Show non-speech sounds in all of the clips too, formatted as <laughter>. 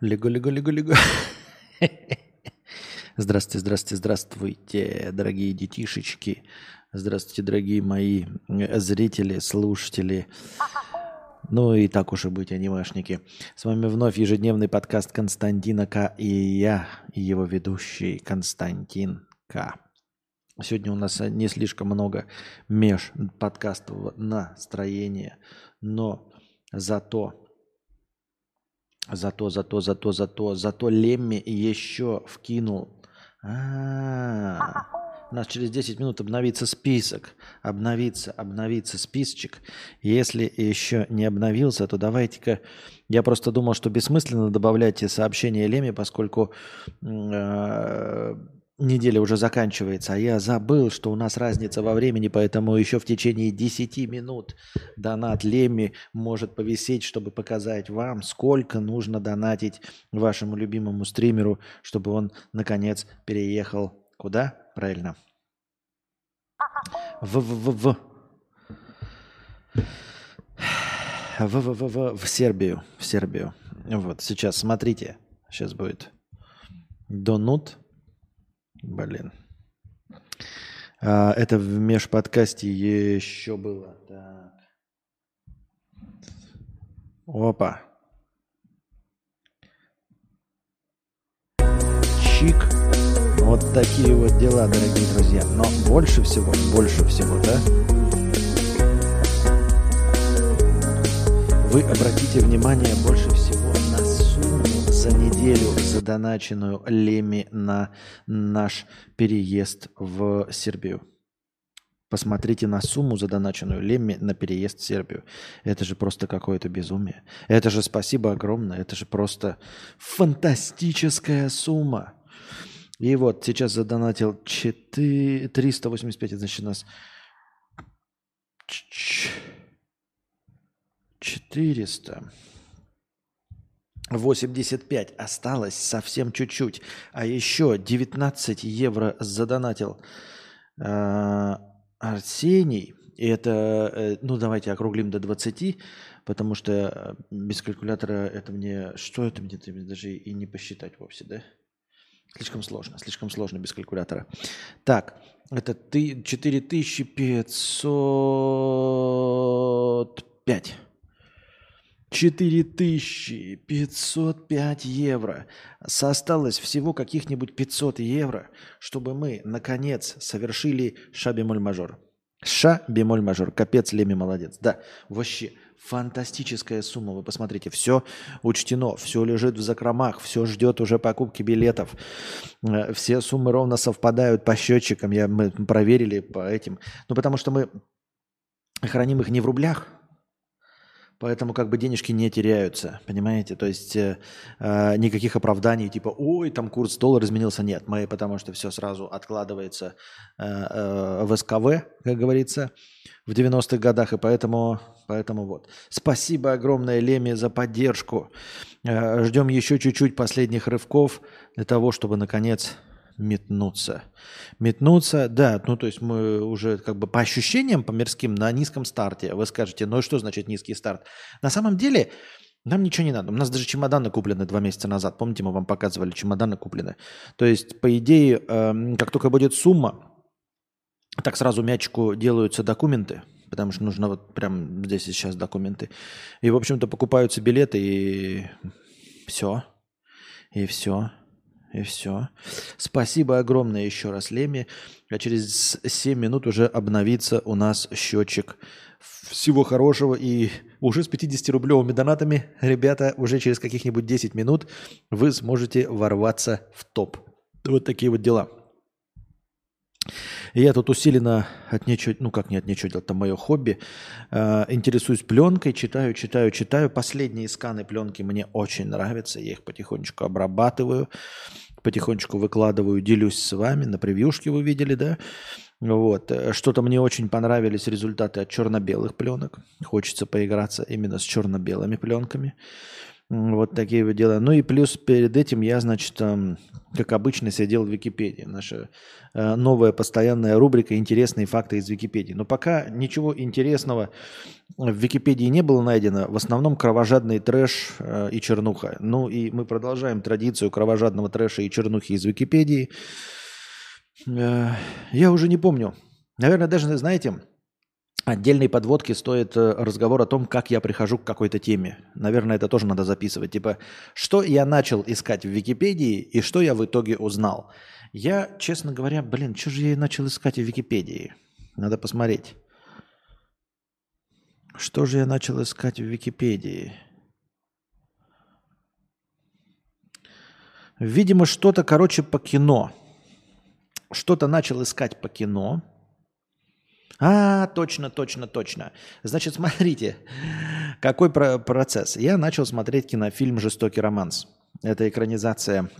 Лего, лего, лего, лего. <laughs> Здравствуйте, здравствуйте, здравствуйте, дорогие детишечки. Здравствуйте, дорогие мои зрители, слушатели. Ну и так уж и быть, анимешники. С вами вновь ежедневный подкаст Константина К. И я, его ведущий Константин К. Сегодня у нас не слишком много меж подкастового настроения, но зато Зато, зато, зато, зато, зато Лемми еще вкинул. А, у нас через 10 минут обновится список. Обновится, обновится списочек. Если еще не обновился, то давайте-ка... Я просто думал, что бессмысленно добавлять сообщения Леми, поскольку э, неделя уже заканчивается, а я забыл, что у нас разница во времени, поэтому еще в течение 10 минут донат Леми может повисеть, чтобы показать вам, сколько нужно донатить вашему любимому стримеру, чтобы он, наконец, переехал куда? Правильно. В, в, в, в. В, в, в, в, в Сербию. В Сербию. Вот, сейчас смотрите. Сейчас будет донут. Блин. А, это в межподкасте еще было. Так. Опа. Чик. Вот такие вот дела, дорогие друзья. Но больше всего, больше всего, да? Вы обратите внимание больше за неделю задоначенную Леми на наш переезд в Сербию. Посмотрите на сумму, задоначенную Лемми на переезд в Сербию. Это же просто какое-то безумие. Это же спасибо огромное. Это же просто фантастическая сумма. И вот сейчас задонатил 4... 385, значит, у нас 400. 85 осталось совсем чуть-чуть. А еще 19 евро задонатил э, Арсений. И это, э, ну давайте округлим до 20, потому что э, без калькулятора это мне, что это мне, это мне даже и не посчитать вовсе, да? Слишком сложно, слишком сложно без калькулятора. Так, это ты 4505. 4505 евро. Осталось всего каких-нибудь 500 евро, чтобы мы, наконец, совершили ша-бемоль-мажор. Ша-бемоль-мажор. Капец, Леми молодец. Да, вообще фантастическая сумма. Вы посмотрите, все учтено, все лежит в закромах, все ждет уже покупки билетов. Э, все суммы ровно совпадают по счетчикам. Я, мы проверили по этим. Ну, потому что мы храним их не в рублях, Поэтому как бы денежки не теряются, понимаете? То есть э, э, никаких оправданий типа «Ой, там курс доллара изменился». Нет, мы, потому что все сразу откладывается э, э, в СКВ, как говорится, в 90-х годах. И поэтому, поэтому вот. Спасибо огромное Леме за поддержку. Э, ждем еще чуть-чуть последних рывков для того, чтобы наконец метнуться. Метнуться, да, ну то есть мы уже как бы по ощущениям, по мирским, на низком старте. Вы скажете, ну и что значит низкий старт? На самом деле нам ничего не надо. У нас даже чемоданы куплены два месяца назад. Помните, мы вам показывали, чемоданы куплены. То есть, по идее, э, как только будет сумма, так сразу мячику делаются документы, потому что нужно вот прям здесь и сейчас документы. И, в общем-то, покупаются билеты, и все. И все. И все. Спасибо огромное еще раз, Леми. А через 7 минут уже обновится у нас счетчик. Всего хорошего. И уже с 50-рублевыми донатами, ребята, уже через каких-нибудь 10 минут вы сможете ворваться в топ. Вот такие вот дела. Я тут усиленно от нечего, ну как не от нечего делать, это мое хобби, э, интересуюсь пленкой, читаю, читаю, читаю. Последние сканы пленки мне очень нравятся, я их потихонечку обрабатываю, потихонечку выкладываю, делюсь с вами. На превьюшке вы видели, да? Вот. Что-то мне очень понравились результаты от черно-белых пленок. Хочется поиграться именно с черно-белыми пленками. Вот такие вот дела. Ну и плюс перед этим я, значит, как обычно, сидел в Википедии. Наша э, новая постоянная рубрика «Интересные факты из Википедии». Но пока ничего интересного в Википедии не было найдено. В основном кровожадный трэш э, и чернуха. Ну и мы продолжаем традицию кровожадного трэша и чернухи из Википедии. Э, я уже не помню. Наверное, даже, знаете, отдельной подводки стоит э, разговор о том, как я прихожу к какой-то теме. Наверное, это тоже надо записывать. Типа, что я начал искать в Википедии и что я в итоге узнал. Я, честно говоря, блин, что же я начал искать в Википедии? Надо посмотреть. Что же я начал искать в Википедии? Видимо, что-то, короче, по кино. Что-то начал искать по кино. А, точно, точно, точно. Значит, смотрите, какой про- процесс. Я начал смотреть кинофильм «Жестокий романс». Это экранизация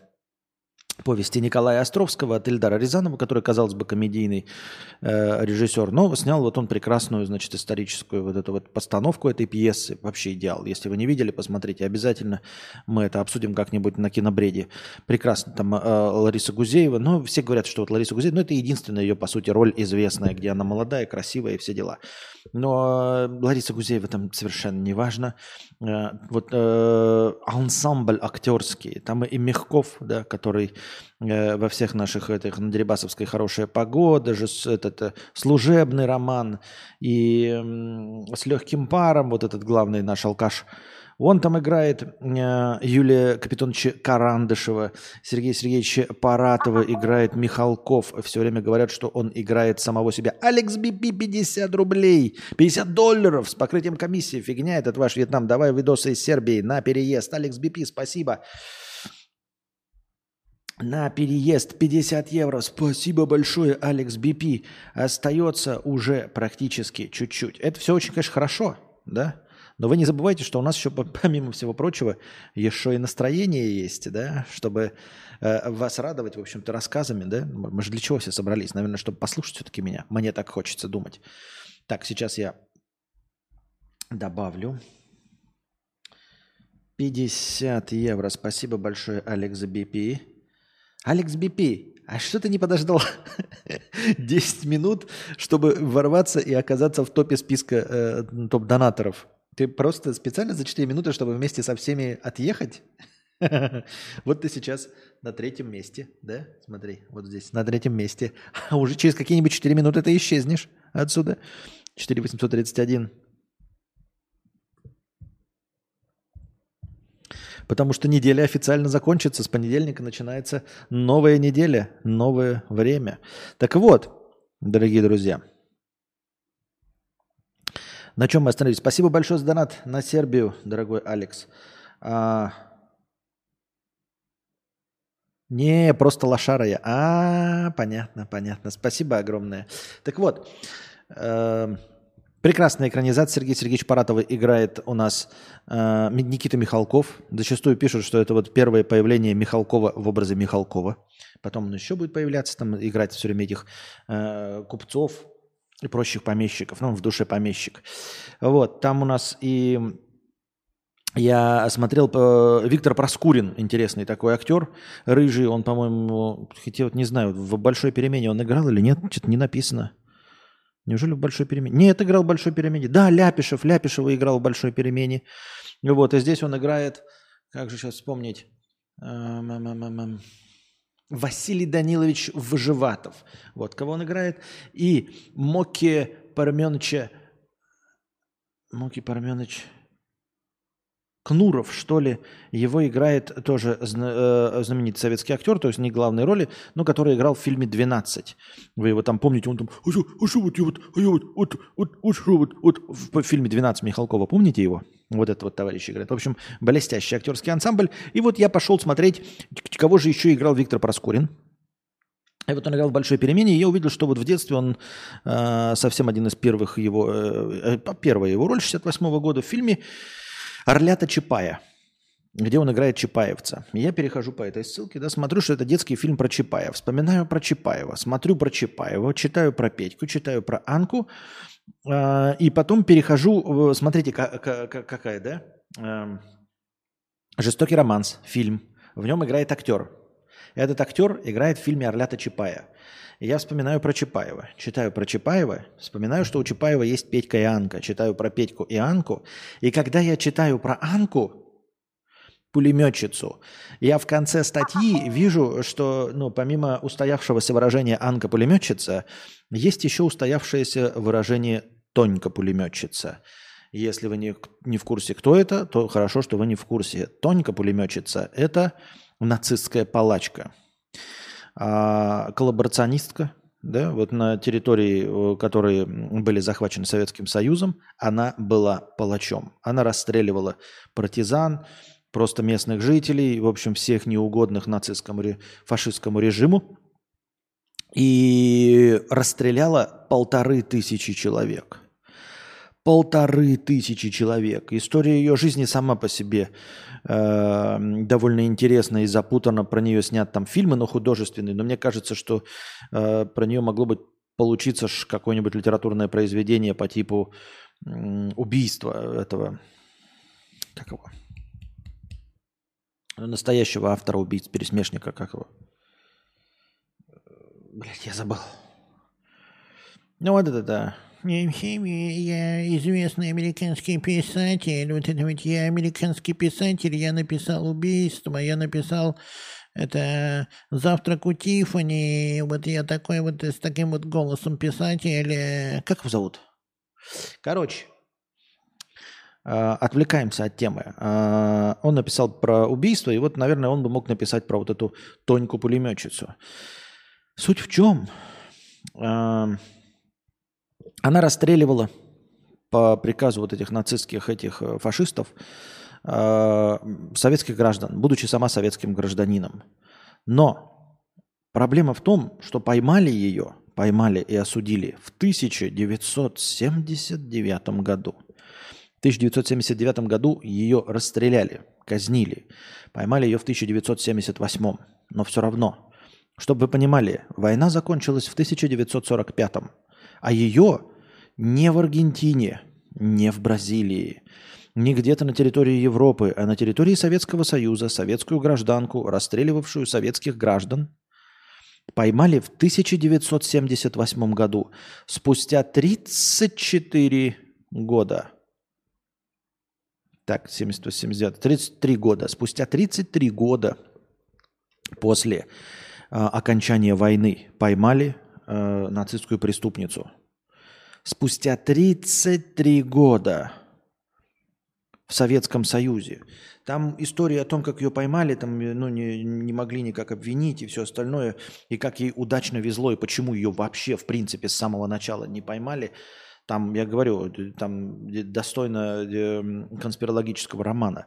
повести Николая Островского от Ильдара Рязанова, который, казалось бы, комедийный э, режиссер, но снял вот он прекрасную, значит, историческую вот эту вот постановку этой пьесы. Вообще идеал. Если вы не видели, посмотрите. Обязательно мы это обсудим как-нибудь на кинобреде. Прекрасно. Там э, Лариса Гузеева. Ну, все говорят, что вот Лариса Гузеева, ну, это единственная ее, по сути, роль известная, где она молодая, красивая и все дела. Но э, Лариса Гузеева там совершенно не важно. Э, вот э, ансамбль актерский. Там и Мягков, да, который Э, во всех наших этих на Дерибасовской хорошая погода, же этот э, служебный роман и с легким паром, вот этот главный наш алкаш, он там играет э, Юлия Капитоновича Карандышева, Сергей Сергеевич Паратова играет Михалков. Все время говорят, что он играет самого себя. Алекс Бипи 50 рублей, 50 долларов с покрытием комиссии. Фигня этот ваш Вьетнам. Давай видосы из Сербии на переезд. Алекс Бипи, спасибо на переезд 50 евро. Спасибо большое, Алекс Бипи. Остается уже практически чуть-чуть. Это все очень, конечно, хорошо, да? Но вы не забывайте, что у нас еще, <laughs> помимо всего прочего, еще и настроение есть, да, чтобы э, вас радовать, в общем-то, рассказами, да. Мы же для чего все собрались? Наверное, чтобы послушать все-таки меня. Мне так хочется думать. Так, сейчас я добавлю. 50 евро. Спасибо большое, Алекс Бипи. Алекс Бипи, а что ты не подождал <laughs> 10 минут, чтобы ворваться и оказаться в топе списка э, топ-донаторов? Ты просто специально за 4 минуты, чтобы вместе со всеми отъехать? <laughs> вот ты сейчас на третьем месте, да? Смотри, вот здесь, на третьем месте. <laughs> А уже через какие-нибудь 4 минуты ты исчезнешь отсюда. 4831. Потому что неделя официально закончится. С понедельника начинается новая неделя, новое время. Так вот, дорогие друзья, на чем мы остановились? Спасибо большое за донат на Сербию, дорогой Алекс. А... Не, просто лошара я. А, понятно, понятно. Спасибо огромное. Так вот, э, Прекрасная экранизация. Сергей Сергеевич Паратова играет у нас э, Никита Михалков. Зачастую пишут, что это вот первое появление Михалкова в образе Михалкова. Потом он еще будет появляться, там играть все время этих э, купцов и прочих помещиков. Ну, в душе помещик. Вот, там у нас и... Я смотрел э, Виктор Проскурин, интересный такой актер, рыжий, он, по-моему, хотя вот не знаю, в большой перемене он играл или нет, что-то не написано. Неужели в большой перемене? Нет, играл в большой перемене. Да, Ляпишев, Ляпишева играл в большой перемене. Вот, и здесь он играет, как же сейчас вспомнить, эм, Василий Данилович Выживатов. Вот кого он играет. И Моки Парменовича, Моки Парменович Кнуров, что ли, его играет тоже э, знаменитый советский актер, то есть не главной роли, но который играл в фильме «12». Вы его там помните, он там, а что, а вот, я вот, а я вот, вот, вот, вот, что вот, вот, в фильме «12» Михалкова, помните его? Вот этот вот товарищ играет. В общем, блестящий актерский ансамбль. И вот я пошел смотреть, кого же еще играл Виктор Проскурин. И вот он играл в большой перемене, и я увидел, что вот в детстве он э, совсем один из первых его, э, э первая его роль 68 -го года в фильме Орлята Чапая, где он играет Чапаевца. Я перехожу по этой ссылке, да, смотрю, что это детский фильм про Чапаева. Вспоминаю про Чапаева, смотрю про Чапаева, читаю про Петьку, читаю про Анку, э, и потом перехожу, смотрите, какая, да, э, Жестокий романс, фильм. В нем играет актер. Этот актер играет в фильме Орлята Чапая. Я вспоминаю про Чапаева. Читаю про Чапаева, вспоминаю, что у Чапаева есть Петька и Анка. Читаю про Петьку и Анку. И когда я читаю про Анку, пулеметчицу. Я в конце статьи вижу, что ну, помимо устоявшегося выражения «Анка пулеметчица», есть еще устоявшееся выражение «Тонька пулеметчица». Если вы не, не в курсе, кто это, то хорошо, что вы не в курсе. Тонька пулеметчица – это нацистская палачка, а, коллаборационистка, да, вот на территории, которые были захвачены Советским Союзом, она была палачом. Она расстреливала партизан, просто местных жителей, в общем, всех неугодных нацистскому, фашистскому режиму. И расстреляла полторы тысячи человек. Полторы тысячи человек. История ее жизни сама по себе э, довольно интересна и запутана. Про нее снят там фильмы, но художественные. Но мне кажется, что э, про нее могло быть получиться какое-нибудь литературное произведение по типу э, убийства этого, как его, настоящего автора убийц, пересмешника, как его. Блять, я забыл. Ну вот это да. Я известный американский писатель. Вот это вот я американский писатель. Я написал убийство. Я написал это завтрак у Тифани. Вот я такой вот с таким вот голосом писатель. Как его зовут? Короче, а, отвлекаемся от темы. А, он написал про убийство, и вот, наверное, он бы мог написать про вот эту Тоньку пулеметчицу. Суть в чем? Она расстреливала по приказу вот этих нацистских этих э, фашистов советских граждан, будучи сама советским гражданином. Но проблема в том, что поймали ее, поймали и осудили в 1979 году – 1979 году ее расстреляли, казнили. Поймали ее в 1978. Но все равно, чтобы вы понимали, война закончилась в 1945. А ее не в Аргентине, не в Бразилии, не где-то на территории Европы, а на территории Советского Союза советскую гражданку, расстреливавшую советских граждан, поймали в 1978 году, спустя 34 года – так, 78, 33 года. Спустя 33 года после э, окончания войны поймали э, нацистскую преступницу. Спустя 33 года в Советском Союзе. Там история о том, как ее поймали, там ну, не, не могли никак обвинить и все остальное, и как ей удачно везло, и почему ее вообще, в принципе, с самого начала не поймали – там, я говорю, там достойно конспирологического романа.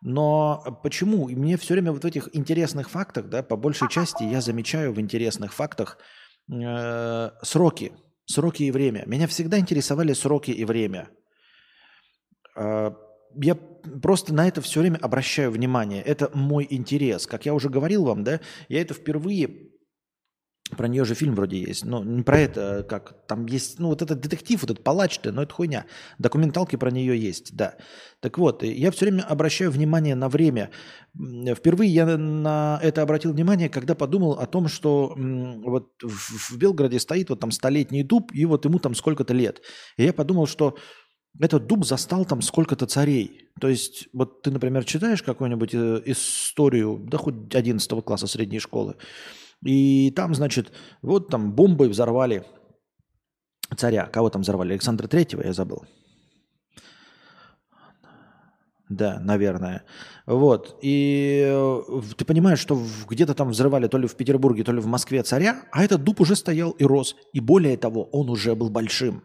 Но почему? И мне все время вот в этих интересных фактах, да, по большей части я замечаю в интересных фактах э, сроки, сроки и время. Меня всегда интересовали сроки и время. Э, я просто на это все время обращаю внимание. Это мой интерес. Как я уже говорил вам, да, я это впервые про нее же фильм вроде есть. Но не про это, как там есть, ну вот этот детектив, вот этот палач-то, но это хуйня. Документалки про нее есть, да. Так вот, я все время обращаю внимание на время. Впервые я на это обратил внимание, когда подумал о том, что вот в Белгороде стоит вот там столетний дуб, и вот ему там сколько-то лет. И я подумал, что этот дуб застал там сколько-то царей. То есть, вот ты, например, читаешь какую-нибудь э, историю, да хоть 11 класса средней школы, и там, значит, вот там бомбой взорвали царя. Кого там взорвали? Александра Третьего, я забыл. Да, наверное. Вот. И э, ты понимаешь, что где-то там взрывали то ли в Петербурге, то ли в Москве царя, а этот дуб уже стоял и рос. И более того, он уже был большим.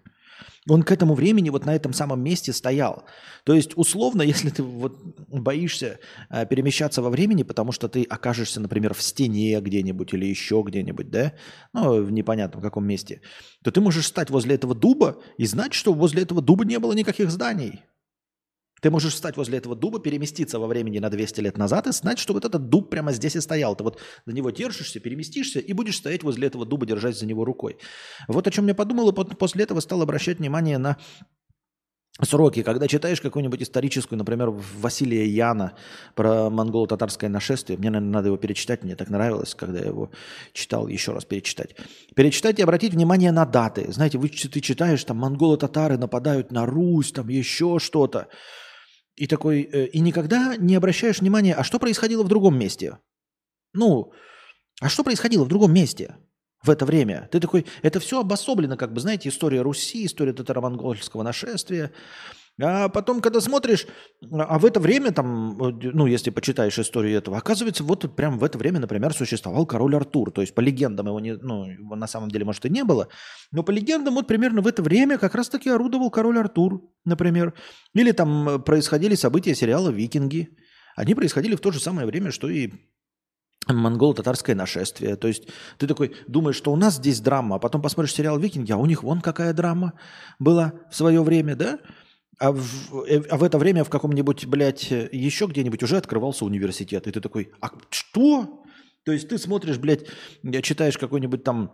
Он к этому времени вот на этом самом месте стоял. То есть, условно, <laughs> если ты вот боишься э, перемещаться во времени, потому что ты окажешься, например, в стене где-нибудь или еще где-нибудь, да, ну, в непонятном каком месте, то ты можешь стать возле этого дуба и знать, что возле этого дуба не было никаких зданий. Ты можешь встать возле этого дуба, переместиться во времени на 200 лет назад и знать, что вот этот дуб прямо здесь и стоял. Ты вот на него держишься, переместишься и будешь стоять возле этого дуба, держась за него рукой. Вот о чем я подумал, и после этого стал обращать внимание на сроки, когда читаешь какую-нибудь историческую, например, Василия Яна про монголо-татарское нашествие, мне, наверное, надо его перечитать, мне так нравилось, когда я его читал, еще раз перечитать. Перечитать и обратить внимание на даты. Знаете, вы, ты читаешь, там, монголо-татары нападают на Русь, там, еще что-то. И такой, э, и никогда не обращаешь внимания, а что происходило в другом месте? Ну, а что происходило в другом месте? в это время. Ты такой, это все обособлено, как бы, знаете, история Руси, история татаро-монгольского нашествия. А потом, когда смотришь, а в это время, там, ну, если почитаешь историю этого, оказывается, вот прям в это время, например, существовал король Артур. То есть, по легендам его, не, ну, его на самом деле, может, и не было, но по легендам вот примерно в это время как раз-таки орудовал король Артур, например. Или там происходили события сериала «Викинги». Они происходили в то же самое время, что и монголо-татарское нашествие. То есть ты такой думаешь, что у нас здесь драма, а потом посмотришь сериал «Викинги», а у них вон какая драма была в свое время, да? А в, э, а в это время в каком-нибудь, блядь, еще где-нибудь уже открывался университет. И ты такой, а что? То есть ты смотришь, блядь, читаешь какой-нибудь там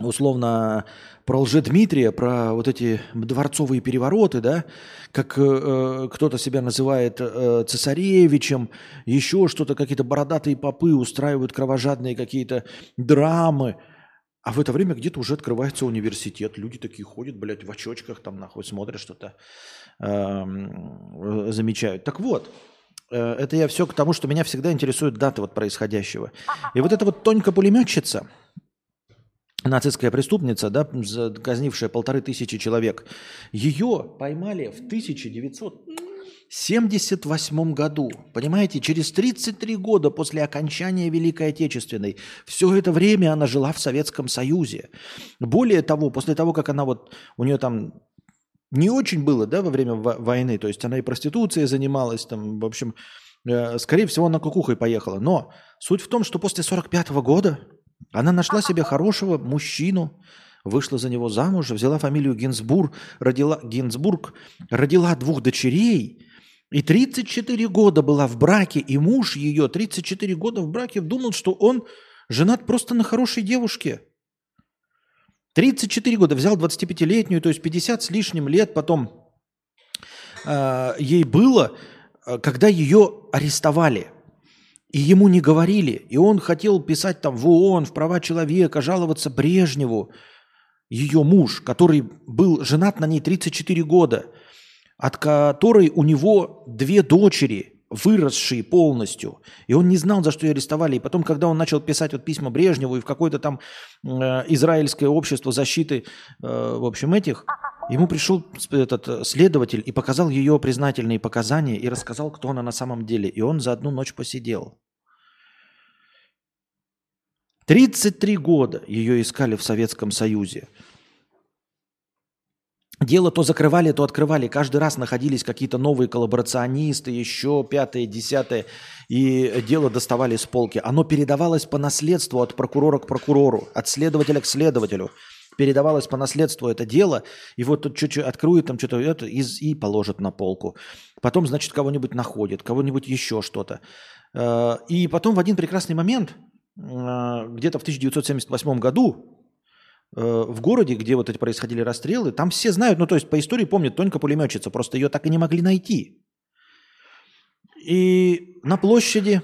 условно про Лжедмитрия, про вот эти дворцовые перевороты, да, как э, э, кто-то себя называет э, цесаревичем, еще что-то, какие-то бородатые попы устраивают кровожадные какие-то драмы, а в это время где-то уже открывается университет, люди такие ходят, блядь, в очочках там нахуй смотрят что-то, э, замечают. Так вот, э, это я все к тому, что меня всегда интересуют даты вот происходящего. И вот эта вот Тонька-пулеметчица – нацистская преступница, да, казнившая полторы тысячи человек, ее поймали в 1978 году. Понимаете, через 33 года после окончания Великой Отечественной. Все это время она жила в Советском Союзе. Более того, после того, как она вот, у нее там не очень было, да, во время войны, то есть она и проституцией занималась, там, в общем, э, скорее всего, она кукухой поехала. Но суть в том, что после 45 года она нашла себе хорошего мужчину, вышла за него замуж, взяла фамилию Гинзбург, родила, Гинзбург, родила двух дочерей, и 34 года была в браке, и муж ее 34 года в браке думал, что он женат просто на хорошей девушке. 34 года взял 25-летнюю, то есть 50 с лишним лет потом э, ей было, э, когда ее арестовали – и ему не говорили. И он хотел писать там в ООН, в права человека, жаловаться Брежневу, ее муж, который был женат на ней 34 года, от которой у него две дочери, выросшие полностью. И он не знал, за что ее арестовали. И потом, когда он начал писать вот письма Брежневу и в какое-то там э, израильское общество защиты, э, в общем, этих, ему пришел этот э, следователь и показал ее признательные показания и рассказал, кто она на самом деле. И он за одну ночь посидел. 33 года ее искали в Советском Союзе. Дело то закрывали, то открывали. Каждый раз находились какие-то новые коллаборационисты, еще пятое, десятое. И дело доставали с полки. Оно передавалось по наследству от прокурора к прокурору, от следователя к следователю. Передавалось по наследству это дело. И вот тут чуть-чуть откроет там что-то это, и, и положит на полку. Потом, значит, кого-нибудь находит, кого-нибудь еще что-то. Э, и потом в один прекрасный момент, э, где-то в 1978 году, в городе, где вот эти происходили расстрелы, там все знают, ну то есть по истории помнят Тонька пулеметчица, просто ее так и не могли найти. И на площади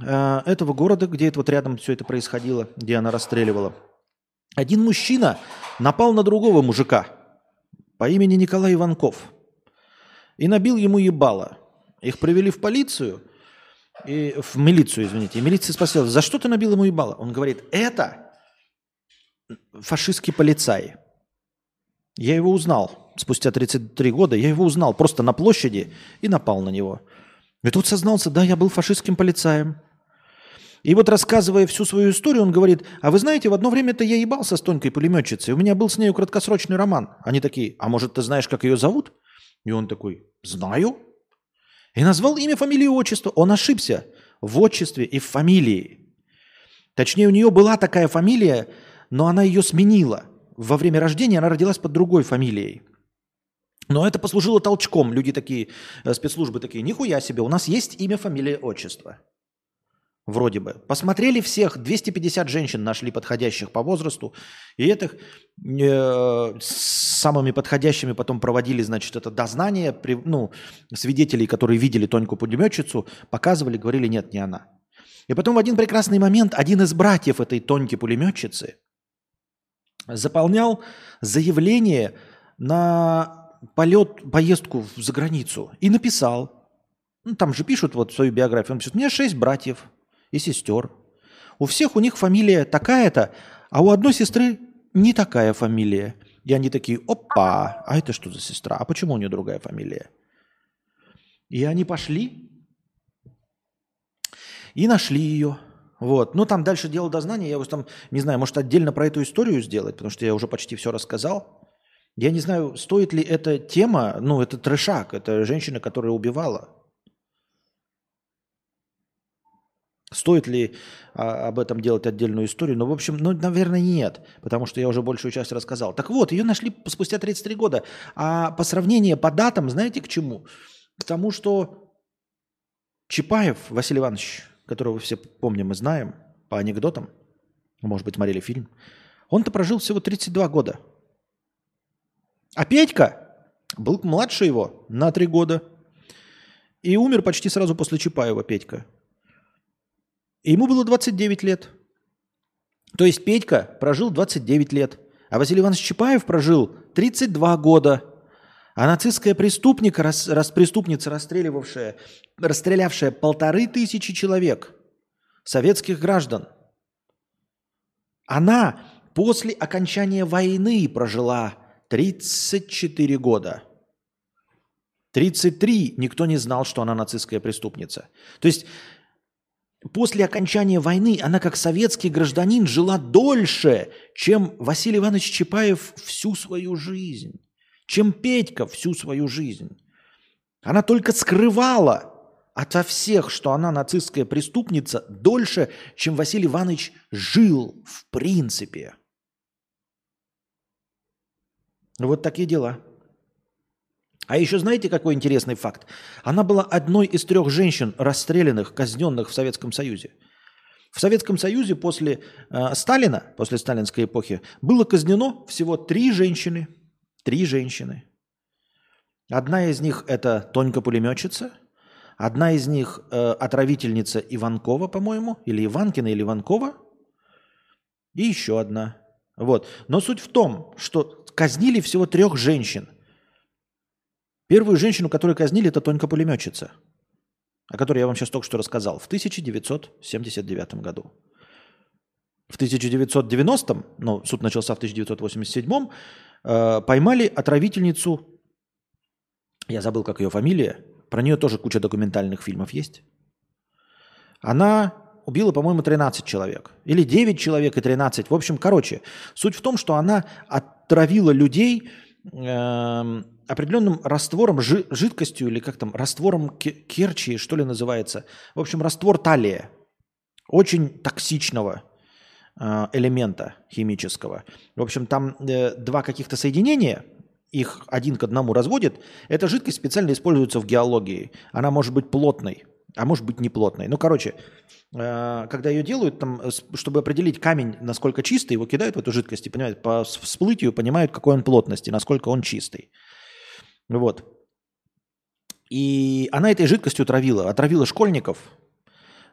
э, этого города, где это вот рядом все это происходило, где она расстреливала, один мужчина напал на другого мужика по имени Николай Иванков и набил ему ебало. Их привели в полицию, и, в милицию, извините. И милиция спросила, за что ты набил ему ебало? Он говорит, это фашистский полицай. Я его узнал. Спустя 33 года я его узнал просто на площади и напал на него. И тут сознался, да, я был фашистским полицаем. И вот рассказывая всю свою историю, он говорит, а вы знаете, в одно время-то я ебался с тонкой пулеметчицей, у меня был с нею краткосрочный роман. Они такие, а может ты знаешь, как ее зовут? И он такой, знаю. И назвал имя, фамилию, отчество. Он ошибся в отчестве и в фамилии. Точнее, у нее была такая фамилия, но она ее сменила. Во время рождения она родилась под другой фамилией. Но это послужило толчком. Люди такие, э, спецслужбы такие, нихуя себе, у нас есть имя, фамилия, отчество. вроде бы. Посмотрели всех, 250 женщин нашли подходящих по возрасту, и этих э, с самыми подходящими потом проводили, значит, это дознание, при, ну, свидетелей, которые видели тонкую пулеметчицу, показывали, говорили, нет, не она. И потом в один прекрасный момент один из братьев этой тонкой пулеметчицы заполнял заявление на полет, поездку за границу и написал, ну, там же пишут вот свою биографию, он пишет, у меня шесть братьев, и сестер. У всех у них фамилия такая-то, а у одной сестры не такая фамилия. И они такие, опа, а это что за сестра? А почему у нее другая фамилия? И они пошли и нашли ее. Вот. Ну, там дальше дело дознания. Я вот там, не знаю, может, отдельно про эту историю сделать, потому что я уже почти все рассказал. Я не знаю, стоит ли эта тема, ну, это трешак, это женщина, которая убивала. Стоит ли а, об этом делать отдельную историю? Ну, в общем, ну, наверное, нет, потому что я уже большую часть рассказал. Так вот, ее нашли спустя 33 года. А по сравнению по датам, знаете к чему? К тому, что Чапаев Василий Иванович, которого все помним и знаем по анекдотам, может быть, смотрели фильм, он-то прожил всего 32 года. А Петька был младше его на 3 года. И умер почти сразу после Чапаева Петька. И ему было 29 лет. То есть Петька прожил 29 лет, а Василий Иванович Чапаев прожил 32 года. А нацистская преступника, рас, рас, преступница, расстреливавшая, расстрелявшая полторы тысячи человек, советских граждан, она после окончания войны прожила 34 года. 33 никто не знал, что она нацистская преступница. То есть после окончания войны она как советский гражданин жила дольше, чем Василий Иванович Чапаев всю свою жизнь, чем Петька всю свою жизнь. Она только скрывала ото всех, что она нацистская преступница, дольше, чем Василий Иванович жил в принципе. Вот такие дела. А еще знаете, какой интересный факт? Она была одной из трех женщин, расстрелянных, казненных в Советском Союзе. В Советском Союзе после э, Сталина, после сталинской эпохи, было казнено всего три женщины. Три женщины. Одна из них это Тонька-пулеметчица, одна из них э, отравительница Иванкова, по-моему, или Иванкина, или Иванкова, и еще одна. Вот. Но суть в том, что казнили всего трех женщин – Первую женщину, которую казнили, это Тонька-пулеметчица, о которой я вам сейчас только что рассказал, в 1979 году. В 1990, ну, суд начался в 1987, э, поймали отравительницу, я забыл, как ее фамилия, про нее тоже куча документальных фильмов есть. Она убила, по-моему, 13 человек. Или 9 человек и 13. В общем, короче, суть в том, что она отравила людей, э, определенным раствором, жи, жидкостью или как там, раствором керчи, что ли называется. В общем, раствор талия. Очень токсичного элемента химического. В общем, там э, два каких-то соединения, их один к одному разводит. Эта жидкость специально используется в геологии. Она может быть плотной, а может быть неплотной. Ну, короче, э, когда ее делают, там, чтобы определить камень, насколько чистый, его кидают в эту жидкость и понимают, по всплытию понимают, какой он плотности, насколько он чистый. Вот. И она этой жидкостью травила. Отравила школьников.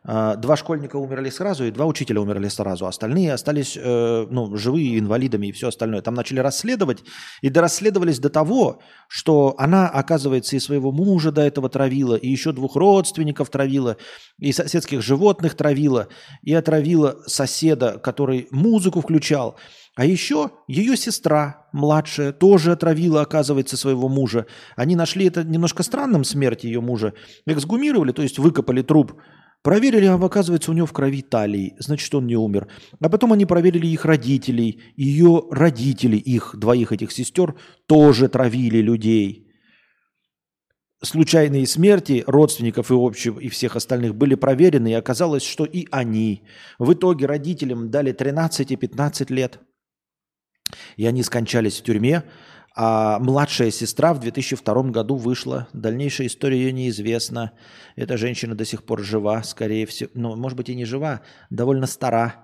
А, два школьника умерли сразу, и два учителя умерли сразу. Остальные остались э, ну, живые, инвалидами и все остальное. Там начали расследовать, и дорасследовались до того, что она, оказывается, и своего мужа до этого травила, и еще двух родственников травила, и соседских животных травила, и отравила соседа, который музыку включал. А еще ее сестра младшая тоже отравила, оказывается, своего мужа. Они нашли это немножко странным, смерть ее мужа. Эксгумировали, то есть выкопали труп. Проверили, а оказывается, у него в крови талии. Значит, он не умер. А потом они проверили их родителей. Ее родители, их двоих этих сестер, тоже травили людей. Случайные смерти родственников и общего и всех остальных были проверены, и оказалось, что и они. В итоге родителям дали 13 и 15 лет – и они скончались в тюрьме, А младшая сестра в 2002 году вышла. Дальнейшая история ее неизвестна. Эта женщина до сих пор жива, скорее всего. Ну, может быть, и не жива, довольно стара.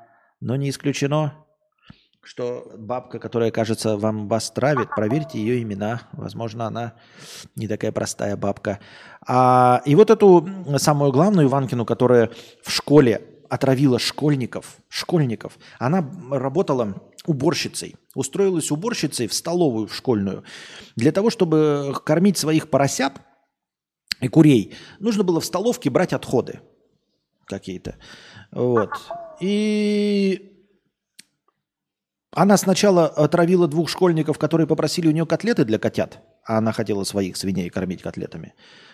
Но не исключено, что бабка, которая, кажется, вам вас травит, проверьте ее имена. Возможно, она не такая простая бабка. А, и вот эту самую главную Иванкину, которая в школе отравила школьников, школьников, она работала уборщицей, устроилась уборщицей в столовую в школьную. Для того, чтобы кормить своих поросят и курей, нужно было в столовке брать отходы какие-то. Вот. И она сначала отравила двух школьников, которые попросили у нее котлеты для котят, а она хотела своих свиней кормить котлетами.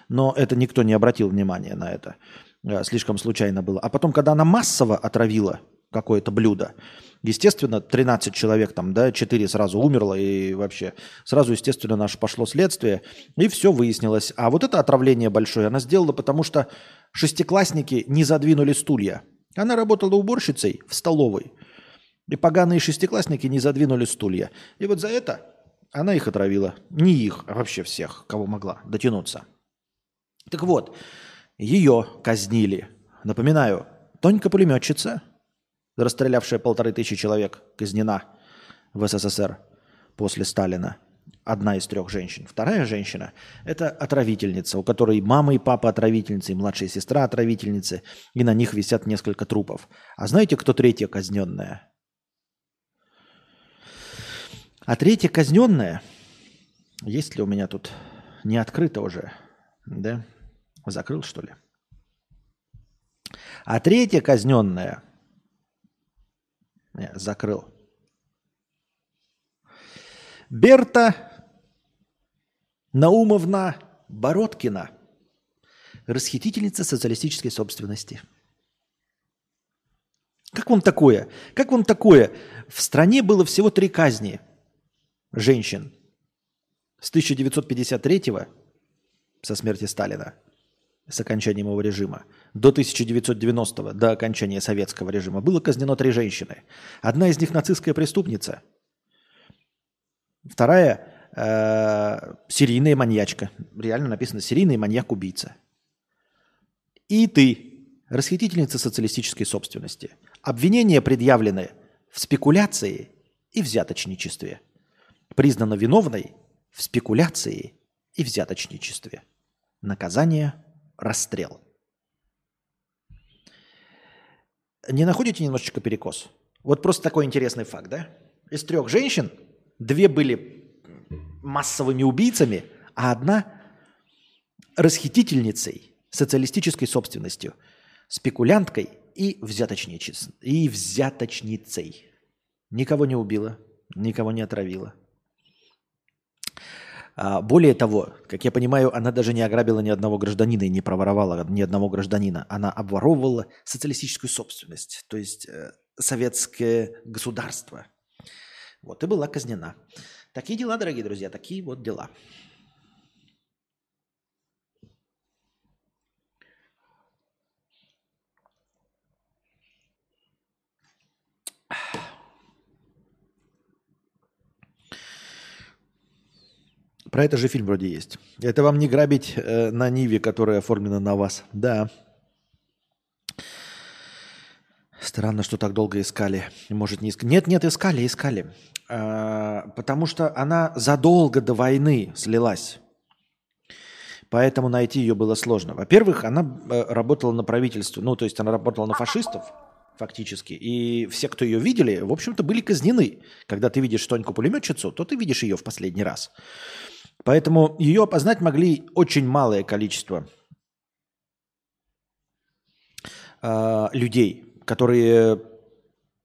Но это никто не обратил внимания на это. Э, слишком случайно было. А потом, когда она массово отравила какое-то блюдо, естественно, 13 человек там, да, 4 сразу умерло, и вообще сразу, естественно, наше пошло следствие, и все выяснилось. А вот это отравление большое она сделала, потому что шестиклассники не задвинули стулья. Она работала уборщицей в столовой – и поганые шестиклассники не задвинули стулья. И вот за это она их отравила. Не их, а вообще всех, кого могла дотянуться. Так вот, ее казнили. Напоминаю, Тонька-пулеметчица, расстрелявшая полторы тысячи человек, казнена в СССР после Сталина. Одна из трех женщин. Вторая женщина – это отравительница, у которой мама и папа отравительницы, и младшая сестра отравительницы, и на них висят несколько трупов. А знаете, кто третья казненная? А третья казненная, есть ли у меня тут не открыто уже, да? Закрыл, что ли? А третья казненная, не, закрыл. Берта Наумовна Бородкина, расхитительница социалистической собственности. Как вам такое? Как вам такое? В стране было всего три казни – женщин с 1953 со смерти Сталина, с окончанием его режима, до 1990 до окончания советского режима было казнено три женщины. Одна из них нацистская преступница, вторая э, серийная маньячка. Реально написано серийный маньяк-убийца. И ты, расхитительница социалистической собственности. Обвинения предъявлены в спекуляции и взяточничестве – признана виновной в спекуляции и взяточничестве. Наказание – расстрел. Не находите немножечко перекос? Вот просто такой интересный факт, да? Из трех женщин две были массовыми убийцами, а одна расхитительницей социалистической собственностью, спекулянткой и, взяточницей. и взяточницей. Никого не убила, никого не отравила. А, более того, как я понимаю, она даже не ограбила ни одного гражданина и не проворовала ни одного гражданина. Она обворовывала социалистическую собственность, то есть э, советское государство. Вот и была казнена. Такие дела, дорогие друзья, такие вот дела. Про это же фильм вроде есть. Это вам не грабить э, на Ниве, которая оформлена на вас. Да. Странно, что так долго искали. Может, не искали. Нет, нет, искали, искали. А, потому что она задолго до войны слилась. Поэтому найти ее было сложно. Во-первых, она э, работала на правительство, ну, то есть она работала на фашистов, фактически. И все, кто ее видели, в общем-то, были казнены. Когда ты видишь Тоньку-пулеметчицу, то ты видишь ее в последний раз. Поэтому ее опознать могли очень малое количество э, людей, которые,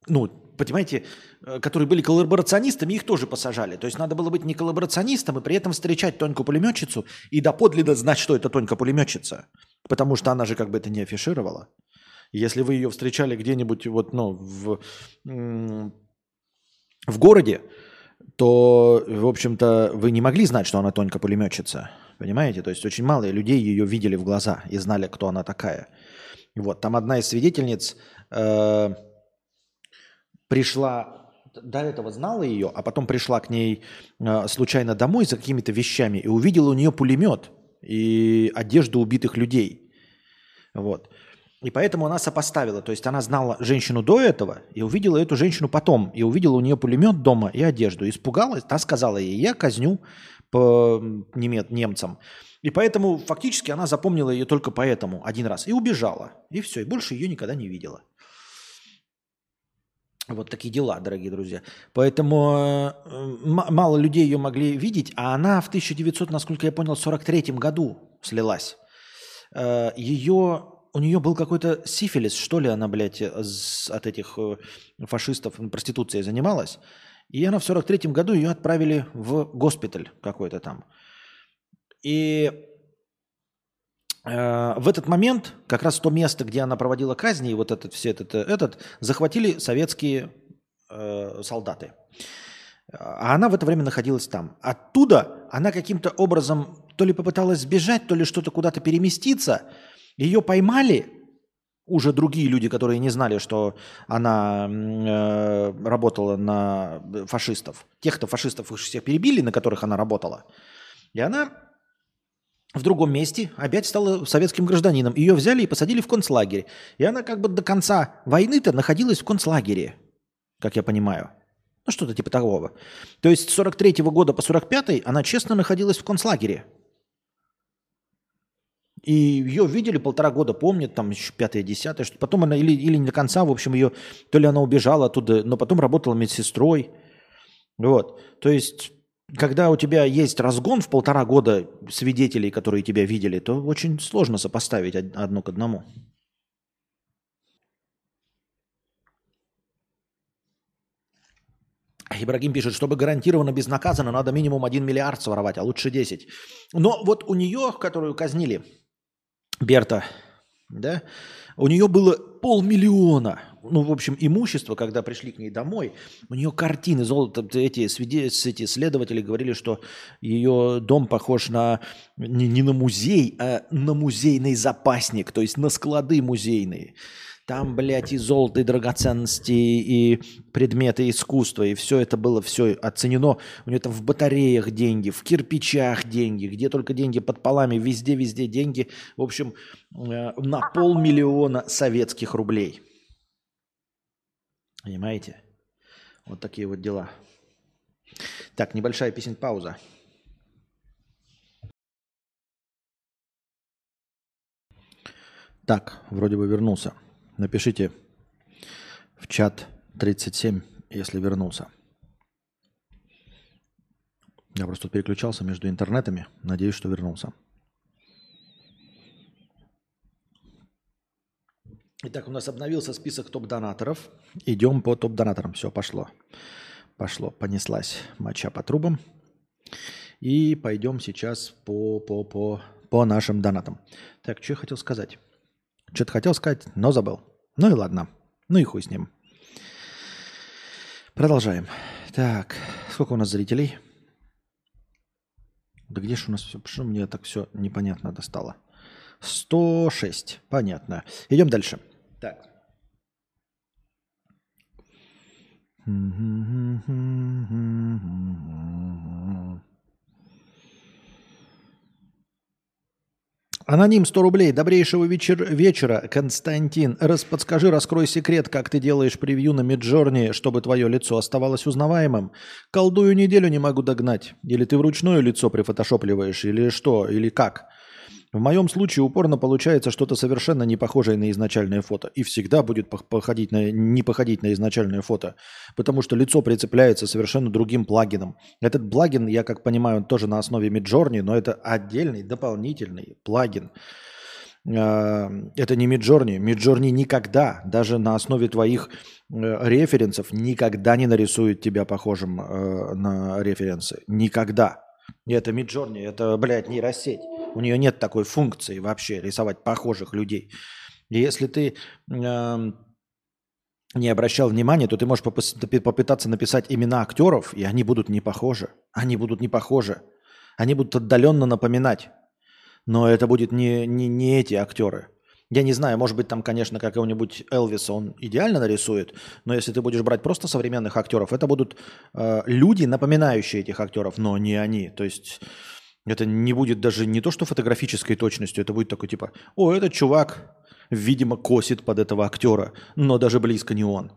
ну, понимаете, э, которые были коллаборационистами, их тоже посажали. То есть надо было быть не коллаборационистом и при этом встречать Тоньку-пулеметчицу и доподлинно знать, что это Тонька-пулеметчица. Потому что она же как бы это не афишировала. Если вы ее встречали где-нибудь вот, ну, в, в городе, то, в общем-то, вы не могли знать, что она тонко пулеметчица. Понимаете? То есть очень мало людей ее видели в глаза и знали, кто она такая. Вот, там одна из свидетельниц э, пришла до этого знала ее, а потом пришла к ней э, случайно домой за какими-то вещами и увидела у нее пулемет и одежду убитых людей. Вот. И поэтому она сопоставила. То есть она знала женщину до этого и увидела эту женщину потом. И увидела у нее пулемет дома и одежду. Испугалась. Та сказала ей, я казню по немец, немцам. И поэтому фактически она запомнила ее только поэтому один раз. И убежала. И все. И больше ее никогда не видела. Вот такие дела, дорогие друзья. Поэтому э, мало людей ее могли видеть, а она в 1900, насколько я понял, 43 году слилась. Э, ее, у нее был какой-то сифилис, что ли, она, блядь, от этих э, фашистов проституцией занималась. И она в 43 году ее отправили в госпиталь какой-то там. И Э, в этот момент как раз то место, где она проводила казни, и вот этот все этот, этот захватили советские э, солдаты. А она в это время находилась там. Оттуда она каким-то образом то ли попыталась сбежать, то ли что-то куда-то переместиться. Ее поймали уже другие люди, которые не знали, что она э, работала на фашистов. Тех-то фашистов всех перебили, на которых она работала. И она в другом месте опять стала советским гражданином. Ее взяли и посадили в концлагерь. И она как бы до конца войны-то находилась в концлагере, как я понимаю. Ну, что-то типа такого. То есть с 43 -го года по 45 она честно находилась в концлагере. И ее видели полтора года, помнят, там еще пятое, десятое, что потом она или, или не до конца, в общем, ее, то ли она убежала оттуда, но потом работала медсестрой. Вот. То есть когда у тебя есть разгон в полтора года свидетелей, которые тебя видели, то очень сложно сопоставить одно к одному. Ибрагим пишет, чтобы гарантированно безнаказанно, надо минимум 1 миллиард своровать, а лучше 10. Но вот у нее, которую казнили, Берта, да, у нее было полмиллиона, ну, в общем, имущество, когда пришли к ней домой, у нее картины, золото, эти, эти следователи говорили, что ее дом похож на не, не на музей, а на музейный запасник, то есть на склады музейные. Там, блядь, и золото, и драгоценности, и предметы искусства, и все это было все оценено. У нее там в батареях деньги, в кирпичах деньги, где только деньги под полами, везде-везде деньги. В общем, э, на полмиллиона советских рублей. Понимаете? Вот такие вот дела. Так, небольшая песень пауза. Так, вроде бы вернулся. Напишите в чат 37, если вернулся. Я просто переключался между интернетами. Надеюсь, что вернулся. Итак, у нас обновился список топ-донаторов. Идем по топ-донаторам. Все, пошло. Пошло, понеслась моча по трубам. И пойдем сейчас по, по, по, по нашим донатам. Так, что я хотел сказать? Что-то хотел сказать, но забыл. Ну и ладно. Ну и хуй с ним. Продолжаем. Так, сколько у нас зрителей? Да где же у нас все? Почему мне так все непонятно достало? 106. Понятно. Идем дальше. Так. Аноним 100 рублей. Добрейшего вечер, вечера, Константин. Раз подскажи, раскрой секрет, как ты делаешь превью на Миджорни, чтобы твое лицо оставалось узнаваемым. Колдую неделю не могу догнать. Или ты вручную лицо прифотошопливаешь, или что, или как? В моем случае упорно получается что-то совершенно не похожее на изначальное фото. И всегда будет походить на, не походить на изначальное фото. Потому что лицо прицепляется совершенно другим плагином. Этот плагин, я как понимаю, тоже на основе Midjourney, но это отдельный дополнительный плагин. А, это не Midjourney. Midjourney никогда, даже на основе твоих э, референсов, никогда не нарисует тебя похожим э, на референсы. Никогда. Это Midjourney, это, блядь, нейросеть. У нее нет такой функции вообще рисовать похожих людей. И если ты э, не обращал внимания, то ты можешь попытаться написать имена актеров, и они будут не похожи. Они будут не похожи. Они будут отдаленно напоминать. Но это будет не, не, не эти актеры. Я не знаю, может быть, там, конечно, какого-нибудь Элвиса он идеально нарисует, но если ты будешь брать просто современных актеров, это будут э, люди, напоминающие этих актеров, но не они. То есть это не будет даже не то, что фотографической точностью, это будет такой типа, о, этот чувак, видимо, косит под этого актера, но даже близко не он.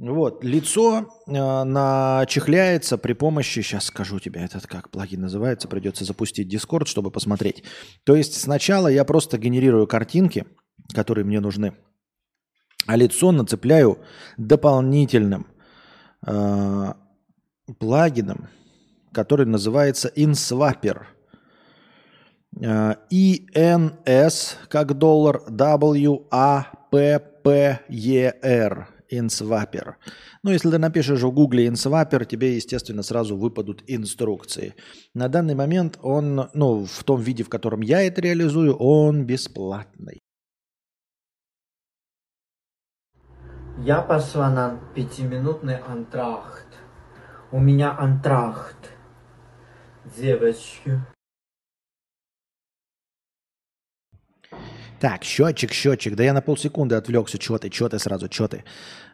Вот, лицо э, начехляется при помощи, сейчас скажу тебе, этот как плагин называется, придется запустить Discord, чтобы посмотреть. То есть сначала я просто генерирую картинки, которые мне нужны, а лицо нацепляю дополнительным э, плагином, который называется InSwapper. Э, INS как доллар, W A P P E R InSwapper. Ну, если ты напишешь в гугле InSwapper, тебе, естественно, сразу выпадут инструкции. На данный момент он, ну, в том виде, в котором я это реализую, он бесплатный. Я пошла на пятиминутный антрахт. У меня антрахт. Девочки. Так, счетчик, счетчик. Да я на полсекунды отвлекся. Чего ты, чего ты сразу, чего ты?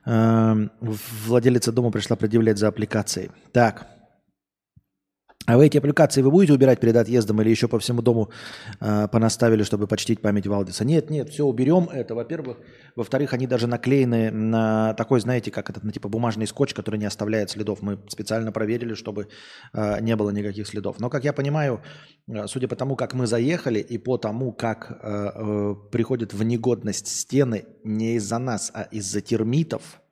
Эм, владелица дома пришла предъявлять за аппликацией. Так. А вы эти аппликации вы будете убирать перед отъездом или еще по всему дому э, понаставили, чтобы почтить память Валдиса? Нет, нет, все уберем это, во-первых. Во-вторых, они даже наклеены на такой, знаете, как этот, на типа бумажный скотч, который не оставляет следов. Мы специально проверили, чтобы э, не было никаких следов. Но, как я понимаю, э, судя по тому, как мы заехали и по тому, как э, э, приходят в негодность стены не из-за нас, а из-за термитов –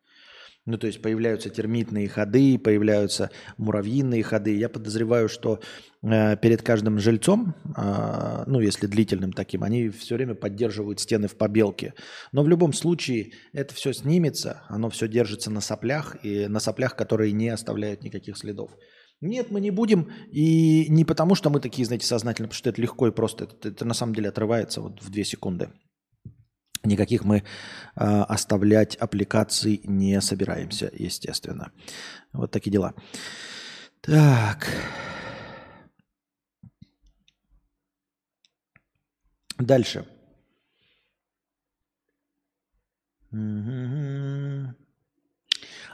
ну, то есть появляются термитные ходы, появляются муравьиные ходы. Я подозреваю, что э, перед каждым жильцом, э, ну, если длительным таким, они все время поддерживают стены в побелке. Но в любом случае это все снимется, оно все держится на соплях, и на соплях, которые не оставляют никаких следов. Нет, мы не будем, и не потому, что мы такие, знаете, сознательные, потому что это легко и просто, это, это на самом деле отрывается вот в две секунды. Никаких мы э, оставлять аппликаций не собираемся, естественно. Вот такие дела. Так. Дальше.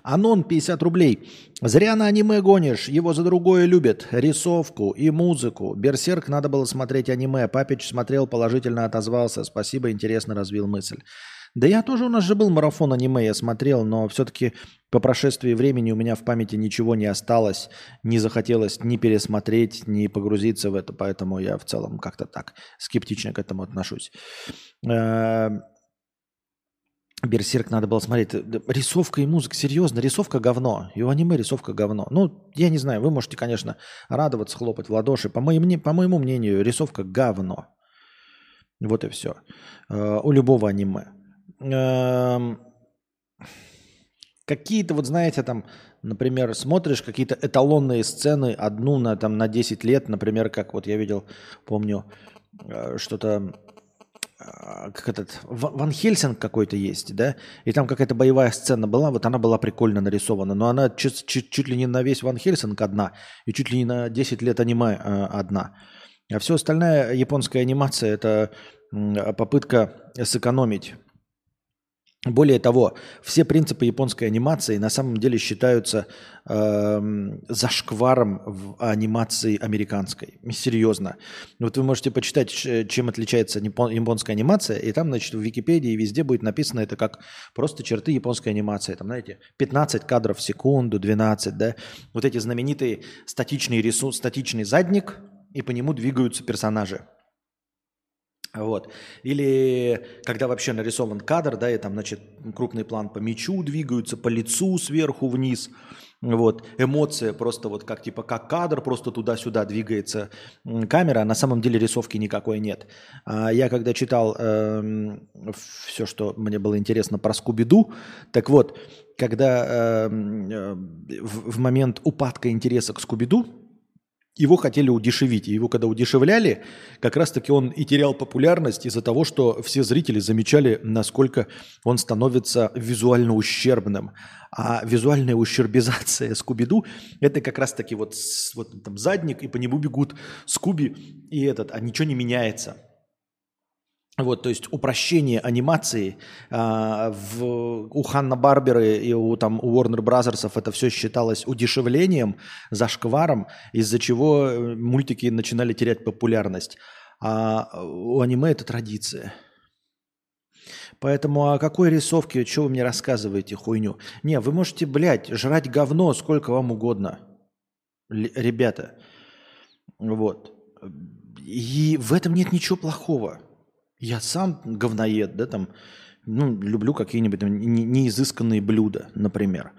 Анон 50 рублей. Зря на аниме гонишь, его за другое любят. Рисовку и музыку. Берсерк надо было смотреть аниме. Папич смотрел, положительно отозвался. Спасибо, интересно развил мысль. Да я тоже, у нас же был марафон аниме, я смотрел, но все-таки по прошествии времени у меня в памяти ничего не осталось, не захотелось ни пересмотреть, ни погрузиться в это, поэтому я в целом как-то так скептично к этому отношусь. Э, Берсерк надо было смотреть. Рисовка и музыка, серьезно, рисовка говно. И у аниме рисовка говно. Ну, я не знаю, вы можете, конечно, радоваться, хлопать в ладоши. По, моим, по моему мнению, рисовка говно. Вот и все. Uh, у любого аниме. Uh, какие-то, вот знаете, там, например, смотришь какие-то эталонные сцены одну на, там, на 10 лет, например, как вот я видел, помню, uh, что-то как этот, Ван Хельсинг какой-то есть, да, и там какая-то боевая сцена была, вот она была прикольно нарисована, но она чуть, чуть, чуть ли не на весь Ван Хельсинг одна, и чуть ли не на 10 лет аниме э, одна. А все остальная японская анимация – это попытка сэкономить более того, все принципы японской анимации на самом деле считаются э, зашкваром в анимации американской. Серьезно. Вот вы можете почитать, чем отличается японская анимация, и там, значит, в Википедии везде будет написано это как просто черты японской анимации. Там, знаете, 15 кадров в секунду, 12, да. Вот эти знаменитые статичные рисунки, статичный задник, и по нему двигаются персонажи. Вот. Или когда вообще нарисован кадр, да, и там, значит, крупный план по мячу двигаются, по лицу сверху вниз. Вот. Эмоция просто вот как типа как кадр, просто туда-сюда двигается камера, а на самом деле рисовки никакой нет. А я когда читал э, эм, все, что мне было интересно про Скуби-Ду, так вот, когда эм, э, в, в момент упадка интереса к Скуби-Ду, его хотели удешевить. И его когда удешевляли, как раз-таки он и терял популярность из-за того, что все зрители замечали, насколько он становится визуально ущербным. А визуальная ущербизация Скуби-Ду – это как раз-таки вот, вот там задник, и по нему бегут Скуби и этот, а ничего не меняется. Вот, то есть упрощение анимации а, в, у Ханна Барберы и у, там, у Warner Бразерсов это все считалось удешевлением, зашкваром, из-за чего э, мультики начинали терять популярность. А у аниме это традиция. Поэтому о какой рисовке, что вы мне рассказываете хуйню? Не, вы можете, блядь, жрать говно сколько вам угодно. Л- ребята. Вот. И в этом нет ничего плохого. Я сам говноед, да, там, ну, люблю какие-нибудь неизысканные блюда, например.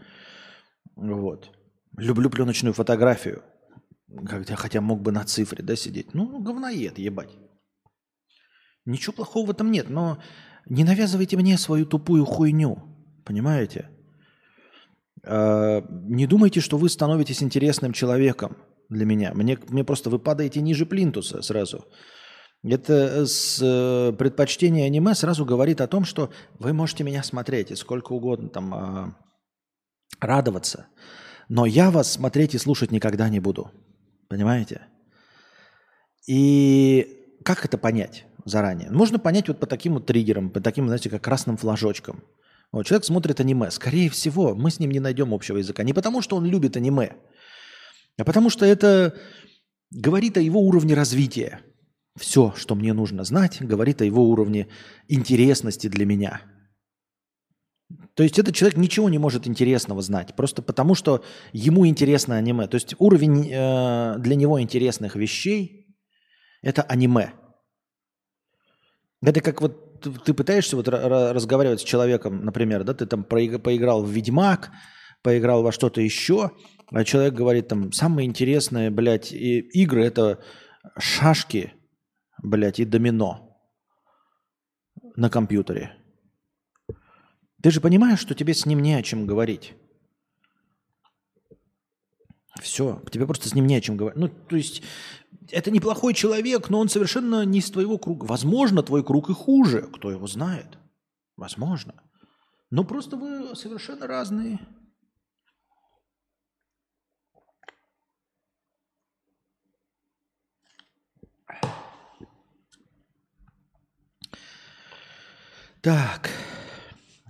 Вот. Люблю пленочную фотографию, хотя, хотя мог бы на цифре, да, сидеть. Ну, говноед, ебать. Ничего плохого в этом нет, но не навязывайте мне свою тупую хуйню, понимаете? А, не думайте, что вы становитесь интересным человеком для меня. Мне, мне просто вы падаете ниже плинтуса сразу. Это э, с э, предпочтение аниме сразу говорит о том, что вы можете меня смотреть и сколько угодно там э, радоваться, но я вас смотреть и слушать никогда не буду. Понимаете? И как это понять заранее? Можно понять вот по таким вот триггерам, по таким, знаете, как красным флажочкам. Вот человек смотрит аниме. Скорее всего, мы с ним не найдем общего языка. Не потому, что он любит аниме, а потому что это говорит о его уровне развития. Все, что мне нужно знать, говорит о его уровне интересности для меня. То есть этот человек ничего не может интересного знать, просто потому что ему интересно аниме. То есть уровень э, для него интересных вещей – это аниме. Это как вот ты пытаешься вот разговаривать с человеком, например, да, ты там поиграл в Ведьмак, поиграл во что-то еще, а человек говорит там, самые интересные, блядь, игры – это шашки – блядь, и домино на компьютере. Ты же понимаешь, что тебе с ним не о чем говорить. Все, тебе просто с ним не о чем говорить. Ну, то есть, это неплохой человек, но он совершенно не из твоего круга. Возможно, твой круг и хуже, кто его знает. Возможно. Но просто вы совершенно разные. Так.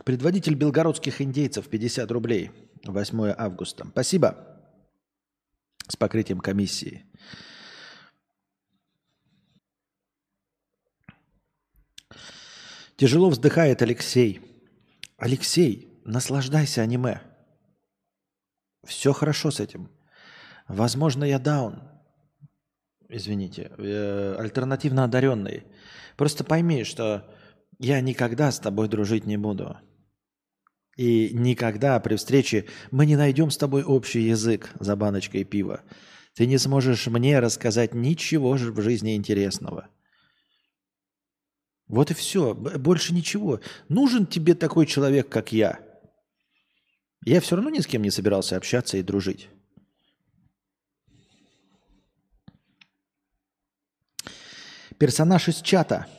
Предводитель белгородских индейцев 50 рублей. 8 августа. Спасибо. С покрытием комиссии. Тяжело вздыхает Алексей. Алексей, наслаждайся аниме. Все хорошо с этим. Возможно, я даун. Извините. Э, альтернативно одаренный. Просто пойми, что я никогда с тобой дружить не буду. И никогда при встрече мы не найдем с тобой общий язык за баночкой пива. Ты не сможешь мне рассказать ничего же в жизни интересного. Вот и все. Больше ничего. Нужен тебе такой человек, как я. Я все равно ни с кем не собирался общаться и дружить. Персонаж из чата –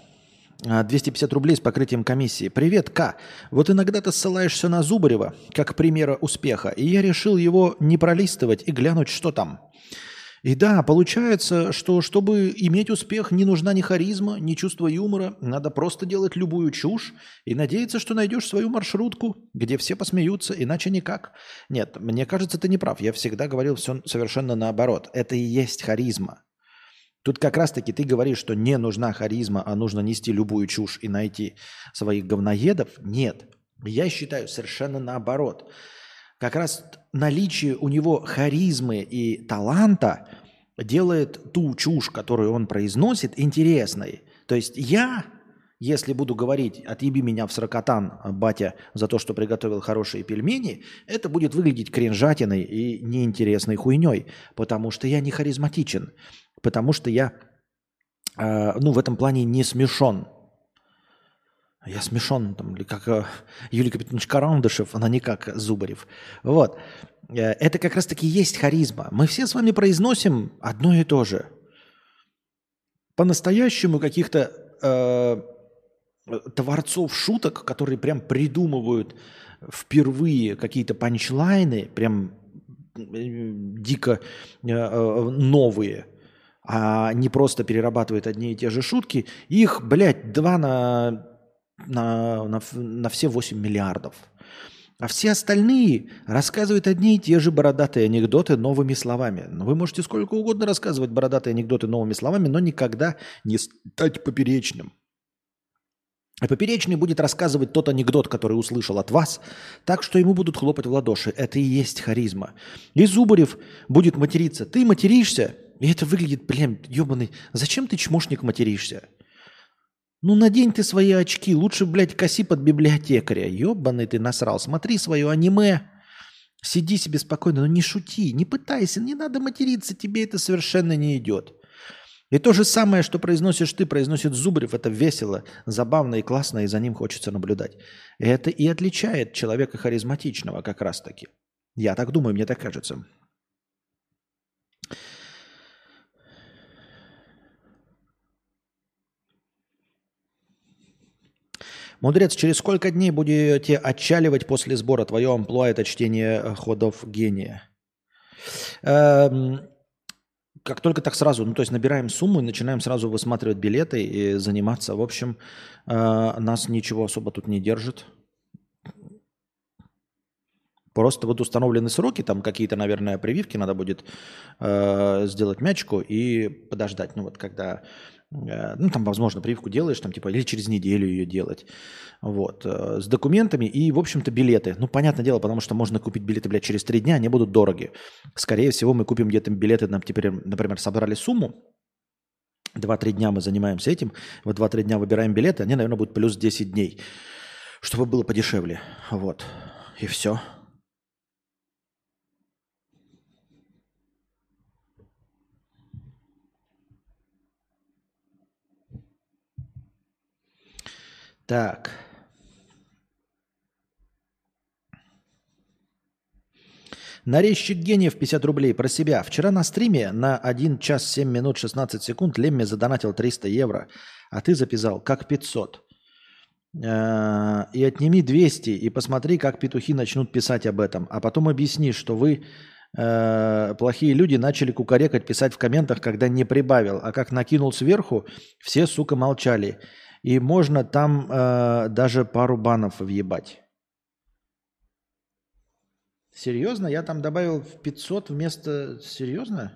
250 а, рублей с покрытием комиссии. Привет, К. Вот иногда ты ссылаешься на Зубарева как примера успеха, и я решил его не пролистывать и глянуть, что там. И да, получается, что чтобы иметь успех, не нужна ни харизма, ни чувство юмора. Надо просто делать любую чушь и надеяться, что найдешь свою маршрутку, где все посмеются, иначе никак. Нет, мне кажется, ты не прав. Я всегда говорил все совершенно наоборот. Это и есть харизма. Тут как раз-таки ты говоришь, что не нужна харизма, а нужно нести любую чушь и найти своих говноедов. Нет. Я считаю совершенно наоборот. Как раз наличие у него харизмы и таланта делает ту чушь, которую он произносит, интересной. То есть я, если буду говорить «отъеби меня в сракотан, батя, за то, что приготовил хорошие пельмени», это будет выглядеть кринжатиной и неинтересной хуйней, потому что я не харизматичен потому что я, э, ну, в этом плане не смешон. Я смешон, там, или как э, Юлий Капитанович Карандышев, она не как Зубарев. Вот. Э, это как раз-таки есть харизма. Мы все с вами произносим одно и то же. По-настоящему каких-то э, творцов шуток, которые прям придумывают впервые какие-то панчлайны, прям э, дико э, новые – а не просто перерабатывает одни и те же шутки. Их, блядь, два на, на, на, на все 8 миллиардов. А все остальные рассказывают одни и те же бородатые анекдоты новыми словами. Но вы можете сколько угодно рассказывать бородатые анекдоты новыми словами, но никогда не стать поперечным. А поперечный будет рассказывать тот анекдот, который услышал от вас, так что ему будут хлопать в ладоши. Это и есть харизма. И Зубарев будет материться. Ты материшься, и это выглядит, блин, ебаный. Зачем ты, чмошник, материшься? Ну, надень ты свои очки. Лучше, блядь, коси под библиотекаря. Ебаный ты насрал. Смотри свое аниме. Сиди себе спокойно, но не шути, не пытайся, не надо материться, тебе это совершенно не идет. И то же самое, что произносишь ты, произносит Зубрев, это весело, забавно и классно, и за ним хочется наблюдать. Это и отличает человека харизматичного как раз-таки. Я так думаю, мне так кажется. Мудрец, через сколько дней будете отчаливать после сбора? Твое амплуа – это чтение ходов гения. Эм, как только так сразу, ну то есть набираем сумму и начинаем сразу высматривать билеты и заниматься. В общем, э, нас ничего особо тут не держит. Просто вот установлены сроки, там какие-то, наверное, прививки надо будет э, сделать мячку и подождать. Ну вот когда ну, там, возможно, прививку делаешь, там, типа, или через неделю ее делать, вот, э, с документами и, в общем-то, билеты. Ну, понятное дело, потому что можно купить билеты, блядь, через три дня, они будут дороги. Скорее всего, мы купим где-то билеты, нам теперь, например, собрали сумму, Два-три дня мы занимаемся этим, вот два-три дня выбираем билеты, они, наверное, будут плюс 10 дней, чтобы было подешевле, вот, и все. Так. Нарезчик гениев 50 рублей про себя. Вчера на стриме на 1 час 7 минут 16 секунд Лемме задонатил 300 евро, а ты записал как 500. Э, и отними 200 и посмотри, как петухи начнут писать об этом. А потом объясни, что вы, э, плохие люди, начали кукарекать, писать в комментах, когда не прибавил. А как накинул сверху, все, сука, молчали. И можно там э, даже пару банов въебать. Серьезно? Я там добавил в 500 вместо... Серьезно?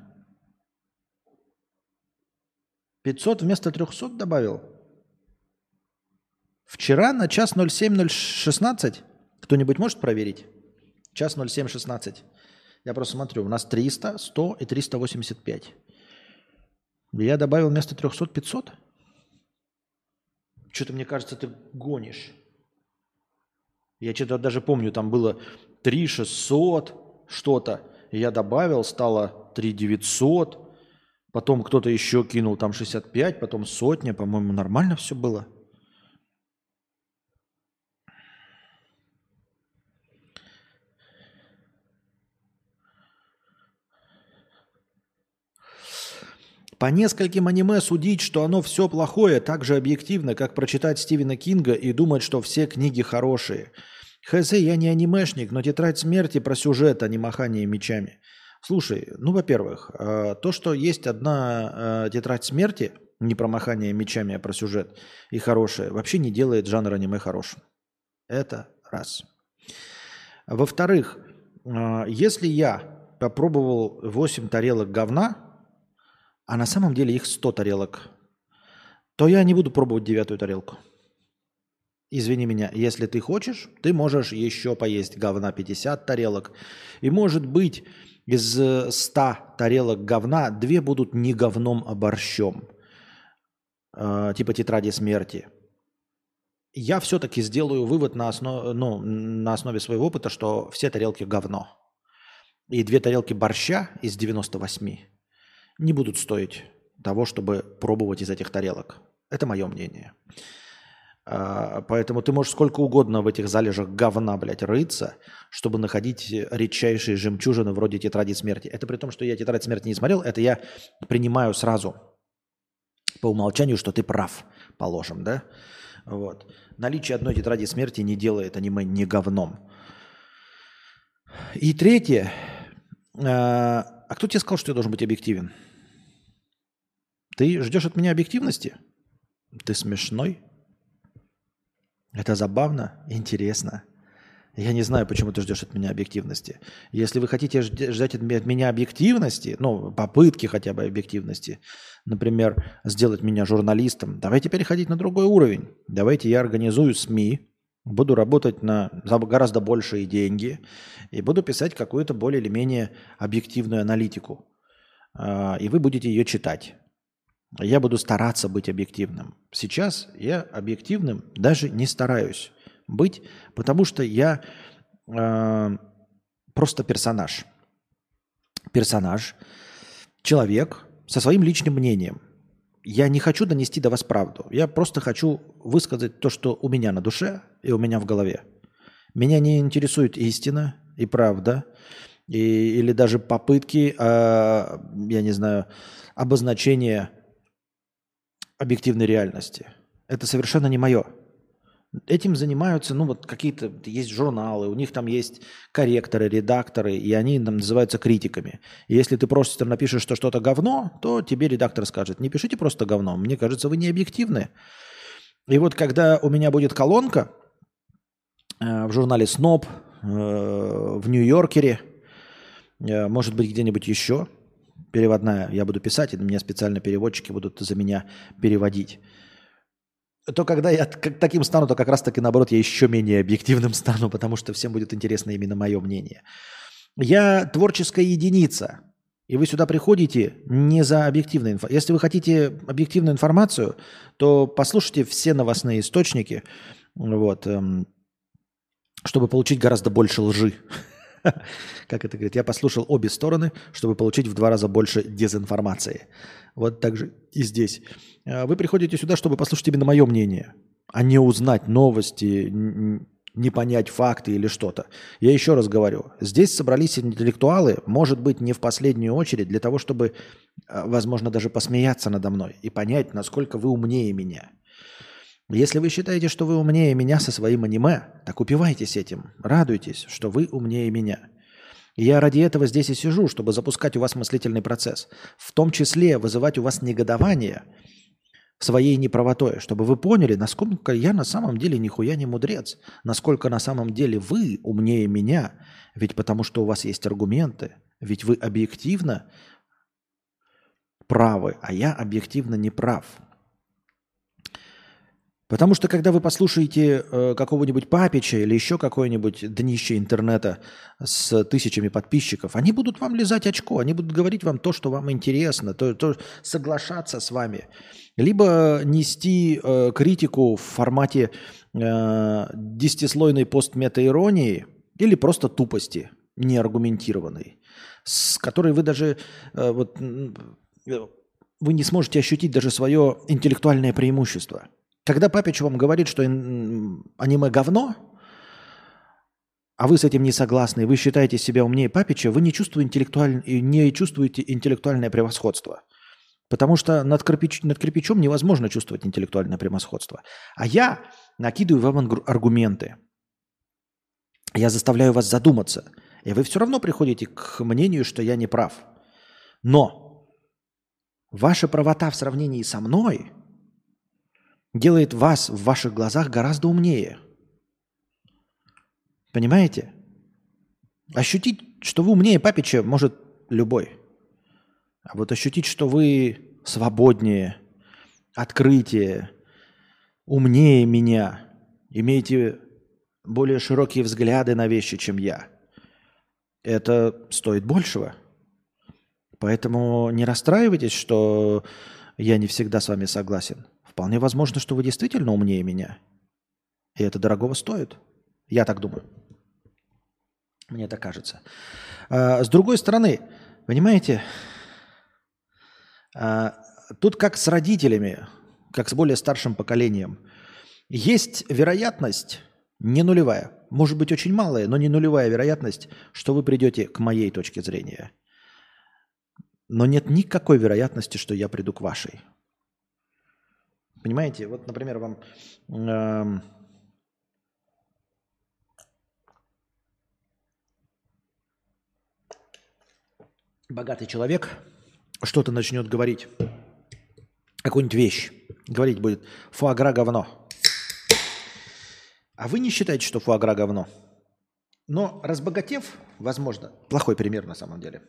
500 вместо 300 добавил? Вчера на час 07.016? Кто-нибудь может проверить? Час 07.16. Я просто смотрю, у нас 300, 100 и 385. Я добавил вместо 300 500? Что-то мне кажется, ты гонишь. Я что-то даже помню, там было 3 600 что-то. Я добавил, стало 3 900. Потом кто-то еще кинул там 65, потом сотня. По-моему, нормально все было. По нескольким аниме судить, что оно все плохое, так же объективно, как прочитать Стивена Кинга и думать, что все книги хорошие. Хз, я не анимешник, но тетрадь смерти про сюжет, а не махание мечами. Слушай, ну, во-первых, э, то, что есть одна э, тетрадь смерти, не про махание мечами, а про сюжет, и хорошая, вообще не делает жанр аниме хорошим. Это раз. Во-вторых, э, если я попробовал 8 тарелок говна, а на самом деле их 100 тарелок, то я не буду пробовать девятую тарелку. Извини меня, если ты хочешь, ты можешь еще поесть говна 50 тарелок. И может быть из 100 тарелок говна две будут не говном, а борщом. Э, типа тетради смерти. Я все-таки сделаю вывод на, основ, ну, на основе своего опыта, что все тарелки говно. И две тарелки борща из 98 не будут стоить того, чтобы пробовать из этих тарелок. Это мое мнение. А, поэтому ты можешь сколько угодно в этих залежах говна, блядь, рыться, чтобы находить редчайшие жемчужины вроде тетради смерти. Это при том, что я тетрадь смерти не смотрел, это я принимаю сразу по умолчанию, что ты прав, положим, да? Вот. Наличие одной тетради смерти не делает аниме не говном. И третье. А, а кто тебе сказал, что я должен быть объективен? Ты ждешь от меня объективности? Ты смешной? Это забавно, интересно. Я не знаю, почему ты ждешь от меня объективности. Если вы хотите ждать от меня объективности, ну, попытки хотя бы объективности, например, сделать меня журналистом, давайте переходить на другой уровень. Давайте я организую СМИ, буду работать на за гораздо большие деньги и буду писать какую-то более или менее объективную аналитику. А, и вы будете ее читать. Я буду стараться быть объективным. Сейчас я объективным даже не стараюсь быть, потому что я э, просто персонаж. Персонаж, человек со своим личным мнением. Я не хочу донести до вас правду. Я просто хочу высказать то, что у меня на душе и у меня в голове. Меня не интересует истина и правда, и, или даже попытки, э, я не знаю, обозначения объективной реальности. Это совершенно не мое. Этим занимаются, ну вот какие-то, есть журналы, у них там есть корректоры, редакторы, и они там называются критиками. И если ты просто напишешь, что что-то говно, то тебе редактор скажет, не пишите просто говно, мне кажется, вы не объективны. И вот когда у меня будет колонка э, в журнале «Сноб», э, в «Нью-Йоркере», э, может быть, где-нибудь еще, переводная, я буду писать, и меня специально переводчики будут за меня переводить – то когда я таким стану, то как раз таки наоборот я еще менее объективным <laughs> стану, потому что всем будет интересно именно мое мнение. Я творческая единица, и вы сюда приходите не за объективной информацией. Если вы хотите объективную информацию, то послушайте все новостные источники, вот, эм, чтобы получить гораздо больше лжи. <laughs> <laughs> Как это говорит? Я послушал обе стороны, чтобы получить в два раза больше дезинформации. Вот так же и здесь. А, вы приходите сюда, чтобы послушать именно мое мнение, а не узнать новости, не понять факты или что-то. Я еще раз говорю, здесь собрались интеллектуалы, может быть, не в последнюю очередь, для того, чтобы, а, возможно, даже посмеяться надо мной и понять, насколько вы умнее меня. Если вы считаете, что вы умнее меня со своим аниме, так упивайтесь этим, радуйтесь, что вы умнее меня. Я ради этого здесь и сижу, чтобы запускать у вас мыслительный процесс. В том числе вызывать у вас негодование своей неправотой, чтобы вы поняли, насколько я на самом деле нихуя не мудрец, насколько на самом деле вы умнее меня, ведь потому что у вас есть аргументы, ведь вы объективно правы, а я объективно не прав. Потому что когда вы послушаете э, какого-нибудь папича или еще какое-нибудь днище интернета с тысячами подписчиков, они будут вам лизать очко, они будут говорить вам то, что вам интересно, то, то соглашаться с вами, либо нести э, критику в формате э, десятислойной постметаиронии или просто тупости неаргументированной, с которой вы даже э, вот, э, вы не сможете ощутить даже свое интеллектуальное преимущество – когда папич вам говорит, что аниме говно, а вы с этим не согласны, вы считаете себя умнее папича, вы не чувствуете, интеллектуаль... не чувствуете интеллектуальное превосходство. Потому что над, кирпич... над кирпичом невозможно чувствовать интеллектуальное превосходство. А я накидываю вам аргументы. Я заставляю вас задуматься. И вы все равно приходите к мнению, что я не прав. Но ваша правота в сравнении со мной – делает вас в ваших глазах гораздо умнее. Понимаете? Ощутить, что вы умнее папича, может любой. А вот ощутить, что вы свободнее, открытие, умнее меня, имеете более широкие взгляды на вещи, чем я, это стоит большего. Поэтому не расстраивайтесь, что я не всегда с вами согласен. Вполне возможно, что вы действительно умнее меня. И это дорогого стоит. Я так думаю. Мне так кажется. А, с другой стороны, понимаете, а, тут как с родителями, как с более старшим поколением, есть вероятность не нулевая, может быть очень малая, но не нулевая вероятность, что вы придете к моей точке зрения. Но нет никакой вероятности, что я приду к вашей. Понимаете, вот, например, вам э, богатый человек что-то начнет говорить какую-нибудь вещь. Говорить будет фуагра говно. А вы не считаете, что фуагра говно? Но разбогатев, возможно, плохой пример на самом деле.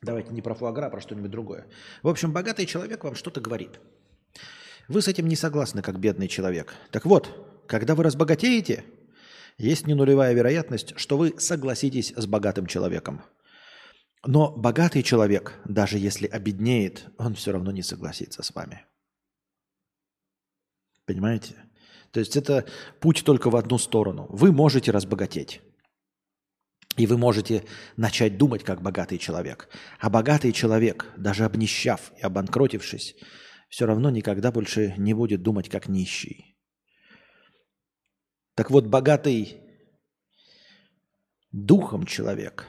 Давайте не про фуагра, а про что-нибудь другое. В общем, богатый человек вам что-то говорит. Вы с этим не согласны, как бедный человек. Так вот, когда вы разбогатеете, есть не нулевая вероятность, что вы согласитесь с богатым человеком. Но богатый человек, даже если обеднеет, он все равно не согласится с вами. Понимаете? То есть это путь только в одну сторону. Вы можете разбогатеть. И вы можете начать думать как богатый человек. А богатый человек, даже обнищав и обанкротившись, все равно никогда больше не будет думать как нищий. Так вот, богатый духом человек,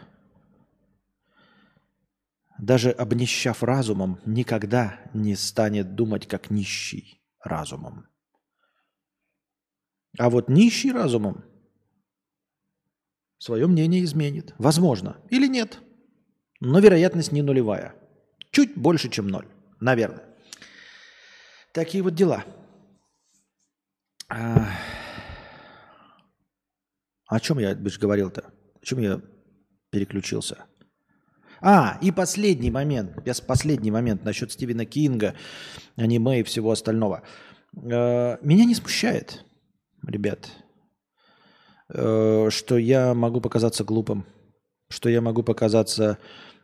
даже обнищав разумом, никогда не станет думать как нищий разумом. А вот нищий разумом свое мнение изменит. Возможно. Или нет. Но вероятность не нулевая. Чуть больше, чем ноль. Наверное. Такие вот дела. А... О чем я, бишь, говорил-то? О чем я переключился? А, и последний момент, последний момент насчет Стивена Кинга, аниме и всего остального. Э, меня не смущает, ребят, э, что я могу показаться глупым, что я могу показаться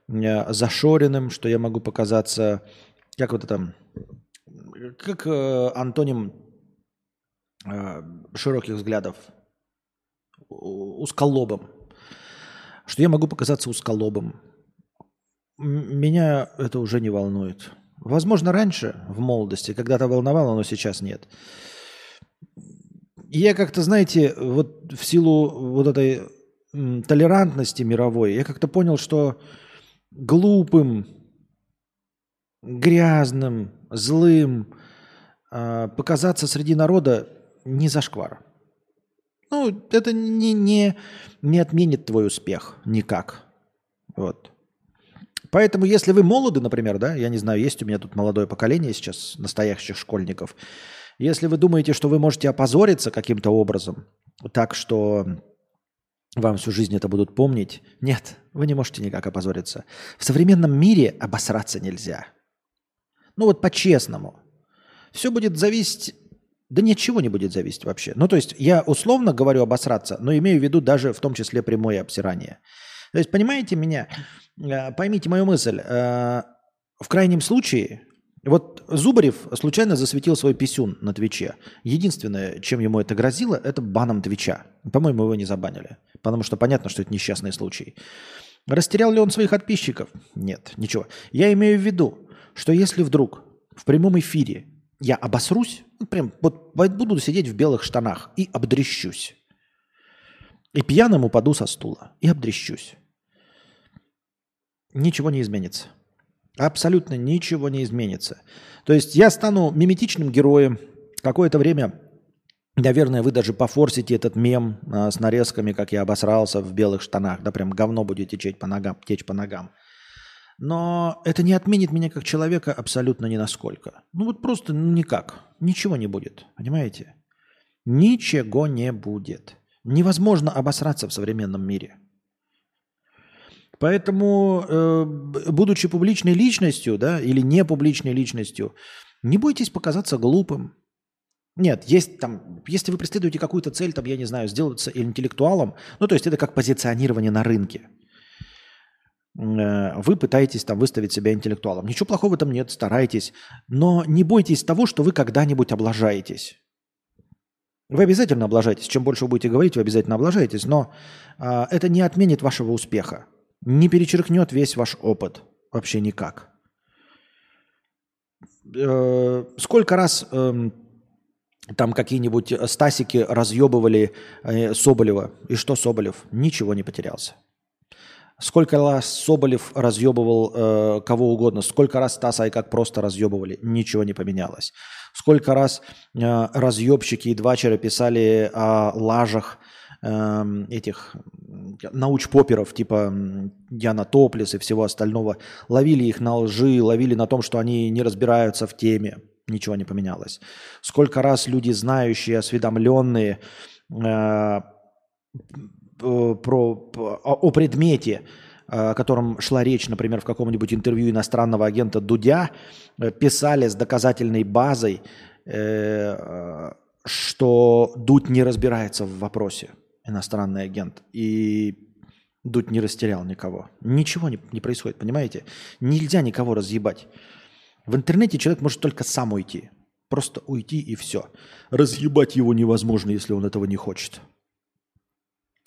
э, зашоренным, что я могу показаться, как вот это, как антоним широких взглядов, узколобым, что я могу показаться узколобым, меня это уже не волнует. Возможно, раньше, в молодости, когда-то волновало, но сейчас нет. Я как-то, знаете, вот в силу вот этой толерантности мировой, я как-то понял, что глупым, грязным, злым э, показаться среди народа не зашквар. Ну, это не, не, не отменит твой успех никак. Вот. Поэтому, если вы молоды, например, да, я не знаю, есть у меня тут молодое поколение сейчас, настоящих школьников, если вы думаете, что вы можете опозориться каким-то образом, так что вам всю жизнь это будут помнить, нет, вы не можете никак опозориться. В современном мире обосраться нельзя. Ну вот по-честному. Все будет зависеть да ничего не будет зависеть вообще. Ну, то есть я условно говорю обосраться, но имею в виду даже в том числе прямое обсирание. То есть, понимаете меня, э, поймите мою мысль. Э, в крайнем случае, вот Зубарев случайно засветил свой писюн на Твиче. Единственное, чем ему это грозило, это баном Твича. По-моему, его не забанили. Потому что понятно, что это несчастный случай. Растерял ли он своих подписчиков? Нет, ничего. Я имею в виду, что если вдруг в прямом эфире я обосрусь, ну, прям вот буду сидеть в белых штанах и обдрещусь. И пьяным упаду со стула и обдрещусь ничего не изменится. Абсолютно ничего не изменится. То есть я стану миметичным героем. Какое-то время, наверное, вы даже пофорсите этот мем а, с нарезками, как я обосрался в белых штанах. Да прям говно будет течь по ногам, течь по ногам. Но это не отменит меня как человека абсолютно ни насколько. Ну вот просто ну, никак. Ничего не будет. Понимаете? Ничего не будет. Невозможно обосраться в современном мире. Поэтому, э, будучи публичной личностью, да, или не публичной личностью, не бойтесь показаться глупым. Нет, есть там, если вы преследуете какую-то цель, там, я не знаю, сделаться интеллектуалом, ну, то есть это как позиционирование на рынке. Э, вы пытаетесь там выставить себя интеллектуалом. Ничего плохого этом нет, старайтесь. Но не бойтесь того, что вы когда-нибудь облажаетесь. Вы обязательно облажаетесь. Чем больше вы будете говорить, вы обязательно облажаетесь. Но э, это не отменит вашего успеха не перечеркнет весь ваш опыт. Вообще никак. Э, сколько раз эм, там какие-нибудь Стасики разъебывали э, Соболева. И что Соболев? Ничего не потерялся. Сколько раз Соболев разъебывал э, кого угодно, сколько раз Стаса и как просто разъебывали, ничего не поменялось. Сколько раз э, разъебщики и двачеры писали о лажах э, этих научпоперов типа Яна Топлис и всего остального. Ловили их на лжи, ловили на том, что они не разбираются в теме. Ничего не поменялось. Сколько раз люди, знающие, осведомленные э, про, о, о предмете, о котором шла речь, например, в каком-нибудь интервью иностранного агента Дудя, э, писали с доказательной базой, э, что Дудь не разбирается в вопросе, иностранный агент. И Дудь не растерял никого. Ничего не, не происходит, понимаете? Нельзя никого разъебать. В интернете человек может только сам уйти. Просто уйти и все. Разъебать его невозможно, если он этого не хочет.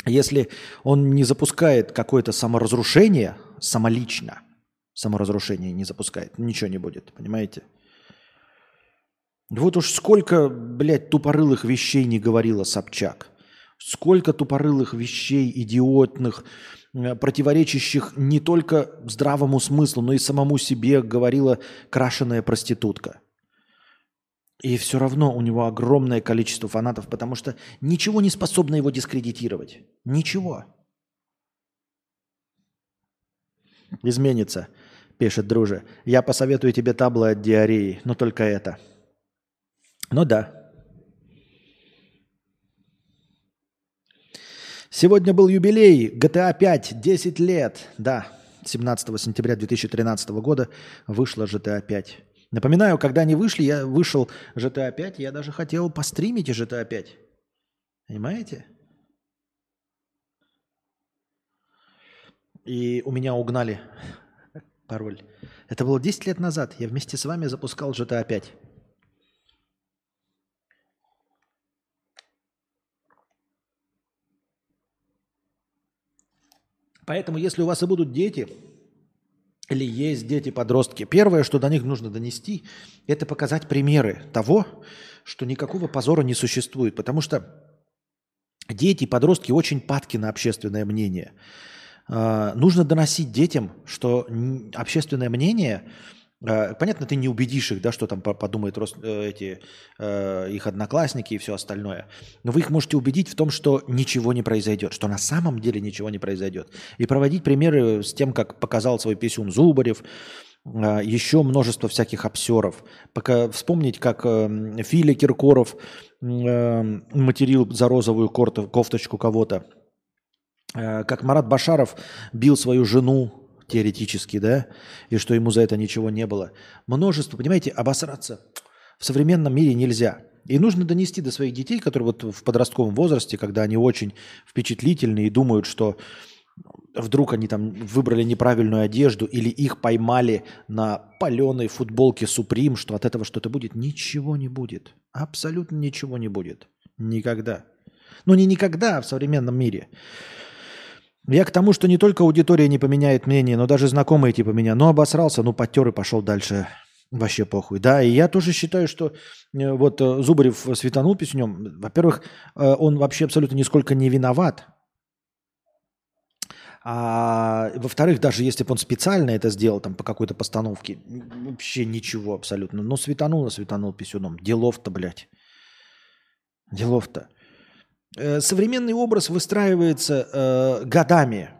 Если он не запускает какое-то саморазрушение самолично, саморазрушение не запускает, ничего не будет, понимаете? Вот уж сколько, блядь, тупорылых вещей не говорила Собчак. Сколько тупорылых вещей, идиотных, противоречащих не только здравому смыслу, но и самому себе говорила крашеная проститутка. И все равно у него огромное количество фанатов, потому что ничего не способно его дискредитировать. Ничего. Изменится, пишет друже. Я посоветую тебе табло от диареи, но только это – ну да. Сегодня был юбилей GTA 5, 10 лет. Да, 17 сентября 2013 года вышла GTA 5. Напоминаю, когда они вышли, я вышел GTA 5, я даже хотел постримить GTA 5. Понимаете? И у меня угнали <laughs> пароль. Это было 10 лет назад. Я вместе с вами запускал GTA 5. Поэтому, если у вас и будут дети, или есть дети-подростки, первое, что до них нужно донести, это показать примеры того, что никакого позора не существует. Потому что дети, подростки очень падки на общественное мнение. А, нужно доносить детям, что общественное мнение понятно, ты не убедишь их, да, что там подумают э, эти, э, их одноклассники и все остальное. Но вы их можете убедить в том, что ничего не произойдет, что на самом деле ничего не произойдет. И проводить примеры с тем, как показал свой писюн Зубарев, еще множество всяких обсеров. Пока вспомнить, как Филя Киркоров материл за розовую кофточку кого-то, как Марат Башаров бил свою жену теоретически, да, и что ему за это ничего не было. Множество, понимаете, обосраться в современном мире нельзя. И нужно донести до своих детей, которые вот в подростковом возрасте, когда они очень впечатлительны и думают, что вдруг они там выбрали неправильную одежду или их поймали на паленой футболке Supreme, что от этого что-то будет. Ничего не будет. Абсолютно ничего не будет. Никогда. Ну не никогда, а в современном мире. Я к тому, что не только аудитория не поменяет мнение, но даже знакомые типа меня. Ну, обосрался, ну, подтер и пошел дальше. Вообще похуй. Да, и я тоже считаю, что э, вот э, Зубарев светанул песнем. Во-первых, э, он вообще абсолютно нисколько не виноват. А во-вторых, даже если бы он специально это сделал там по какой-то постановке, вообще ничего абсолютно. Ну, светанул, светанул писюном. Делов-то, блядь. Делов-то. Э, современный образ выстраивается э, годами,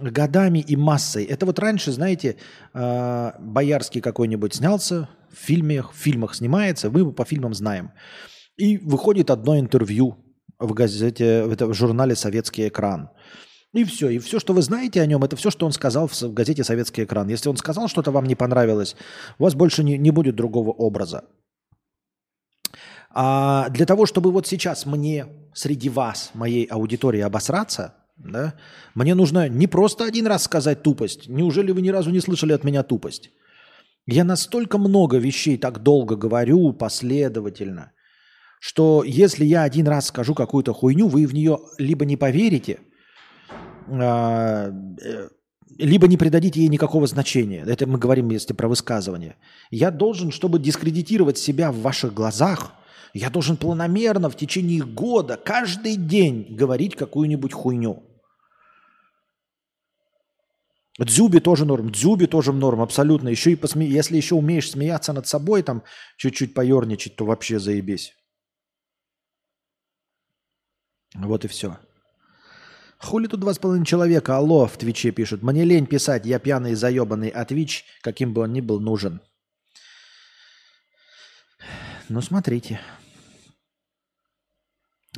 годами и массой. Это вот раньше, знаете, э, Боярский какой-нибудь снялся в фильмах, в фильмах снимается, мы его по фильмам знаем. И выходит одно интервью в газете, в, в журнале «Советский экран». И все. И все, что вы знаете о нем, это все, что он сказал в газете «Советский экран». Если он сказал что-то вам не понравилось, у вас больше не, не будет другого образа. А для того, чтобы вот сейчас мне среди вас, моей аудитории, обосраться, да, мне нужно не просто один раз сказать тупость. Неужели вы ни разу не слышали от меня тупость? Я настолько много вещей так долго говорю, последовательно, что если я один раз скажу какую-то хуйню, вы в нее либо не поверите, а, э, либо не придадите ей никакого значения. Это мы говорим, если про высказывание. Я должен, чтобы дискредитировать себя в ваших глазах, я должен планомерно в течение года, каждый день говорить какую-нибудь хуйню. Дзюби тоже норм, дзюби тоже норм, абсолютно. Еще и посме... Если еще умеешь смеяться над собой, там чуть-чуть поерничать, то вообще заебись. Вот и все. Хули тут два с половиной человека? Алло, в Твиче пишут. Мне лень писать, я пьяный и заебанный, а Твич, каким бы он ни был, нужен. Ну, смотрите.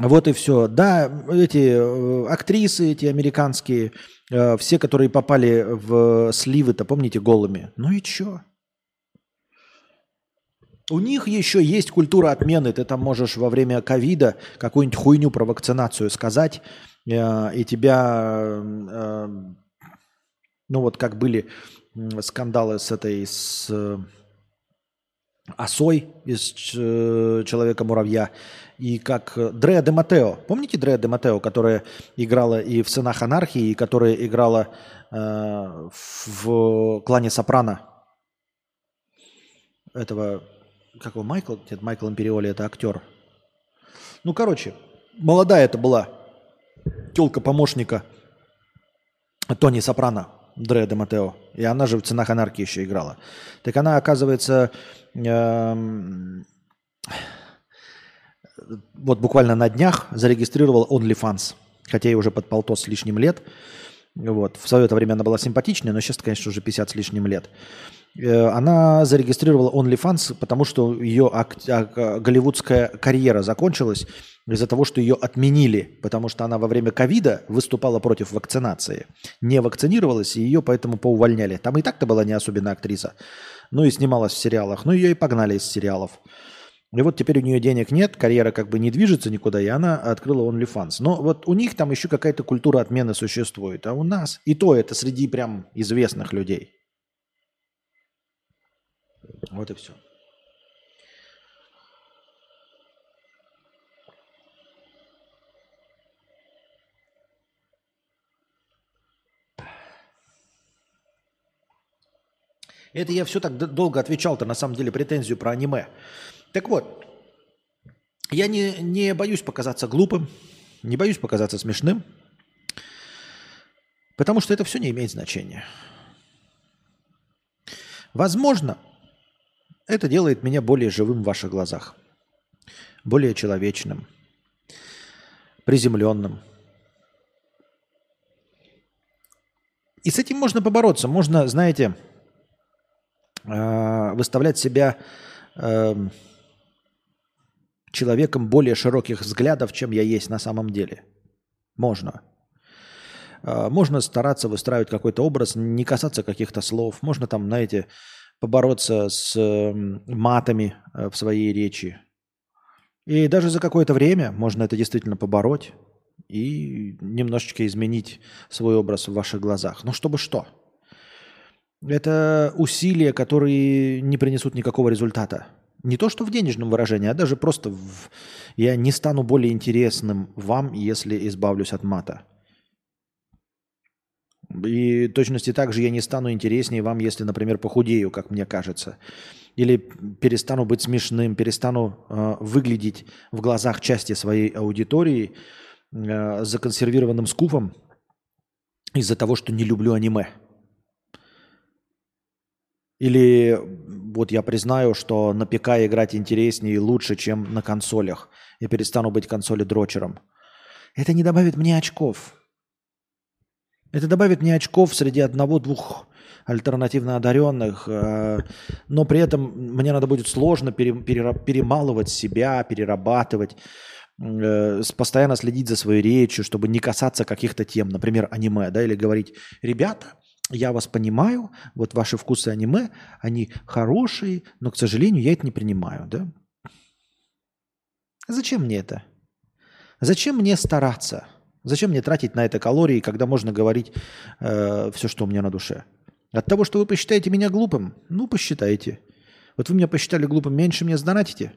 Вот и все. Да, эти э, актрисы, эти американские, э, все, которые попали в сливы-то, помните, голыми. Ну и чё? У них еще есть культура отмены. Ты там можешь во время ковида какую-нибудь хуйню про вакцинацию сказать, э, и тебя, э, ну вот как были скандалы с этой, с Осой из э, Человека-муравья, и как Дреа де Матео. Помните Дреа де Матео, которая играла и в «Сынах анархии», и которая играла э, в «Клане Сопрано»? Этого, как его, Майкл? Нет, Майкл Империоли, это актер. Ну, короче, молодая это была телка помощника Тони Сопрано. Дре де Матео. И она же в «Ценах анархии» еще играла. Так она, оказывается, эм, вот буквально на днях зарегистрировала OnlyFans. Хотя ей уже под полтос с лишним лет. Вот. В свое время она была симпатичная, но сейчас, конечно, уже 50 с лишним лет. Э, она зарегистрировала OnlyFans, потому что ее голливудская карьера закончилась из-за того, что ее отменили, потому что она во время ковида выступала против вакцинации. Не вакцинировалась, и ее поэтому поувольняли. Там и так-то была не особенно актриса. Ну и снималась в сериалах. Ну ее и погнали из сериалов. И вот теперь у нее денег нет, карьера как бы не движется никуда, и она открыла OnlyFans. Но вот у них там еще какая-то культура отмены существует, а у нас и то это среди прям известных людей. Вот и все. Это я все так долго отвечал-то, на самом деле, претензию про аниме. Так вот, я не, не боюсь показаться глупым, не боюсь показаться смешным, потому что это все не имеет значения. Возможно, это делает меня более живым в ваших глазах, более человечным, приземленным. И с этим можно побороться. Можно, знаете, э, выставлять себя эм, человеком более широких взглядов, чем я есть на самом деле. Можно. Э, можно стараться выстраивать какой-то образ, не касаться каких-то слов. Можно там, знаете, побороться с матами э, в своей речи. И даже за какое-то время можно это действительно побороть и немножечко изменить свой образ в ваших глазах. Ну, чтобы что? Это усилия, которые не принесут никакого результата. Не то, что в денежном выражении, а даже просто в... я не стану более интересным вам, если избавлюсь от мата. И точности так же я не стану интереснее вам, если, например, похудею, как мне кажется. Или перестану быть смешным, перестану э, выглядеть в глазах части своей аудитории э, законсервированным скуфом из-за того, что не люблю аниме. Или вот я признаю, что на ПК играть интереснее и лучше, чем на консолях. Я перестану быть консоли дрочером. Это не добавит мне очков. Это добавит мне очков среди одного-двух альтернативно одаренных, э, но при этом мне надо будет сложно перемалывать себя, перерабатывать, э, постоянно следить за своей речью, чтобы не касаться каких-то тем, например, аниме, да, или говорить, ребята, я вас понимаю, вот ваши вкусы аниме, они хорошие, но, к сожалению, я это не принимаю, да? Зачем мне это? Зачем мне стараться? Зачем мне тратить на это калории, когда можно говорить э, все, что у меня на душе? От того, что вы посчитаете меня глупым? Ну, посчитайте. Вот вы меня посчитали глупым, меньше мне сдонатите?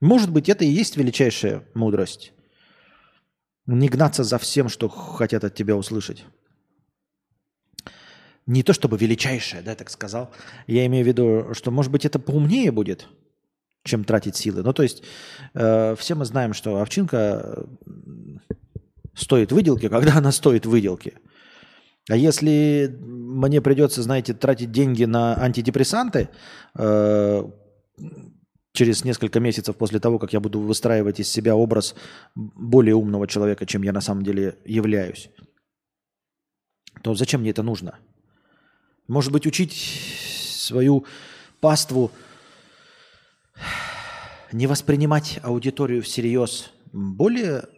Может быть, это и есть величайшая мудрость. Не гнаться за всем, что хотят от тебя услышать. Не то чтобы величайшее, да, так сказал. Я имею в виду, что, может быть, это поумнее будет – чем тратить силы. Ну, то есть э, все мы знаем, что овчинка стоит выделки, когда она стоит выделки. А если мне придется, знаете, тратить деньги на антидепрессанты, э, через несколько месяцев после того, как я буду выстраивать из себя образ более умного человека, чем я на самом деле являюсь, то зачем мне это нужно? Может быть, учить свою паству не воспринимать аудиторию всерьез более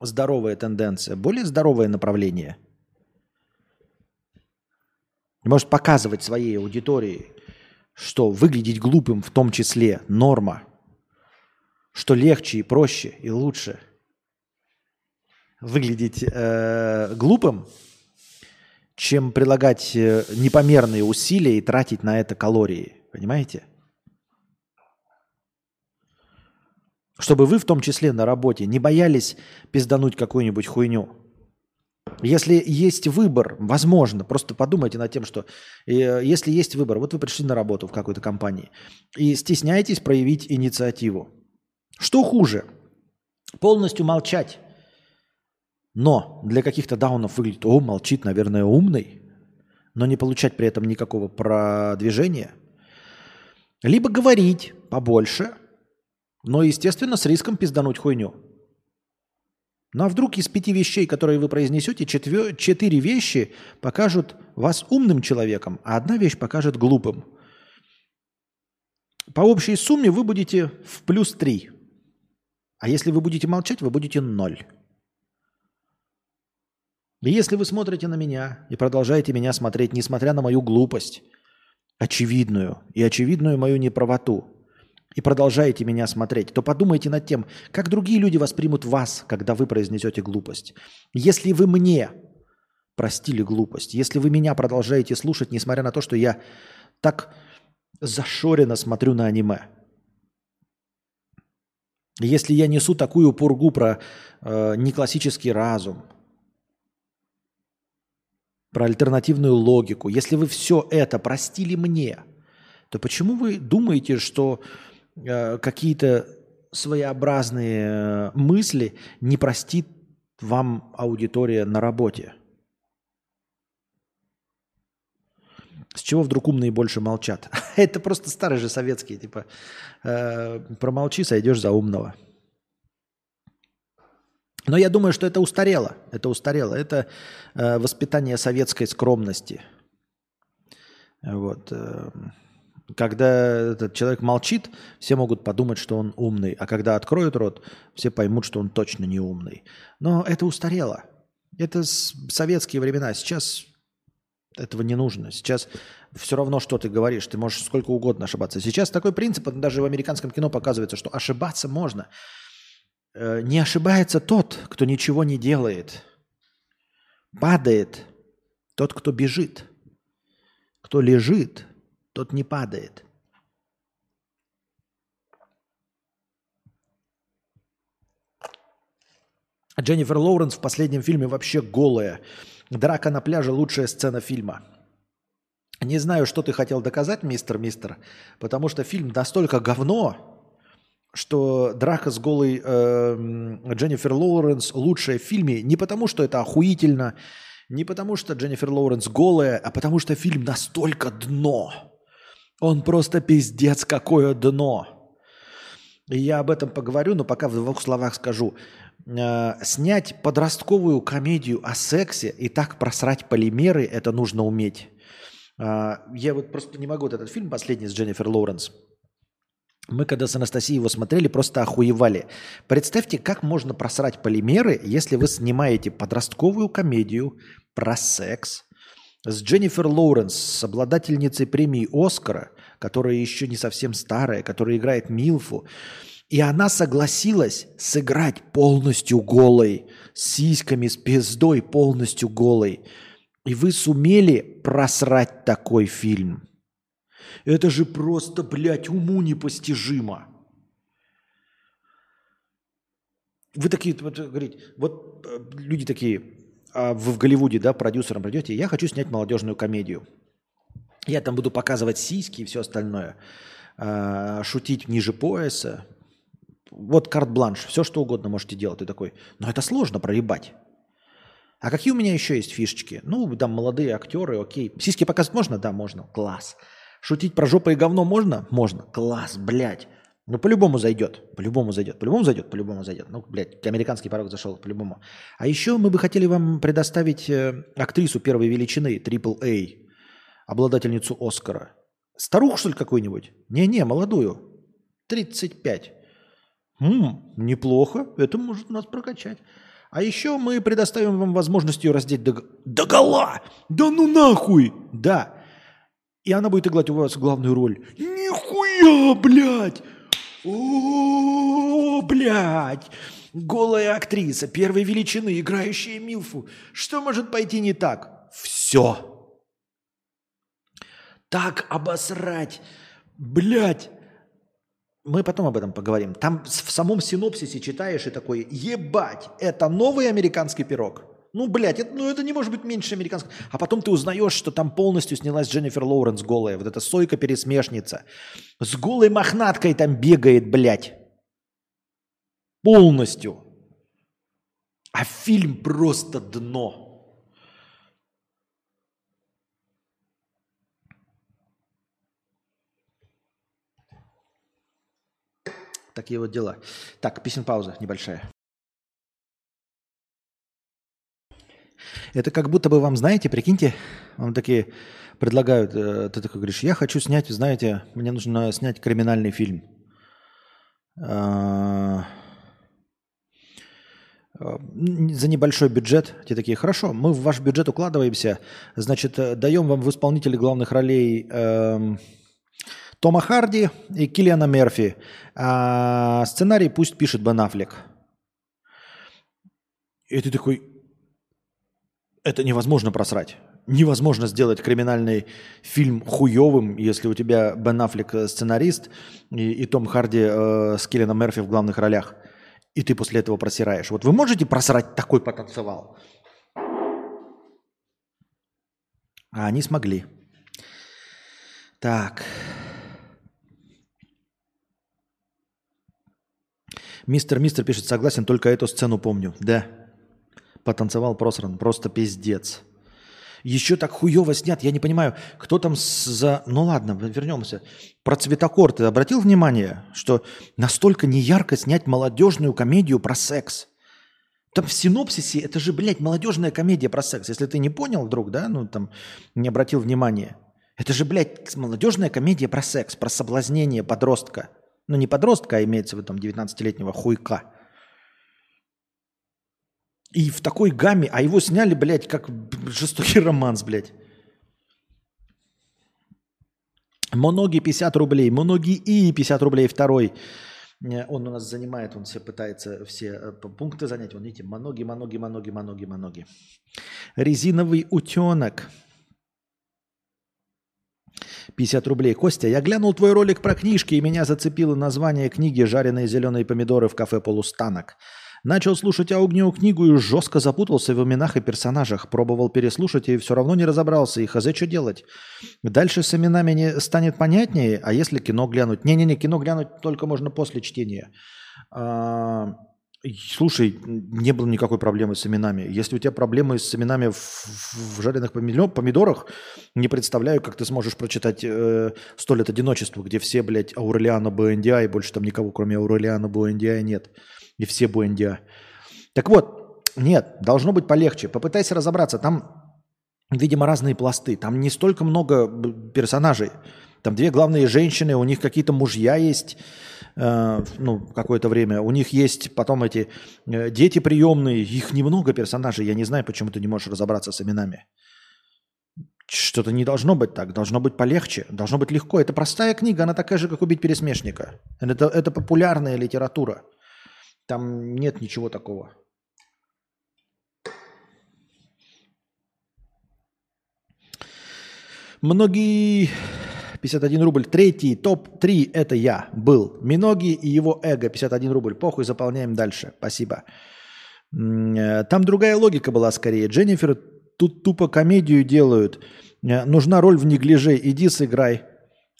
здоровая тенденция, более здоровое направление. Может показывать своей аудитории, что выглядеть глупым в том числе норма, что легче и проще и лучше выглядеть э, глупым, чем прилагать э, непомерные усилия и тратить на это калории. Понимаете? Чтобы вы в том числе на работе не боялись пиздануть какую-нибудь хуйню. Если есть выбор, возможно, просто подумайте над тем, что э, если есть выбор, вот вы пришли на работу в какой-то компании и стесняетесь проявить инициативу. Что хуже? Полностью молчать. Но для каких-то даунов выглядит, о, молчит, наверное, умный, но не получать при этом никакого продвижения. Либо говорить побольше – но, естественно, с риском пиздануть хуйню. Ну а вдруг из пяти вещей, которые вы произнесете, четвер... четыре вещи покажут вас умным человеком, а одна вещь покажет глупым. По общей сумме вы будете в плюс три. А если вы будете молчать, вы будете ноль. Если вы смотрите на меня и продолжаете меня смотреть, несмотря на мою глупость, очевидную и очевидную мою неправоту, и продолжаете меня смотреть, то подумайте над тем, как другие люди воспримут вас, когда вы произнесете глупость. Если вы мне простили глупость, если вы меня продолжаете слушать, несмотря на то, что я так зашоренно смотрю на аниме, если я несу такую пургу про э, неклассический разум, про альтернативную логику, если вы все это простили мне, то почему вы думаете, что Э, какие-то своеобразные э, мысли не простит вам аудитория на работе? С чего вдруг умные больше молчат? <laughs> Это просто старые же советские, типа, э, промолчи, сойдешь за умного. Но я думаю, что это устарело. Это устарело. Это воспитание советской скромности. Вот. Э, когда этот человек молчит, все могут подумать, что он умный, а когда откроет рот, все поймут, что он точно не умный. Но это устарело. Это советские времена. Сейчас этого не нужно. Сейчас все равно, что ты говоришь. Ты можешь сколько угодно ошибаться. Сейчас такой принцип, даже в американском кино показывается, что ошибаться можно. Э, не ошибается тот, кто ничего не делает. Падает тот, кто бежит. Кто лежит, тот не падает. Дженнифер Лоуренс в последнем фильме вообще голая. Драка на пляже – лучшая сцена фильма. Не знаю, что ты хотел доказать, мистер Мистер, потому что фильм настолько говно, что драка с голой э, Дженнифер Лоуренс лучшая в фильме не потому, что это охуительно, не потому, что Дженнифер Лоуренс голая, а потому что фильм настолько дно. Он просто пиздец, какое дно. И я об этом поговорю, но пока в двух словах скажу. Э, снять подростковую комедию о сексе и так просрать полимеры, это нужно уметь. Э, я вот просто не могу вот этот фильм последний с Дженнифер Лоуренс. Мы когда с Анастасией его смотрели, просто охуевали. Представьте, как можно просрать полимеры, если вы снимаете подростковую комедию про секс, с Дженнифер Лоуренс, с обладательницей премии Оскара, которая еще не совсем старая, которая играет Милфу. И она согласилась сыграть полностью голой, с сиськами, с пиздой полностью голой. И вы сумели просрать такой фильм. Это же просто, блядь, уму непостижимо. Вы такие, вот, говорите, вот э, люди такие, а вы в Голливуде, да, продюсером придете, я хочу снять молодежную комедию. Я там буду показывать сиськи и все остальное, а, шутить ниже пояса. Вот карт-бланш, все что угодно можете делать. Ты такой, но это сложно проебать. А какие у меня еще есть фишечки? Ну, там молодые актеры, окей. Сиськи показывать можно? Да, можно. Класс. Шутить про жопу и говно можно? Можно. Класс, блядь. Ну, по-любому зайдет. По-любому зайдет. По-любому зайдет. По-любому зайдет. Ну, блядь, американский порог зашел. По-любому. А еще мы бы хотели вам предоставить э, актрису первой величины, AAA, обладательницу Оскара. Старуху, что ли, какую-нибудь? Не-не, молодую. 35. М-м, неплохо. Это может нас прокачать. А еще мы предоставим вам возможность ее раздеть до, до гола. Да ну нахуй! Да. И она будет играть у вас главную роль. Нихуя, блядь! О, блядь! Голая актриса первой величины, играющая Милфу. Что может пойти не так? Все. Так обосрать. Блядь. Мы потом об этом поговорим. Там в самом синопсисе читаешь и такой, ебать, это новый американский пирог. Ну, блядь, это, ну это не может быть меньше американского. А потом ты узнаешь, что там полностью снялась Дженнифер Лоуренс голая. Вот эта сойка-пересмешница. С голой мохнаткой там бегает, блядь. Полностью. А фильм просто дно. Такие вот дела. Так, песен пауза небольшая. Это как будто бы вам, знаете, прикиньте, вам такие предлагают, э, ты такой говоришь, я хочу снять, знаете, мне нужно снять криминальный фильм. А, а, за небольшой бюджет. Те такие, хорошо, мы в ваш бюджет укладываемся, значит, э, даем вам в исполнители главных ролей эм, Тома Харди и Киллиана Мерфи. А сценарий пусть пишет Бен Аффлек. И ты такой, это невозможно просрать. Невозможно сделать криминальный фильм хуевым, если у тебя Бен Аффлек э, сценарист и, и Том Харди э, с Киллианом Мерфи в главных ролях. И ты после этого просираешь. Вот вы можете просрать такой потенциал? А они смогли. Так. Мистер Мистер пишет, согласен, только эту сцену помню. Да. Потанцевал просран. Просто пиздец. Еще так хуево снят. Я не понимаю, кто там за... Ну ладно, вернемся. Про цветокор ты обратил внимание, что настолько неярко снять молодежную комедию про секс? Там в синопсисе, это же, блядь, молодежная комедия про секс. Если ты не понял вдруг, да, ну там не обратил внимания. Это же, блядь, молодежная комедия про секс, про соблазнение подростка. Ну, не подростка, а имеется в виду 19-летнего хуйка. И в такой гамме, а его сняли, блядь, как жестокий романс, блядь. Моноги 50 рублей, Моноги и 50 рублей второй. Э, он у нас занимает, он все пытается все э, пункты занять. Вон, видите, моноги, моноги, моноги, моноги, моноги. Резиновый утенок. 50 рублей. Костя, я глянул твой ролик про книжки, и меня зацепило название книги «Жареные зеленые помидоры в кафе «Полустанок». Начал слушать аудиокнигу и жестко запутался в именах и персонажах. Пробовал переслушать и все равно не разобрался. И хз, что делать? Дальше с именами не станет понятнее, а если кино глянуть? Не-не-не, кино глянуть только можно после чтения. А, Слушай, не было никакой проблемы с именами. Если у тебя проблемы с именами в, в жареных помидорах, не представляю, как ты сможешь прочитать э, «Сто лет одиночества», где все, блядь, Аурелиана Буэндиа, и больше там никого, кроме Аурелиана Буэндиа, нет. И все Буэндиа. Так вот, нет, должно быть полегче. Попытайся разобраться. Там, видимо, разные пласты. Там не столько много персонажей. Там две главные женщины, у них какие-то мужья есть, э, ну, какое-то время. У них есть потом эти э, дети приемные, их немного персонажей. Я не знаю, почему ты не можешь разобраться с именами. Что-то не должно быть так, должно быть полегче, должно быть легко. Это простая книга, она такая же, как «Убить пересмешника». Это, это популярная литература. Там нет ничего такого. Многие 51 рубль. Третий, топ-3, это я был. Миноги и его эго, 51 рубль. Похуй, заполняем дальше. Спасибо. Э, там другая логика была скорее. Дженнифер тут тупо комедию делают. Э, нужна роль в неглиже, иди сыграй.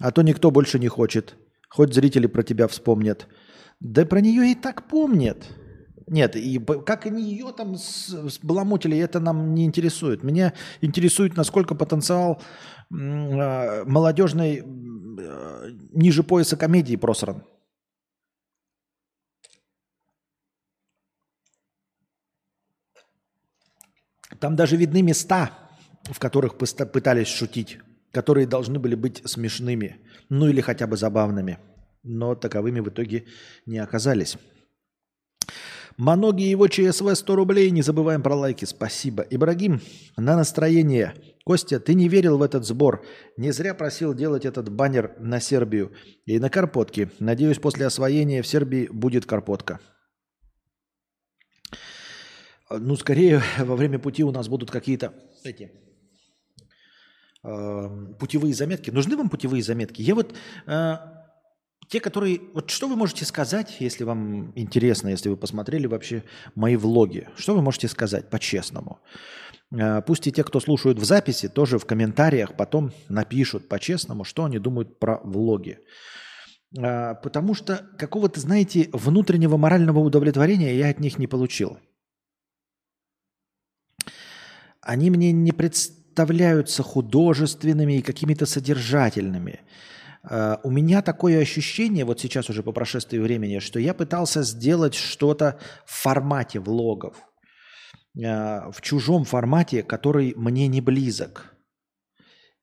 А то никто больше не хочет. Хоть зрители про тебя вспомнят. Да про нее и так помнят. Нет, и как они ее там сбаламутили, это нам не интересует. Меня интересует, насколько потенциал э, а, молодежной э, а, ниже пояса комедии просран. Там даже видны места, в которых пытались шутить, которые должны были быть смешными, ну или хотя бы забавными но таковыми в итоге не оказались. Маноги его ЧСВ 100 рублей. Не забываем про лайки. Спасибо. Ибрагим, на настроение. Костя, ты не верил в этот сбор. Не зря просил делать этот баннер на Сербию и на Карпотки. Надеюсь, после освоения в Сербии будет Карпотка. Ну, скорее, во время пути у нас будут какие-то эти э, путевые заметки. Нужны вам путевые заметки? Я вот э, те, которые... Вот что вы можете сказать, если вам интересно, если вы посмотрели вообще мои влоги? Что вы можете сказать по-честному? А, пусть и те, кто слушают в записи, тоже в комментариях потом напишут по-честному, что они думают про влоги. А, потому что какого-то, знаете, внутреннего морального удовлетворения я от них не получил. Они мне не представляются художественными и какими-то содержательными. Uh, у меня такое ощущение, вот сейчас уже по прошествии времени, что я пытался сделать что-то в формате влогов, uh, в чужом формате, который мне не близок.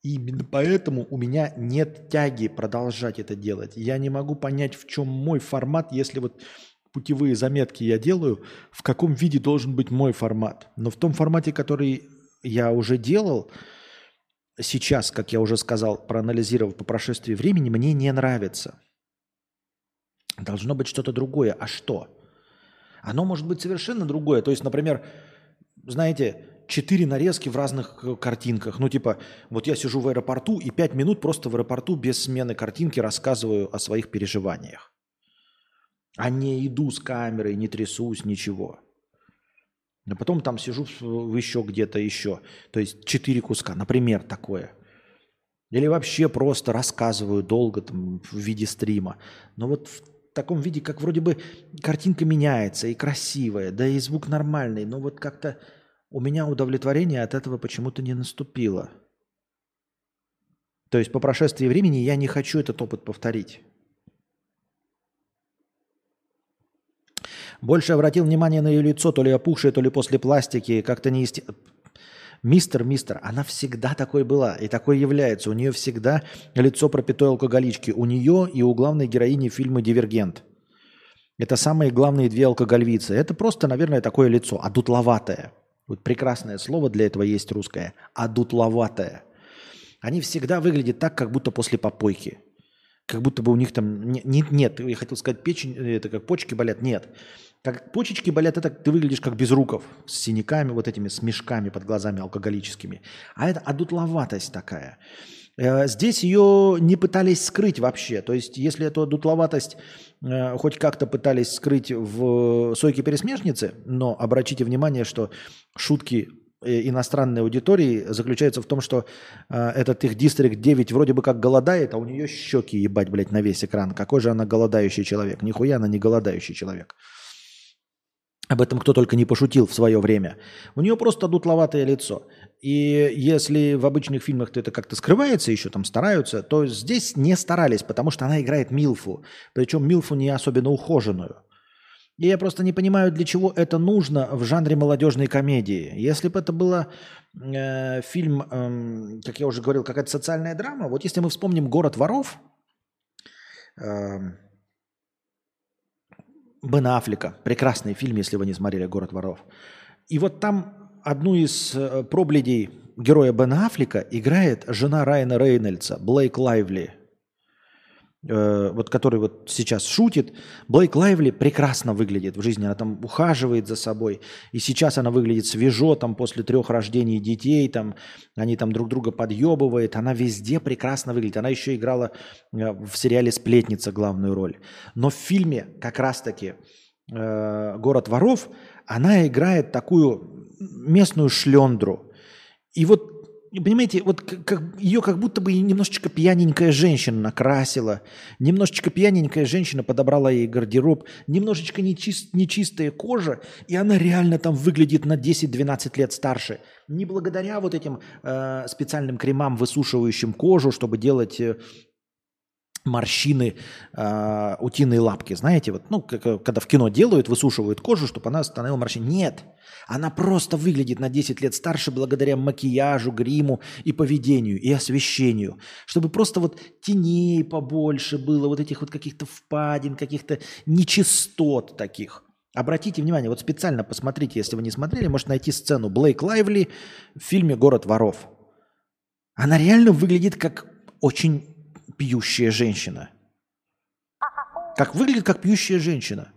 И именно поэтому у меня нет тяги продолжать это делать. Я не могу понять, в чем мой формат, если вот путевые заметки я делаю, в каком виде должен быть мой формат. Но в том формате, который я уже делал, сейчас, как я уже сказал, проанализировав по прошествии времени, мне не нравится. Должно быть что-то другое. А что? Оно может быть совершенно другое. То есть, например, знаете, четыре нарезки в разных э, картинках. Ну, типа, вот я сижу в аэропорту и пять минут просто в аэропорту без смены картинки рассказываю о своих переживаниях. А не иду с камерой, не трясусь, ничего. А потом там сижу еще где-то еще. То есть четыре куска, например, такое. Или вообще просто рассказываю долго там, в виде стрима. Но вот в таком виде, как вроде бы картинка меняется и красивая, да и звук нормальный, но вот как-то у меня удовлетворение от этого почему-то не наступило. То есть по прошествии времени я не хочу этот опыт повторить. Больше обратил внимание на ее лицо, то ли опухшее, то ли после пластики, как-то не есте... Мистер, мистер, она всегда такой была и такой является. У нее всегда лицо пропитой алкоголички. У нее и у главной героини фильма «Дивергент». Это самые главные две алкоголевицы. Это просто, наверное, такое лицо, адутловатое. Вот прекрасное слово для этого есть русское. Адутловатое. Они всегда выглядят так, как будто после попойки. Как будто бы у них там... Нет, нет, я хотел сказать, печень, это как почки болят. Нет. Как почечки болят, это ты выглядишь как без руков, с синяками, вот этими, с мешками под глазами алкоголическими. А это одутловатость такая. Э, здесь ее не пытались скрыть вообще. То есть, если эту дутловатость э, хоть как-то пытались скрыть в «Сойке пересмешницы», но обратите внимание, что шутки э, иностранной аудитории заключаются в том, что этот их Дистрикт 9 вроде бы как голодает, а у нее щеки ебать, блядь, на весь экран. Какой же она голодающий человек? Нихуя она не голодающий человек. Об этом кто только не пошутил в свое время. У нее просто дутловатое лицо. И если в обычных фильмах -то это как-то скрывается, еще там стараются, то здесь не старались, потому что она играет Милфу. Причем Милфу не особенно ухоженную. И я просто не понимаю, для чего это нужно в жанре молодежной комедии. Если бы это было э, фильм, э, как я уже говорил, какая-то социальная драма, вот если мы вспомним «Город воров», э, Бен Аффлека. Прекрасный фильм, если вы не смотрели «Город воров». И вот там одну из э, пробледей героя Бена Аффлека играет жена Райана Рейнольдса, Блейк Лайвли, э, вот который вот сейчас шутит. Блейк Лайвли прекрасно выглядит в жизни, она там ухаживает за собой. И сейчас она выглядит свежо, там после трех рождений детей, там они там друг друга подъебывают. Она везде прекрасно выглядит. Она еще играла э, в сериале «Сплетница» главную роль. Но в фильме как раз-таки э, «Город воров» она играет такую местную шлендру. И вот, понимаете, вот как, ее как будто бы немножечко пьяненькая женщина накрасила, немножечко пьяненькая женщина подобрала ей гардероб, немножечко нечист, нечистая кожа, и она реально там выглядит на 10-12 лет старше. Не благодаря вот этим э, специальным кремам, высушивающим кожу, чтобы делать... Э, морщины э, утиные лапки. Знаете, вот, ну, как, когда в кино делают, высушивают кожу, чтобы она становилась морщиной. Нет, она просто выглядит на 10 лет старше благодаря макияжу, гриму и поведению, и освещению. Чтобы просто вот теней побольше было, вот этих вот каких-то впадин, каких-то нечистот таких. Обратите внимание, вот специально посмотрите, если вы не смотрели, можете найти сцену Блейк Лайвли в фильме «Город воров». Она реально выглядит как очень пьющая женщина. Как выглядит как пьющая женщина.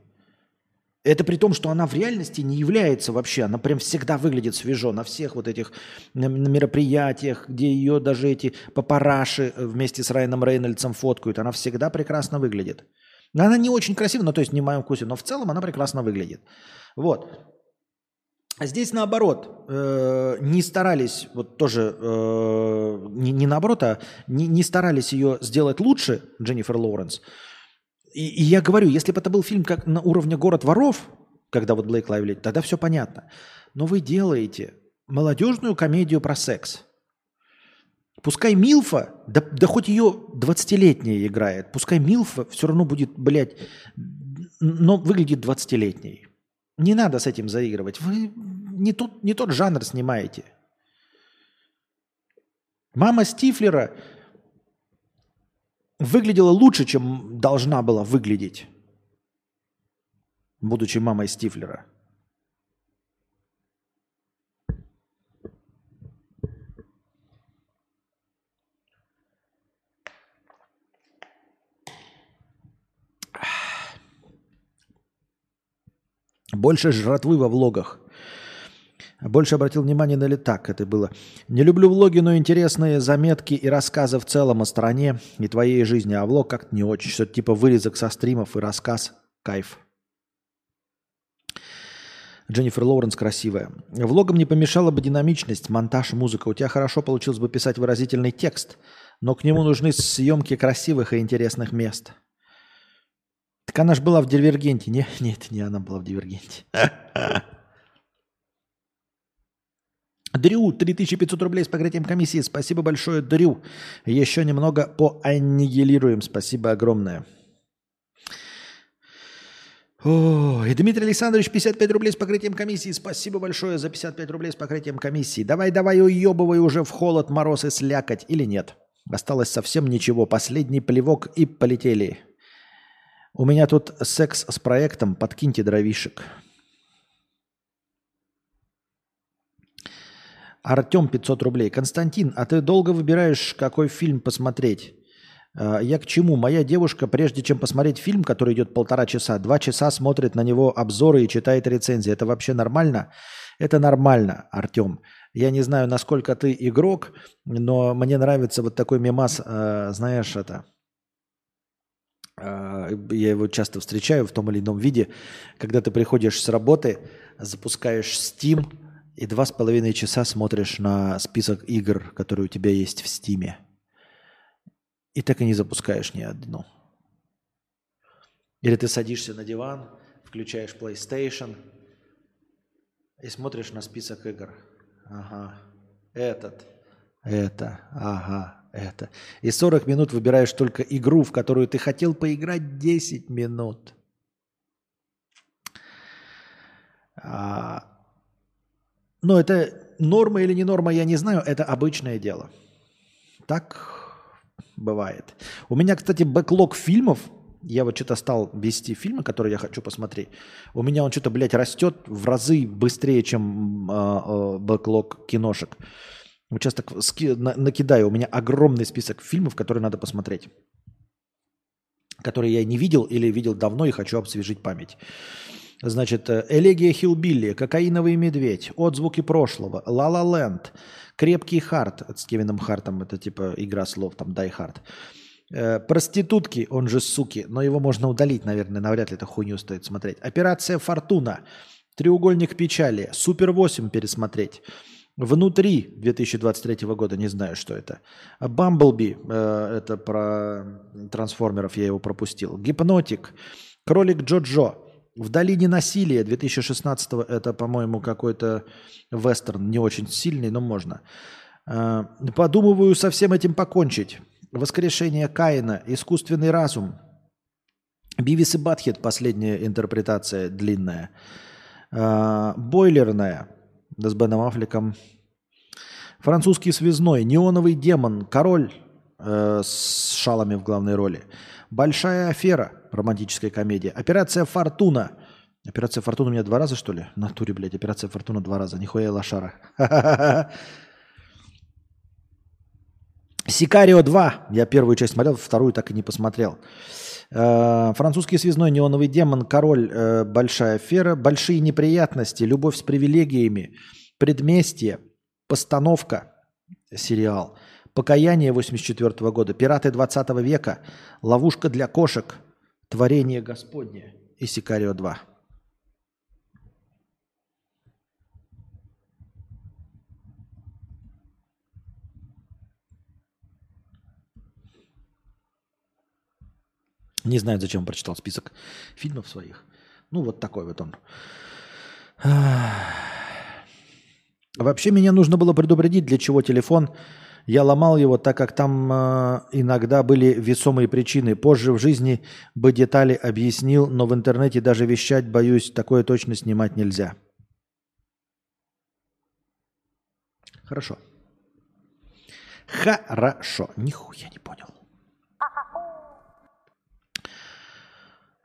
Это при том, что она в реальности не является вообще, она прям всегда выглядит свежо на всех вот этих мероприятиях, где ее даже эти папараши вместе с Райаном Рейнольдсом фоткают, она всегда прекрасно выглядит. Она не очень красивая, ну то есть не в моем вкусе, но в целом она прекрасно выглядит. Вот. А здесь наоборот, э, не старались, вот тоже, э, не, не наоборот, а не, не старались ее сделать лучше, Дженнифер Лоуренс. И, и я говорю, если бы это был фильм как на уровне «Город воров», когда вот Блейк Лайвли, тогда все понятно. Но вы делаете молодежную комедию про секс. Пускай Милфа, да, да хоть ее 20-летняя играет, пускай Милфа все равно будет, блядь, но выглядит 20-летней. Не надо с этим заигрывать. Вы не тот, не тот жанр снимаете. Мама Стифлера выглядела лучше, чем должна была выглядеть, будучи мамой Стифлера. Больше жратвы во влогах. Больше обратил внимание на летак, это было. Не люблю влоги, но интересные заметки и рассказы в целом о стране и твоей жизни. А влог как-то не очень. Что-то типа вырезок со стримов и рассказ. Кайф. Дженнифер Лоуренс красивая. Влогом не помешала бы динамичность, монтаж, музыка. У тебя хорошо получилось бы писать выразительный текст, но к нему нужны съемки красивых и интересных мест. Так она же была в Дивергенте. Не, <laughs> нет, не она была в Дивергенте. <laughs> Дрю, 3500 рублей с покрытием комиссии. Спасибо большое, Дрю. Еще немного поаннигилируем. Спасибо огромное. О, и Дмитрий Александрович, 55 рублей с покрытием комиссии. Спасибо большое за 55 рублей с покрытием комиссии. Давай, давай, уебывай уже в холод, мороз и слякоть. Или нет? Осталось совсем ничего. Последний плевок и полетели. У меня тут секс с проектом. Подкиньте дровишек. Артем 500 рублей. Константин, а ты долго выбираешь, какой фильм посмотреть? А, я к чему? Моя девушка, прежде чем посмотреть фильм, который идет полтора часа, два часа смотрит на него обзоры и читает рецензии. Это вообще нормально? Это нормально, Артем. Я не знаю, насколько ты игрок, но мне нравится вот такой мемас, э, знаешь, это... Э, я его часто встречаю в том или ином виде, когда ты приходишь с работы, запускаешь Steam, и два с половиной часа смотришь на список игр, которые у тебя есть в Стиме. И так и не запускаешь ни одну. Или ты садишься на диван, включаешь PlayStation и смотришь на список игр. Ага, этот, это, ага, это. И 40 минут выбираешь только игру, в которую ты хотел поиграть 10 минут. А, но это норма или не норма, я не знаю, это обычное дело. Так бывает. У меня, кстати, бэклог фильмов, я вот что-то стал вести фильмы, которые я хочу посмотреть. У меня он что-то, блядь, растет в разы быстрее, чем э, э, backlog киношек. Вот так ски, на, накидаю. У меня огромный список фильмов, которые надо посмотреть. Которые я не видел или видел давно и хочу обсвежить память. Значит, э, «Элегия Хилбилли», «Кокаиновый медведь», «Отзвуки прошлого», «Ла Ла Ленд», «Крепкий харт» с Кевином Хартом, это типа игра слов, там «Die Hart», э, «Проститутки», он же «Суки», но его можно удалить, наверное, навряд ли это хуйню стоит смотреть. «Операция Фортуна», «Треугольник печали», «Супер 8» пересмотреть, Внутри 2023 года, не знаю, что это. Бамблби, э, это про трансформеров, я его пропустил. Гипнотик, Кролик Джо-Джо, в долине насилия 2016 это, по-моему, какой-то вестерн, не очень сильный, но можно. А, подумываю со всем этим покончить. Воскрешение Каина, искусственный разум. Бивис и Батхет, последняя интерпретация длинная. А, бойлерная, да с Беном Аффлеком. Французский связной, неоновый демон, король э, с шалами в главной роли. Большая афера, романтическая комедия. Операция Фортуна. Операция Фортуна у меня два раза, что ли? В натуре, блядь, операция Фортуна два раза. Нихуя лошара. <laughs> Сикарио 2. Я первую часть смотрел, вторую так и не посмотрел. Э, французский связной неоновый демон, король, э, большая афера, большие неприятности, любовь с привилегиями, предместье, постановка, сериал, покаяние 84 года, пираты 20 века, ловушка для кошек, творение Господне и Сикарио 2. Не знаю, зачем прочитал список фильмов своих. Ну, вот такой вот он. Вообще меня нужно было предупредить, для чего телефон. Я ломал его, так как там э, иногда были весомые причины. Позже в жизни бы детали объяснил, но в интернете даже вещать, боюсь, такое точно снимать нельзя. Хорошо. Хорошо. Нихуя не понял.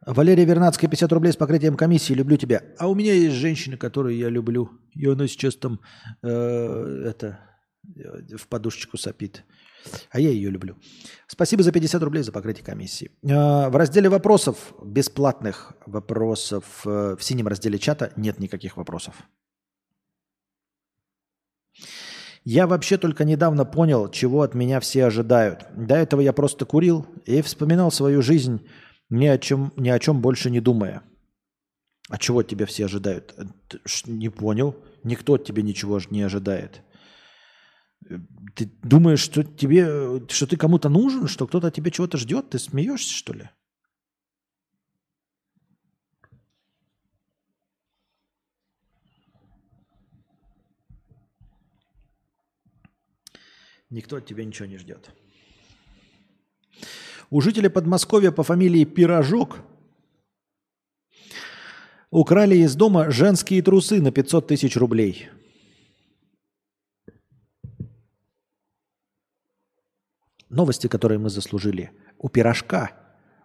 Валерия Вернадская, 50 рублей с покрытием комиссии. Люблю тебя. А у меня есть женщина, которую я люблю. И она сейчас там э, это э, в подушечку сопит. А я ее люблю. Спасибо за 50 рублей за покрытие комиссии. Э, в разделе вопросов, бесплатных вопросов, э, в синем разделе чата нет никаких вопросов. Я вообще только недавно понял, чего от меня все ожидают. До этого я просто курил и вспоминал свою жизнь ни о чем, ни о чем больше не думая. А чего от тебя все ожидают? Э, не понял. Никто от тебя ничего не ожидает. Э, ты думаешь, что тебе, что ты кому-то нужен, что кто-то от тебя чего-то ждет? Ты смеешься, что ли? Никто от тебя ничего не ждет. У жителя Подмосковья по фамилии Пирожок украли из дома женские трусы на 500 тысяч рублей. Новости, которые мы заслужили. У Пирожка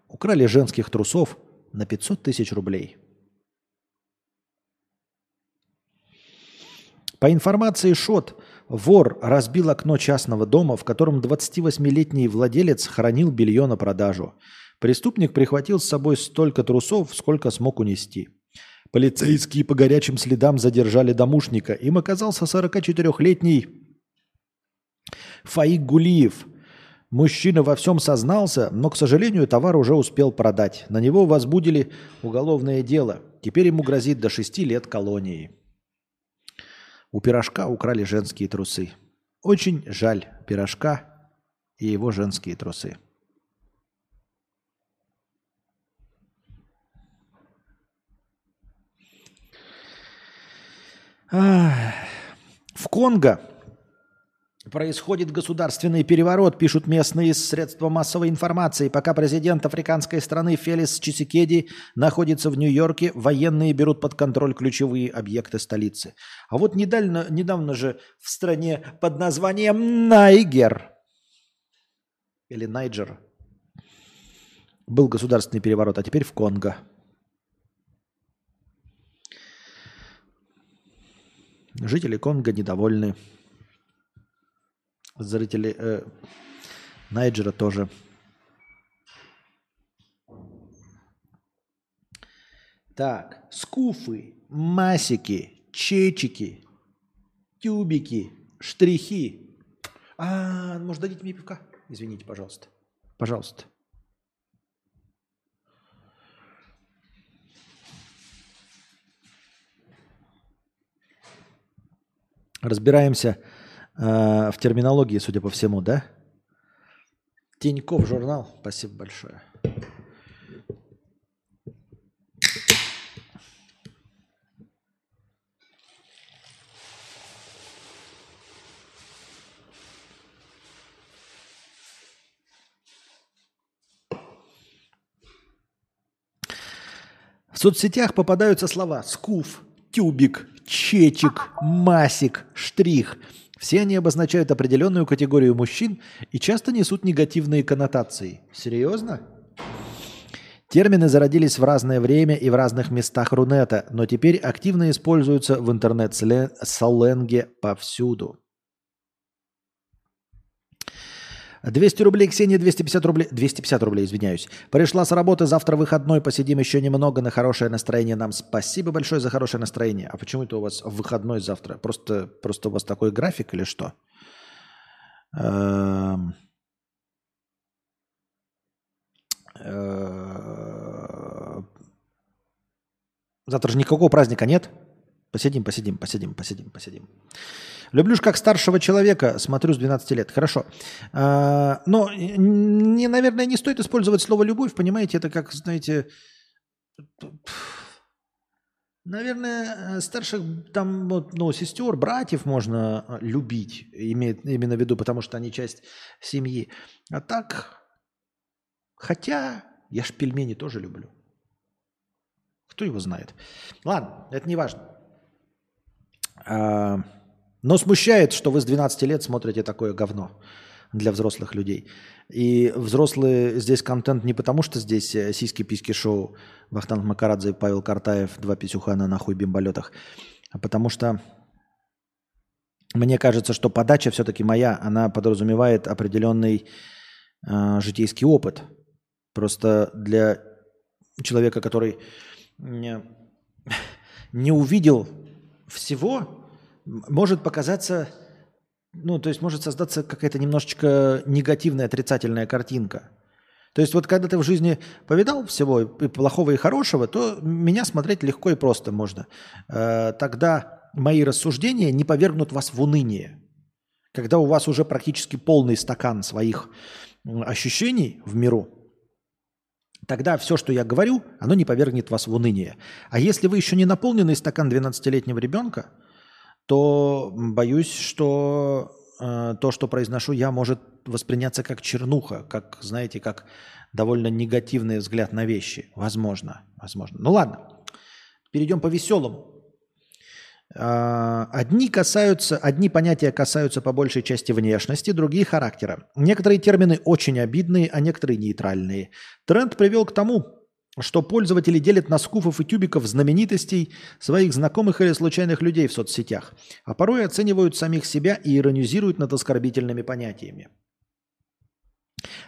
украли женских трусов на 500 тысяч рублей. По информации ШОТ, Вор разбил окно частного дома, в котором 28-летний владелец хранил белье на продажу. Преступник прихватил с собой столько трусов, сколько смог унести. Полицейские по горячим следам задержали домушника. Им оказался 44-летний Фаик Гулиев. Мужчина во всем сознался, но, к сожалению, товар уже успел продать. На него возбудили уголовное дело. Теперь ему грозит до 6 лет колонии. У пирожка украли женские трусы. Очень жаль пирожка и его женские трусы. В Конго Происходит государственный переворот, пишут местные средства массовой информации. Пока президент африканской страны Фелис Чисикеди находится в Нью-Йорке, военные берут под контроль ключевые объекты столицы. А вот недавно, недавно же в стране под названием Найгер или Найджер был государственный переворот, а теперь в Конго. Жители Конго недовольны. Зрители э, Найджера тоже. Так, скуфы, масики, чечики, тюбики, штрихи. А, может, дадите мне пивка? Извините, пожалуйста. Пожалуйста. Разбираемся а, в терминологии, судя по всему, да? Тиньков журнал. Спасибо большое. В соцсетях попадаются слова «скуф», «тюбик», «чечик», «масик», «штрих», все они обозначают определенную категорию мужчин и часто несут негативные коннотации. Серьезно? Термины зародились в разное время и в разных местах Рунета, но теперь активно используются в интернет-сленге повсюду. 200 рублей, Ксения, 250 рублей. 250 рублей, извиняюсь. Пришла с работы, завтра выходной, посидим еще немного на хорошее настроение. Нам спасибо большое за хорошее настроение. А почему это у вас выходной завтра? Просто, просто у вас такой график или что? Эм... Э, завтра же никакого праздника нет. Посидим, посидим, посидим, посидим, посидим. Люблю ж как старшего человека, смотрю с 12 лет. Хорошо. А, но, не, наверное, не стоит использовать слово «любовь». Понимаете, это как, знаете... Наверное, старших там, вот, ну, сестер, братьев можно любить, имеет именно в виду, потому что они часть семьи. А так, хотя я ж пельмени тоже люблю. Кто его знает? Ладно, это не важно. А, но смущает, что вы с 12 лет смотрите такое говно для взрослых людей. И взрослые здесь контент не потому, что здесь э, сиськи-письки шоу Вахтанг Макарадзе Павел Картаев, два писюха на нахуй бимболетах, а потому что мне кажется, что подача все-таки моя, она подразумевает определенный э, житейский опыт. Просто для человека, который не, <laughs> не увидел всего, может показаться, ну, то есть может создаться какая-то немножечко негативная, отрицательная картинка. То есть вот когда ты в жизни повидал всего и плохого, и хорошего, то меня смотреть легко и просто можно. Э, тогда мои рассуждения не повергнут вас в уныние. Когда у вас уже практически полный стакан своих ощущений в миру, тогда все, что я говорю, оно не повергнет вас в уныние. А если вы еще не наполненный стакан 12-летнего ребенка – то боюсь, что э, то, что произношу я, может восприняться как чернуха, как, знаете, как довольно негативный взгляд на вещи. Возможно, возможно. Ну ладно, перейдем по веселому. Э, одни касаются, одни понятия касаются по большей части внешности, другие характера. Некоторые термины очень обидные, а некоторые нейтральные. Тренд привел к тому, что пользователи делят на скуфов и тюбиков знаменитостей, своих знакомых или случайных людей в соцсетях, а порой оценивают самих себя и иронизируют над оскорбительными понятиями.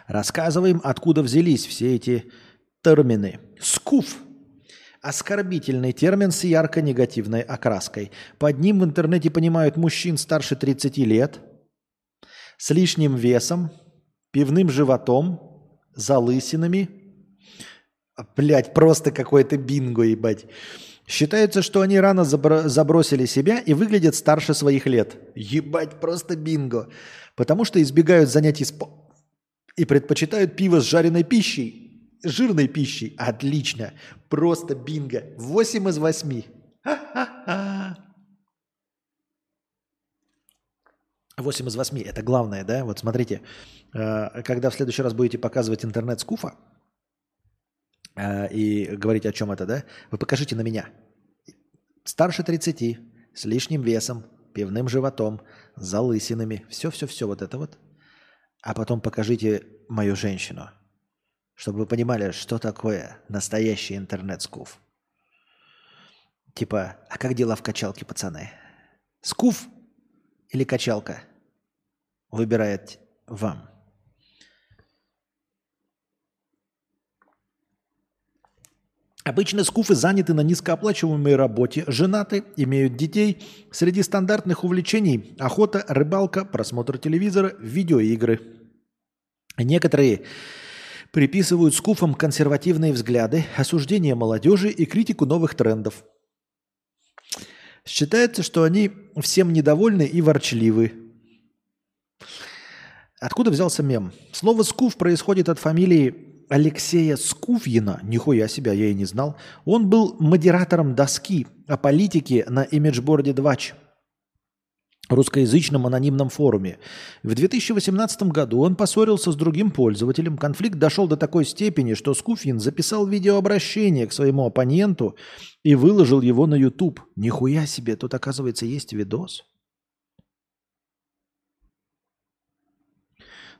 Рассказываем, откуда взялись все эти термины. Скуф – оскорбительный термин с ярко негативной окраской. Под ним в интернете понимают мужчин старше 30 лет, с лишним весом, пивным животом, залысинами – Блять, просто какое-то бинго, ебать. Считается, что они рано забросили себя и выглядят старше своих лет. Ебать, просто бинго. Потому что избегают занятий спо... и предпочитают пиво с жареной пищей, жирной пищей. Отлично. Просто бинго. 8 из 8. Восемь из восьми. <laughs> Это главное, да? Вот смотрите, э, когда в следующий раз будете показывать интернет с куфа, э, и говорить о чем это, да, вы покажите на меня. Старше 30, с лишним весом, пивным животом, залысинами, все-все-все вот это вот. А потом покажите мою женщину, чтобы вы понимали, что такое настоящий интернет-скуф. Типа, а как дела в качалке, пацаны? Скуф или качалка? Выбирает вам. Обычно скуфы заняты на низкооплачиваемой работе, женаты, имеют детей. Среди стандартных увлечений – охота, рыбалка, просмотр телевизора, видеоигры. Некоторые приписывают скуфам консервативные взгляды, осуждение молодежи и критику новых трендов. Считается, что они всем недовольны и ворчливы. Откуда взялся мем? Слово «скуф» происходит от фамилии Алексея Скуфьина, нихуя себя, я и не знал, он был модератором доски о политике на имиджборде Двач. русскоязычном анонимном форуме. В 2018 году он поссорился с другим пользователем. Конфликт дошел до такой степени, что Скуфин записал видеообращение к своему оппоненту и выложил его на YouTube. Нихуя себе, тут, оказывается, есть видос.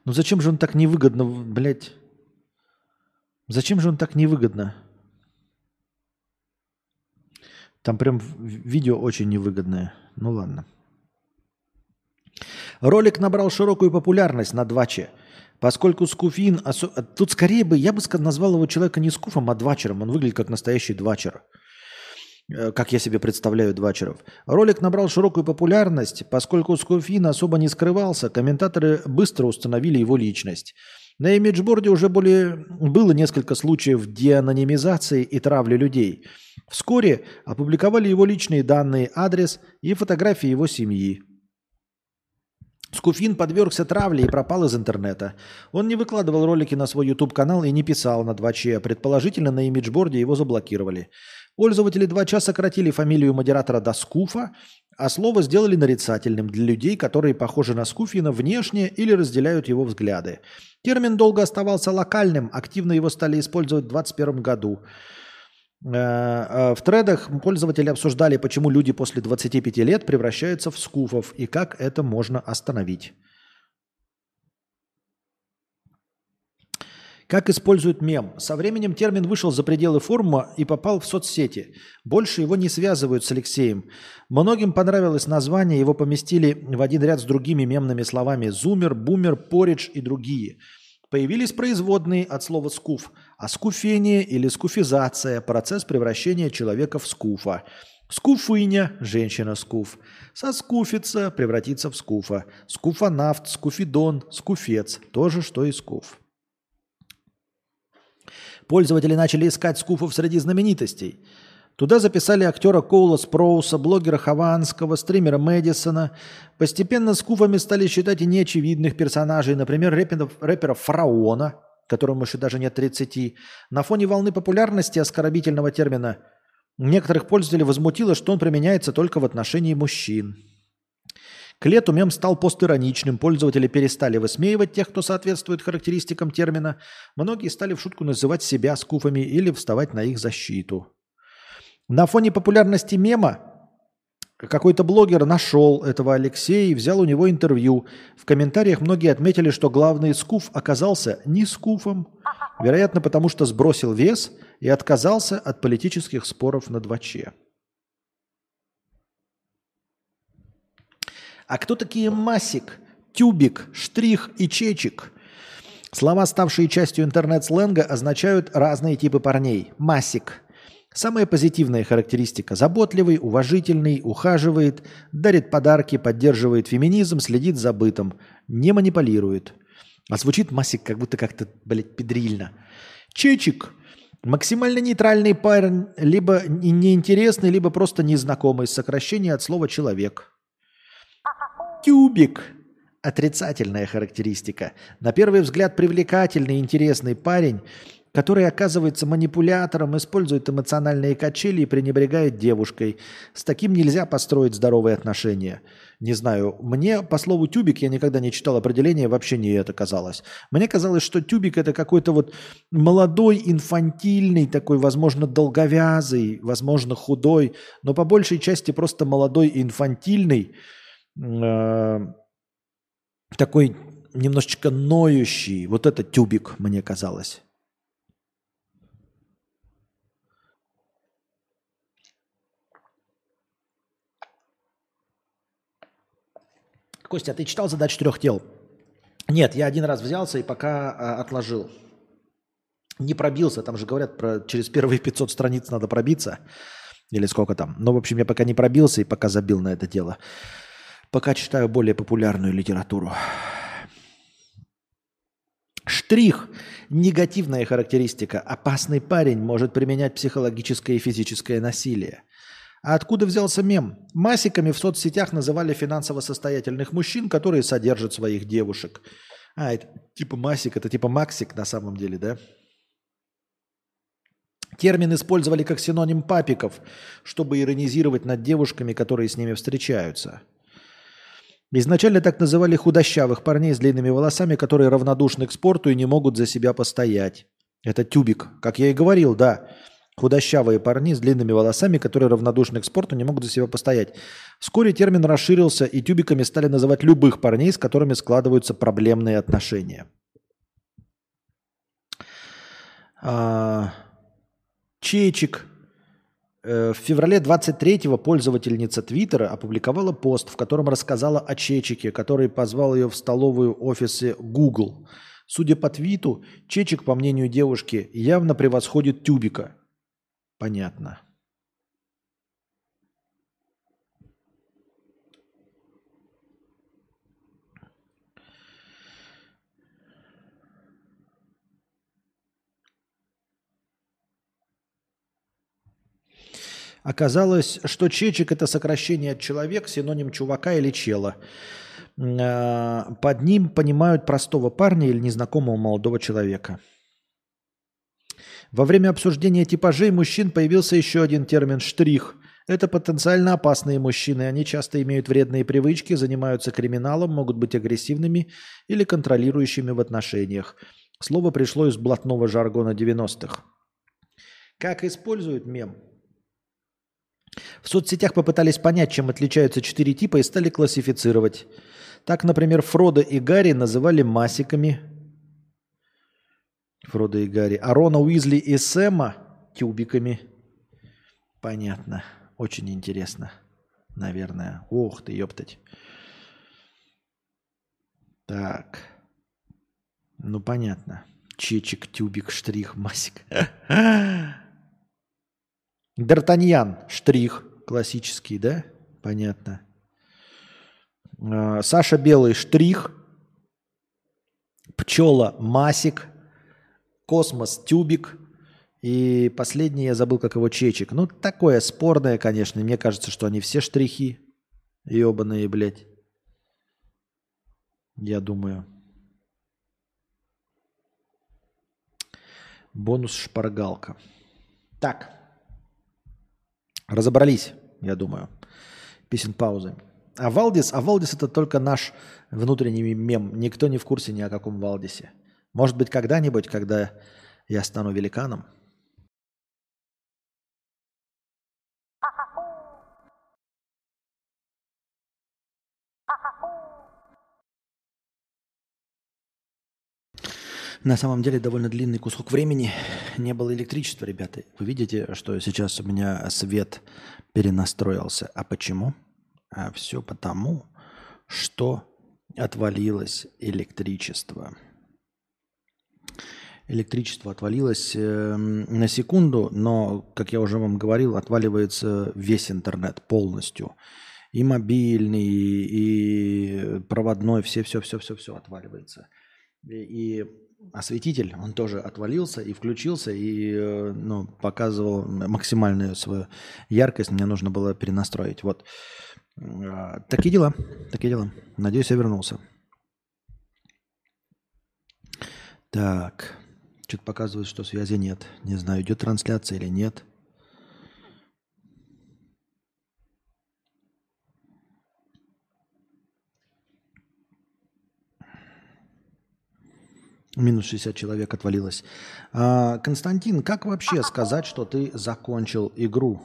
Ну зачем же он так невыгодно, блядь? Зачем же он так невыгодно? Там прям видео очень невыгодное. Ну ладно. Ролик набрал широкую популярность на Дваче, поскольку Скуфин... Тут скорее бы, я бы назвал его человека не Скуфом, а Двачером. Он выглядит как настоящий Двачер э, как я себе представляю Двачеров. Ролик набрал широкую популярность, поскольку Скуфин особо не скрывался, комментаторы быстро установили его личность. На имиджборде уже более было несколько случаев деанонимизации и травли людей. Вскоре опубликовали его личные данные, адрес и фотографии его семьи. Скуфин подвергся травле и пропал из интернета. Он не выкладывал ролики на свой YouTube-канал и не писал на 2Ч. Предположительно, на имиджборде его заблокировали. Пользователи 2Ч сократили фамилию модератора до Скуфа, а слово сделали нарицательным для людей, которые похожи на Скуфина внешне или разделяют его взгляды. Термин долго оставался локальным, активно его стали использовать в 2021 году. Э, э, в тредах пользователи обсуждали, почему люди после 25 лет превращаются в скуфов и как это можно остановить. Как используют мем? Со временем термин вышел за пределы форума и попал в соцсети. Больше его не связывают с Алексеем. Многим понравилось название, его поместили в один ряд с другими мемными словами «зумер», «бумер», «поридж» и другие – Появились производные от слова «скуф», а скуфение или скуфизация – процесс превращения человека в скуфа. Скуфыня – женщина-скуф. Соскуфиться – превратиться в скуфа. Скуфанавт, скуфидон, скуфец – то же, что и скуф. Пользователи начали искать скуфов среди знаменитостей – Туда записали актера Коула Спроуса, блогера Хованского, стримера Мэдисона. Постепенно скуфами стали считать и неочевидных персонажей, например, рэпера Фараона, которому еще даже нет 30. На фоне волны популярности оскорбительного термина некоторых пользователей возмутило, что он применяется только в отношении мужчин. К лету мем стал постироничным, пользователи перестали высмеивать тех, кто соответствует характеристикам термина. Многие стали в шутку называть себя скуфами или вставать на их защиту. На фоне популярности мема какой-то блогер нашел этого Алексея и взял у него интервью. В комментариях многие отметили, что главный скуф оказался не скуфом, вероятно, потому что сбросил вес и отказался от политических споров на 2 А кто такие Масик, Тюбик, Штрих и Чечик? Слова, ставшие частью интернет-сленга, означают разные типы парней. Масик Самая позитивная характеристика – заботливый, уважительный, ухаживает, дарит подарки, поддерживает феминизм, следит за бытом, не манипулирует. А звучит Масик как будто как-то, блядь, педрильно. Чечик – максимально нейтральный парень, либо неинтересный, либо просто незнакомый, сокращение от слова «человек». Тюбик – отрицательная характеристика. На первый взгляд привлекательный, интересный парень – который оказывается манипулятором, использует эмоциональные качели и пренебрегает девушкой. С таким нельзя построить здоровые отношения. Не знаю, мне по слову тюбик я никогда не читал определение, вообще не это казалось. Мне казалось, что тюбик это какой-то вот молодой, инфантильный, такой, возможно, долговязый, возможно, худой, но по большей части просто молодой, инфантильный, э, такой немножечко ноющий. Вот это тюбик, мне казалось. Костя, а ты читал задачу трех тел? Нет, я один раз взялся и пока а, отложил. Не пробился, там же говорят, про через первые 500 страниц надо пробиться. Или сколько там. Но, в общем, я пока не пробился и пока забил на это дело. Пока читаю более популярную литературу. Штрих. Негативная характеристика. Опасный парень может применять психологическое и физическое насилие. А откуда взялся мем? Масиками в соцсетях называли финансово состоятельных мужчин, которые содержат своих девушек. А, это типа масик, это типа максик на самом деле, да? Термин использовали как синоним папиков, чтобы иронизировать над девушками, которые с ними встречаются. Изначально так называли худощавых парней с длинными волосами, которые равнодушны к спорту и не могут за себя постоять. Это тюбик. Как я и говорил, да. Худощавые парни с длинными волосами, которые равнодушны к спорту, не могут за себя постоять. Вскоре термин расширился, и тюбиками стали называть любых парней, с которыми складываются проблемные отношения. А, Чечик. Э, в феврале 23-го пользовательница Твиттера опубликовала пост, в котором рассказала о Чечике, который позвал ее в столовую офисе Google. Судя по твиту, Чечик, по мнению девушки, явно превосходит Тюбика. Понятно. Оказалось, что чечек – это сокращение от человек, синоним чувака или чела. А, под ним понимают простого парня или незнакомого молодого человека. Во время обсуждения типажей мужчин появился еще один термин «штрих». Это потенциально опасные мужчины. Они часто имеют вредные привычки, занимаются криминалом, могут быть агрессивными или контролирующими в отношениях. Слово пришло из блатного жаргона 90-х. Как используют мем? В соцсетях попытались понять, чем отличаются четыре типа и стали классифицировать. Так, например, Фрода и Гарри называли масиками. Фрода и Гарри. А Рона Уизли и Сэма тюбиками. Понятно. Очень интересно. Наверное. Ох ты, ёптать. Так. Ну, понятно. Чечик, тюбик, штрих, масик. <laughs> Д'Артаньян, штрих, классический, да? Понятно. А, Саша Белый, штрих. Пчела, масик. Космос, тюбик. И последний, я забыл, как его чечек. Ну, такое спорное, конечно. Мне кажется, что они все штрихи. Ебаные, блядь. Я думаю. Бонус шпаргалка. Так. Разобрались, я думаю. Песен паузы. А Валдис, а Валдис это только наш внутренний мем. Никто не в курсе ни о каком Валдисе. Может быть, когда-нибудь, когда я стану великаном – На самом деле довольно длинный кусок времени не было электричества, ребята. Вы видите, что сейчас у меня свет перенастроился. А почему? А все потому, что отвалилось электричество. Электричество отвалилось э, на секунду, но, как я уже вам говорил, отваливается весь интернет полностью. И мобильный, и проводной, все-все-все-все-все отваливается. И осветитель, он тоже отвалился и включился, и э, ну, показывал максимальную свою яркость. Мне нужно было перенастроить. Вот. А, такие дела. Такие дела. Надеюсь, я вернулся. Так. Что-то показывает, что связи нет. Не знаю, идет трансляция или нет. Минус 60 человек отвалилось. А, Константин, как вообще сказать, что ты закончил игру?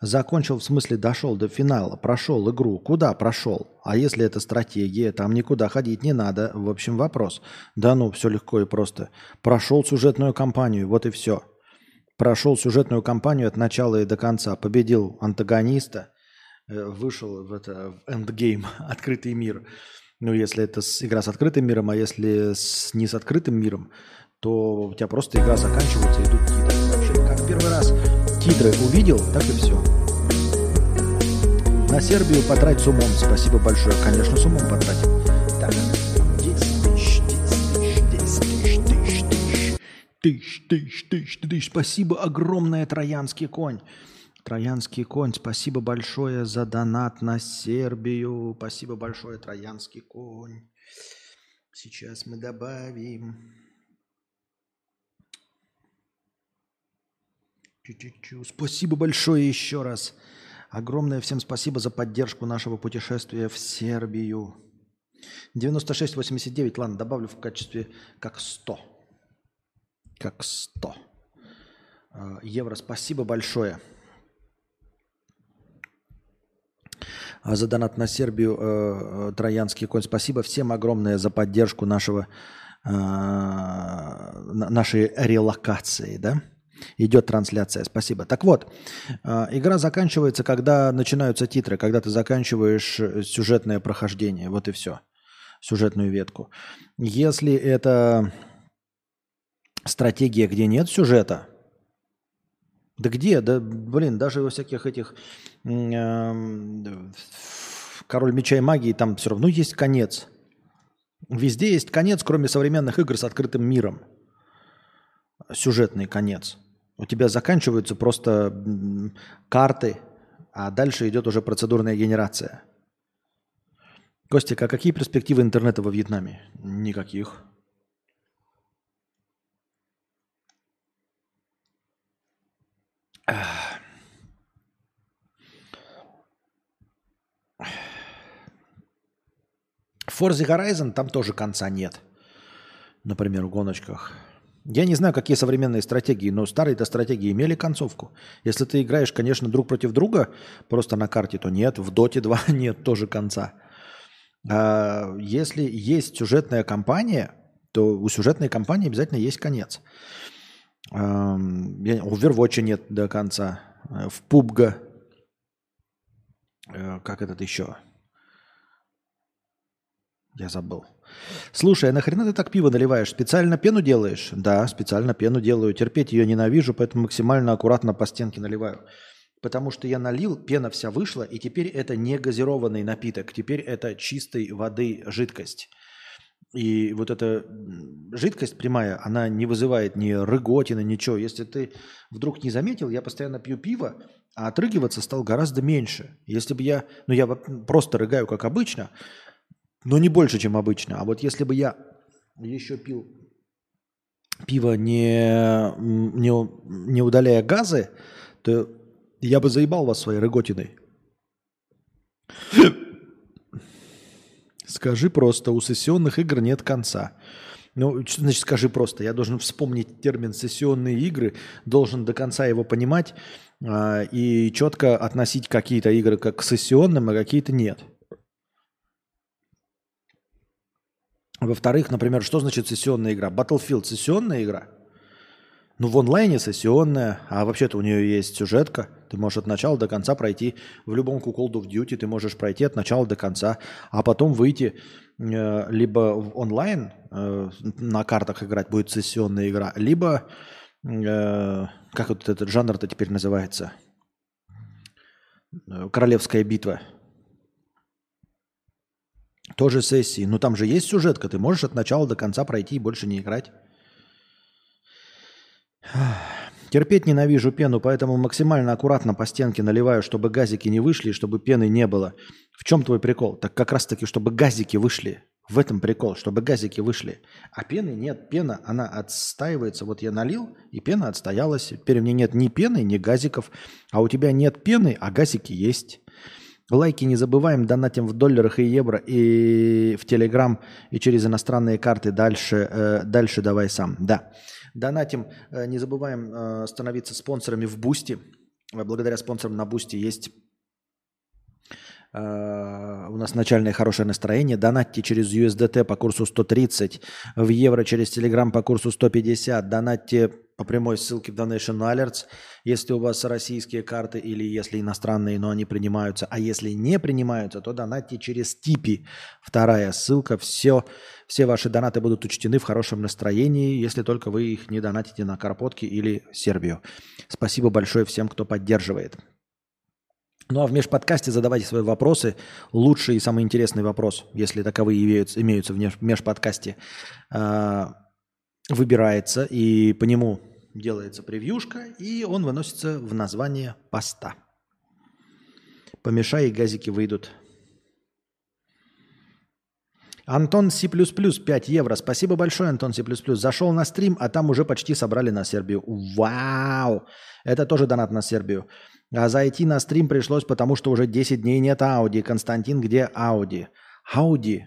Закончил, в смысле, дошел до финала, прошел игру. Куда прошел? А если это стратегия, там никуда ходить не надо. В общем, вопрос. Да ну, все легко и просто. Прошел сюжетную кампанию, вот и все. Прошел сюжетную кампанию от начала и до конца. Победил антагониста, э, вышел в, это, в эндгейм, <laughs> открытый мир. Ну, если это игра с открытым миром, а если с, не с открытым миром, то у тебя просто игра заканчивается, идут титры. Вообще, как первый раз титры увидел, так и все. На Сербию потрать с умом. Спасибо большое. Конечно, с умом потратил. Так, 10 тысяч, 10 тысяч, 10 тысяч, тысяч, тысяч, тысяч, тысяч, тысяч. Спасибо огромное, троянский конь. Троянский конь, спасибо большое за донат на Сербию. Спасибо большое, Троянский конь. Сейчас мы добавим. Чу-чу-чу. Спасибо большое еще раз. Огромное всем спасибо за поддержку нашего путешествия в Сербию. 96,89, ладно, добавлю в качестве как 100. Как 100 э, евро. Спасибо большое. А за донат на Сербию э, э, Троянский конь. Спасибо всем огромное за поддержку нашего, э, нашей релокации, да? Идет трансляция, спасибо. Так вот, игра заканчивается, когда начинаются титры, когда ты заканчиваешь сюжетное прохождение, вот и все, сюжетную ветку. Если это стратегия, где нет сюжета, да где? Да, блин, даже во всяких этих э, Король меча и магии там все равно есть конец. Везде есть конец, кроме современных игр с открытым миром. Сюжетный конец. У тебя заканчиваются просто карты, а дальше идет уже процедурная генерация. Костик, а какие перспективы интернета во Вьетнаме? Никаких. Forza Horizon там тоже конца нет. Например, в гоночках. Я не знаю, какие современные стратегии, но старые-то стратегии имели концовку. Если ты играешь, конечно, друг против друга, просто на карте, то нет. В Доте 2 <laughs> нет тоже конца. А если есть сюжетная кампания, то у сюжетной кампании обязательно есть конец. У Overwatch нет до конца. В PUBG, э, как этот еще? Я забыл. Слушай, а нахрена ты так пиво наливаешь? Специально пену делаешь? Да, специально пену делаю. Терпеть ее ненавижу, поэтому максимально аккуратно по стенке наливаю. Потому что я налил, пена вся вышла, и теперь это не газированный напиток. Теперь это чистой воды жидкость. И вот эта жидкость прямая, она не вызывает ни рыготины, ничего. Если ты вдруг не заметил, я постоянно пью пиво, а отрыгиваться стал гораздо меньше. Если бы я, ну я просто рыгаю как обычно, но не больше, чем обычно. А вот если бы я еще пил пиво, не, не, не удаляя газы, то я бы заебал вас своей рыготиной. Скажи просто, у сессионных игр нет конца. Ну, что значит скажи просто? Я должен вспомнить термин сессионные игры, должен до конца его понимать э, и четко относить какие-то игры как к сессионным, а какие-то нет. Во-вторых, например, что значит сессионная игра? Battlefield сессионная игра? Ну, в онлайне сессионная, а вообще-то у нее есть сюжетка. Ты можешь от начала до конца пройти. В любом Call of Duty ты можешь пройти от начала до конца, а потом выйти э, либо в онлайн, э, на картах играть будет сессионная игра, либо, э, как вот этот жанр-то теперь называется? Э, Королевская битва. Тоже сессии. Но там же есть сюжетка. Ты можешь от начала до конца пройти и больше не играть. Терпеть ненавижу пену, поэтому максимально аккуратно по стенке наливаю, чтобы газики не вышли, чтобы пены не было. В чем твой прикол? Так как раз таки, чтобы газики вышли. В этом прикол, чтобы газики вышли. А пены нет. Пена, она отстаивается. Вот я налил, и пена отстоялась. Теперь у меня нет ни пены, ни газиков. А у тебя нет пены, а газики есть. Лайки не забываем, донатим в долларах и евро, и в Телеграм, и через иностранные карты. Дальше, э, дальше давай сам. Да. Донатим, э, не забываем э, становиться спонсорами в Бусти. Благодаря спонсорам на Boosty есть э, у нас начальное хорошее настроение. Донатьте через USDT по курсу 130, в евро через Telegram по курсу 150. Донатьте по прямой ссылке в Donation Alerts, если у вас российские карты или если иностранные, но они принимаются. А если не принимаются, то донатьте через Tipeee. Вторая ссылка. Все, все ваши донаты будут учтены в хорошем настроении, если только вы их не донатите на Карпотки или Сербию. Спасибо большое всем, кто поддерживает. Ну а в межподкасте задавайте свои вопросы. Лучший и самый интересный вопрос, если таковые имеются, имеются в межподкасте, а, выбирается, и по нему делается превьюшка, и он выносится в название поста. Помешай, и газики выйдут. Антон Си++, 5 евро. Спасибо большое, Антон Си++. Зашел на стрим, а там уже почти собрали на Сербию. Вау! Это тоже донат на Сербию. А зайти на стрим пришлось, потому что уже 10 дней нет Ауди. Константин, где Ауди? Ауди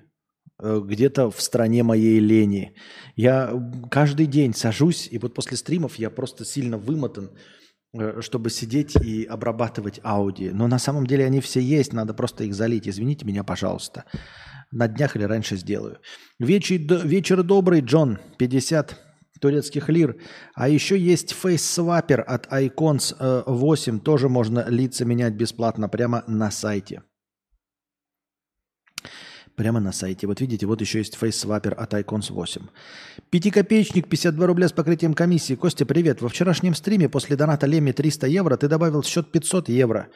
э, где-то в стране моей лени. Я каждый день сажусь, и вот после стримов я просто сильно вымотан, э, чтобы сидеть и обрабатывать Ауди. Но на самом деле они все есть, надо просто их залить. Извините меня, пожалуйста. На днях или раньше сделаю. Вечер, вечер добрый, Джон, 50 турецких лир. А еще есть фейс-свапер от Icons 8. Э, Тоже можно лица менять бесплатно прямо на сайте. Прямо на сайте. Вот видите, вот еще есть фейс-свапер от Icons 8. Пятикопеечник, 52 рубля с покрытием комиссии. Костя, привет. Во вчерашнем стриме после доната Леми 300 евро ты добавил счет 500 евро.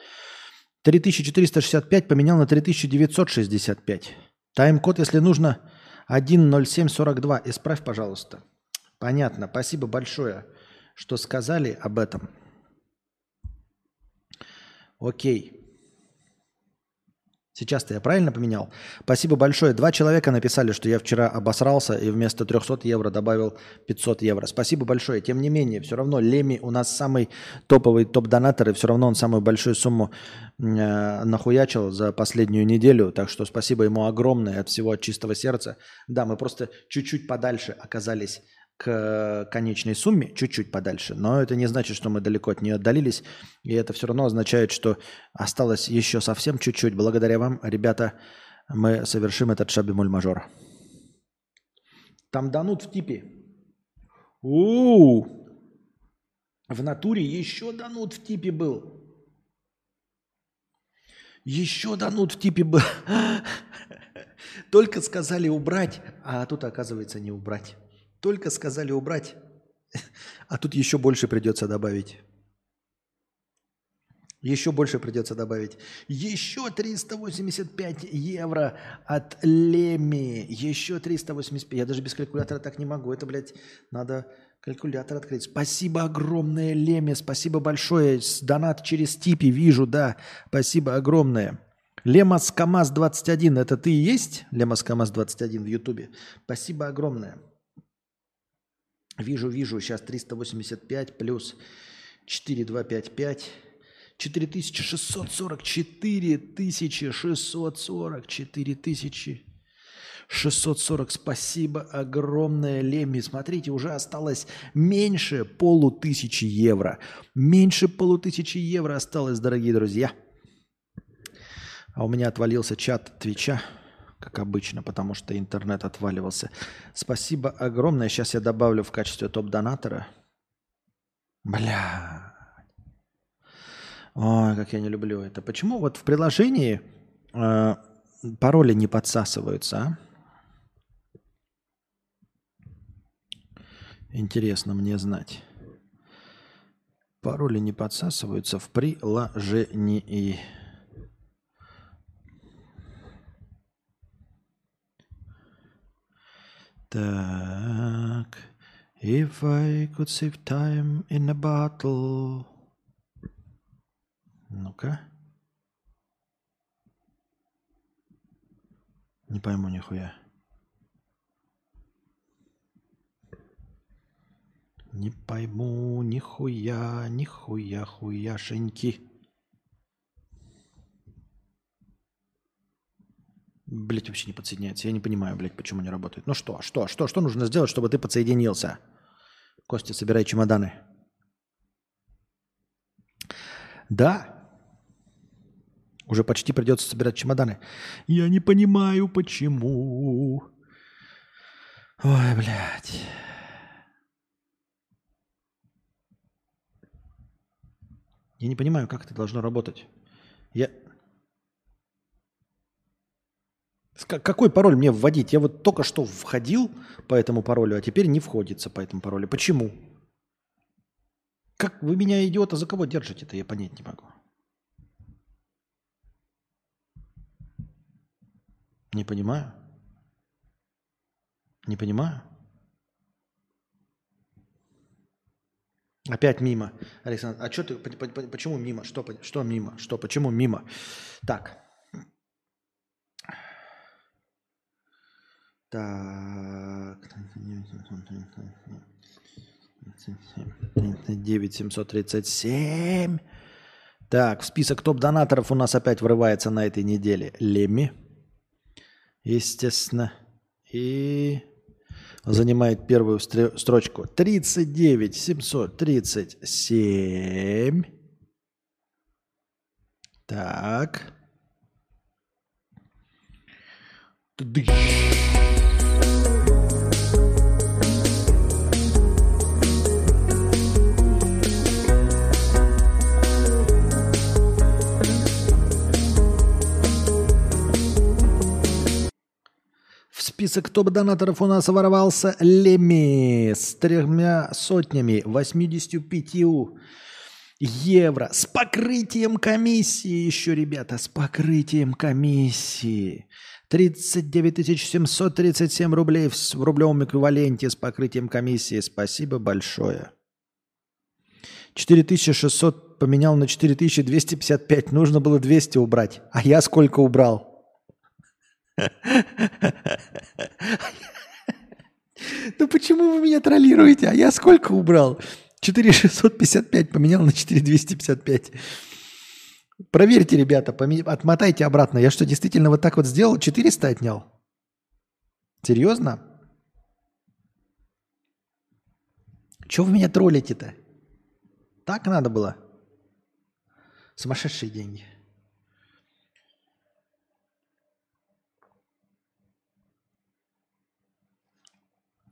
3465 поменял на 3965. Тайм-код, если нужно, 10742. Исправь, пожалуйста. Понятно. Спасибо большое, что сказали об этом. Окей. Сейчас-то я правильно поменял? Спасибо большое. Два человека написали, что я вчера обосрался и вместо 300 евро добавил 500 евро. Спасибо большое. Тем не менее, все равно Леми у нас самый топовый топ-донатор, и все равно он самую большую сумму э, нахуячил за последнюю неделю. Так что спасибо ему огромное от всего от чистого сердца. Да, мы просто чуть-чуть подальше оказались к конечной сумме, чуть-чуть подальше, но это не значит, что мы далеко от нее отдалились, и это все равно означает, что осталось еще совсем чуть-чуть. Благодаря вам, ребята, мы совершим этот шабимуль-мажор. Там данут в типе. У, -у, у В натуре еще данут в типе был. Еще данут в типе был. <laughs> Только сказали убрать, а тут оказывается не убрать. Только сказали убрать, <laughs> а тут еще больше придется добавить. Еще больше придется добавить. Еще 385 евро от Леми. Еще 385. Я даже без калькулятора так не могу. Это, блядь, надо калькулятор открыть. Спасибо огромное, Леми. Спасибо большое. Донат через Типи вижу, да. Спасибо огромное. Лемас КамАЗ 21. Это ты и есть? Лемас КамАЗ 21 в Ютубе. Спасибо огромное. Вижу, вижу, сейчас 385 плюс 4255. 4644 тысячи 644 тысячи 640. Спасибо огромное, Леми. Смотрите, уже осталось меньше полутысячи евро. Меньше полутысячи евро осталось, дорогие друзья. А у меня отвалился чат Твича как обычно, потому что интернет отваливался. Спасибо огромное. Сейчас я добавлю в качестве топ-донатора. Бля. Ой, как я не люблю это. Почему вот в приложении э, пароли не подсасываются, а? Интересно мне знать. Пароли не подсасываются в приложении. Так. If I could save time in a battle. Ну-ка. Не пойму нихуя. Не пойму нихуя, нихуя, хуяшеньки. Блять, вообще не подсоединяется. Я не понимаю, блядь, почему не работает. Ну что, что, что, что нужно сделать, чтобы ты подсоединился? Костя, собирай чемоданы. Да. Уже почти придется собирать чемоданы. Я не понимаю, почему. Ой, блядь. Я не понимаю, как это должно работать. Я, Какой пароль мне вводить? Я вот только что входил по этому паролю, а теперь не входится по этому паролю. Почему? Как вы меня, идиота, за кого держите-то, я понять не могу. Не понимаю. Не понимаю. Опять мимо. Александр, а что ты, почему мимо? Что, что мимо? Что, почему мимо? Так, Так. 9737. Так, в список топ-донаторов у нас опять врывается на этой неделе Лемми. Естественно. И занимает первую строчку. 39 737. Так. Тыдыщ. Список топ-донаторов у нас ворвался Леми с тремя сотнями, 85 евро. С покрытием комиссии еще, ребята, с покрытием комиссии. 39 737 рублей в рублевом эквиваленте с покрытием комиссии. Спасибо большое. 4600 поменял на 4255. Нужно было 200 убрать. А я сколько убрал? Ну почему вы меня троллируете? А я сколько убрал? 4655 поменял на 4255. Проверьте, ребята, отмотайте обратно. Я что, действительно вот так вот сделал? 400 отнял? Серьезно? Чего вы меня троллите-то? Так надо было? Сумасшедшие деньги.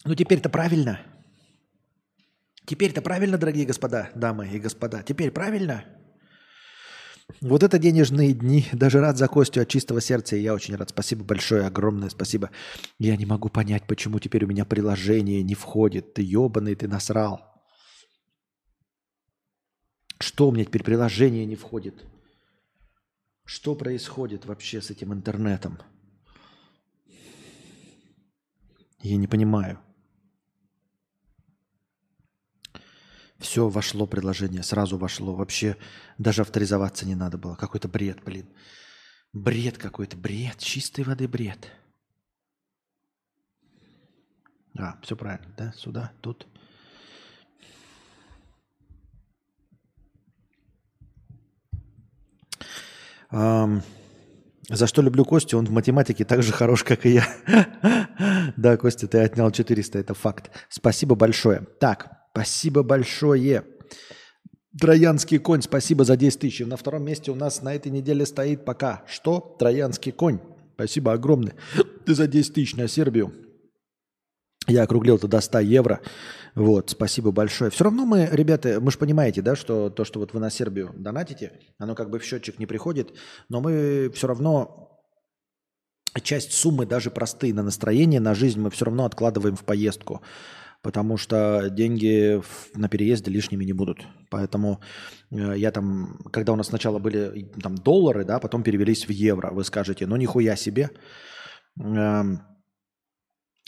Ну теперь-то правильно. Теперь-то правильно, дорогие господа, дамы и господа. Теперь правильно? Вот это денежные дни. Даже рад за Костю от чистого сердца. И я очень рад. Спасибо большое, огромное спасибо. Я не могу понять, почему теперь у меня приложение не входит. Ты ебаный, ты насрал. Что у меня теперь приложение не входит? Что происходит вообще с этим интернетом? Я не понимаю. Все вошло предложение, сразу вошло. Вообще даже авторизоваться не надо было. Какой-то бред, блин. Бред какой-то, бред, чистой воды бред. А, все правильно, да? Сюда, тут. Um, за что люблю Костю? Он в математике так же хорош, как и я. <laughs> да, Костя, ты отнял 400, это факт. Спасибо большое. Так, Спасибо большое. Троянский конь, спасибо за 10 тысяч. На втором месте у нас на этой неделе стоит пока что Троянский конь. Спасибо огромное. Ты <sniffs> за 10 тысяч на Сербию. Я округлил это до 100 евро. Вот, спасибо большое. Все равно мы, ребята, мы же понимаете, да, что то, что вот вы на Сербию донатите, оно как бы в счетчик не приходит, но мы все равно часть суммы, даже простые на настроение, на жизнь мы все равно откладываем в поездку потому что деньги на переезде лишними не будут. Поэтому э, я там, когда у нас сначала были там доллары, да, потом перевелись в евро, вы скажете, ну нихуя себе, эм,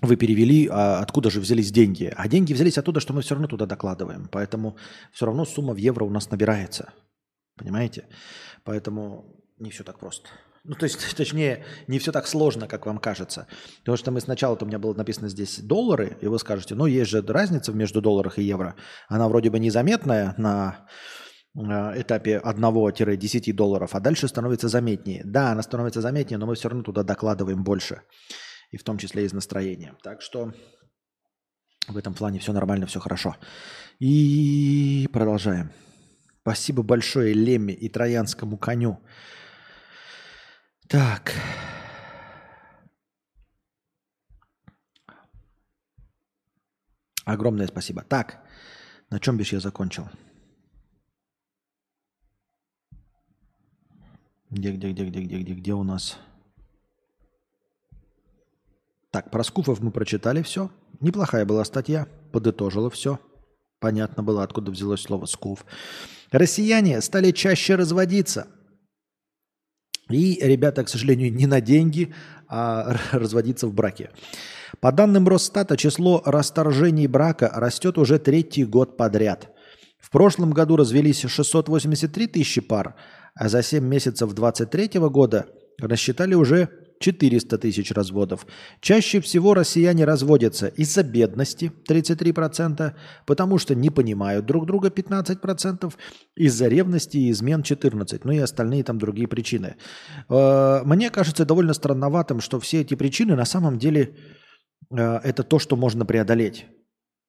вы перевели, а откуда же взялись деньги? А деньги взялись оттуда, что мы все равно туда докладываем. Поэтому все равно сумма в евро у нас набирается. Понимаете? Поэтому не все так просто. Ну, то есть, <laughs> точнее, не все так сложно, как вам кажется. Потому что мы сначала-то у меня было написано здесь доллары, и вы скажете, ну, есть же разница между долларах и евро. Она вроде бы незаметная на э, этапе 1-10 долларов, а дальше становится заметнее. Да, она становится заметнее, но мы все равно туда докладываем больше. И в том числе из настроения. Так что в этом плане все нормально, все хорошо. И продолжаем. Спасибо большое Лемме и Троянскому коню так. Огромное спасибо. Так, на чем бишь я закончил? Где, где, где, где, где, где, где у нас? Так, про скуфов мы прочитали все. Неплохая была статья, подытожила все. Понятно было, откуда взялось слово скуф. Россияне стали чаще разводиться – и ребята, к сожалению, не на деньги, а разводиться в браке. По данным Росстата, число расторжений брака растет уже третий год подряд. В прошлом году развелись 683 тысячи пар, а за 7 месяцев 2023 года рассчитали уже 400 тысяч разводов. Чаще всего россияне разводятся из-за бедности 33%, потому что не понимают друг друга 15%, из-за ревности и измен 14%, ну и остальные там другие причины. Э, мне кажется довольно странноватым, что все эти причины на самом деле э, это то, что можно преодолеть.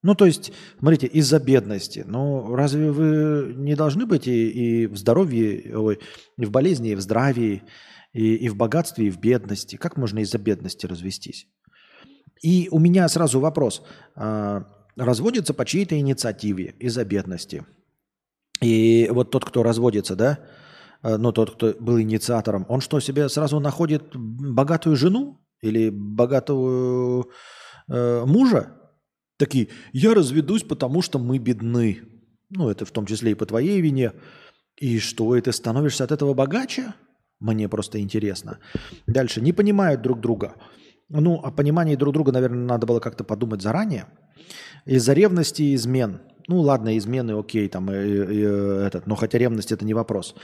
Ну, то есть, смотрите, из-за бедности. Ну, разве вы не должны быть и, и в здоровье, ой, и в болезни, и в здравии, и, и в богатстве, и в бедности? Как можно из-за бедности развестись? И у меня сразу вопрос. А, разводится по чьей-то инициативе из-за бедности. И вот тот, кто разводится, да, ну, тот, кто был инициатором, он что, себе сразу находит богатую жену или богатого э, мужа? Такие, я разведусь, потому что мы бедны. Ну, это в том числе и по твоей вине. И что, и ты становишься от этого богаче? Мне просто интересно. Дальше. Не понимают друг друга. Ну, о понимании друг друга, наверное, надо было как-то подумать заранее. Из-за ревности и измен. Ну, ладно, измены, окей, там, и, и, этот, но хотя ревность это не вопрос.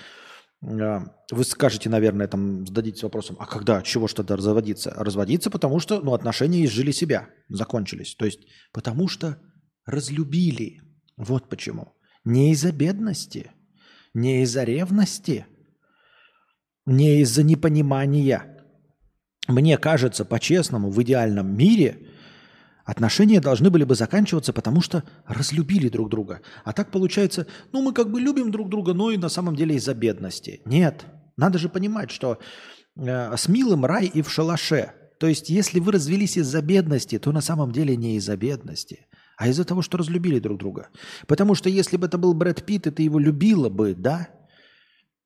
А, вы скажете, наверное, там зададитесь вопросом, а когда, чего ж тогда разводиться? Разводиться, потому что ну, отношения изжили себя, закончились. То есть потому что разлюбили. Вот почему. Не из-за бедности, не из-за ревности, не из-за непонимания. Мне кажется, по-честному, в идеальном мире Отношения должны были бы заканчиваться, потому что разлюбили друг друга. А так получается, ну мы как бы любим друг друга, но и на самом деле из-за бедности. Нет, надо же понимать, что э, с милым рай и в шалаше. То есть если вы развелись из-за бедности, то на самом деле не из-за бедности, а из-за того, что разлюбили друг друга. Потому что если бы это был Брэд Питт, и ты его любила бы, да,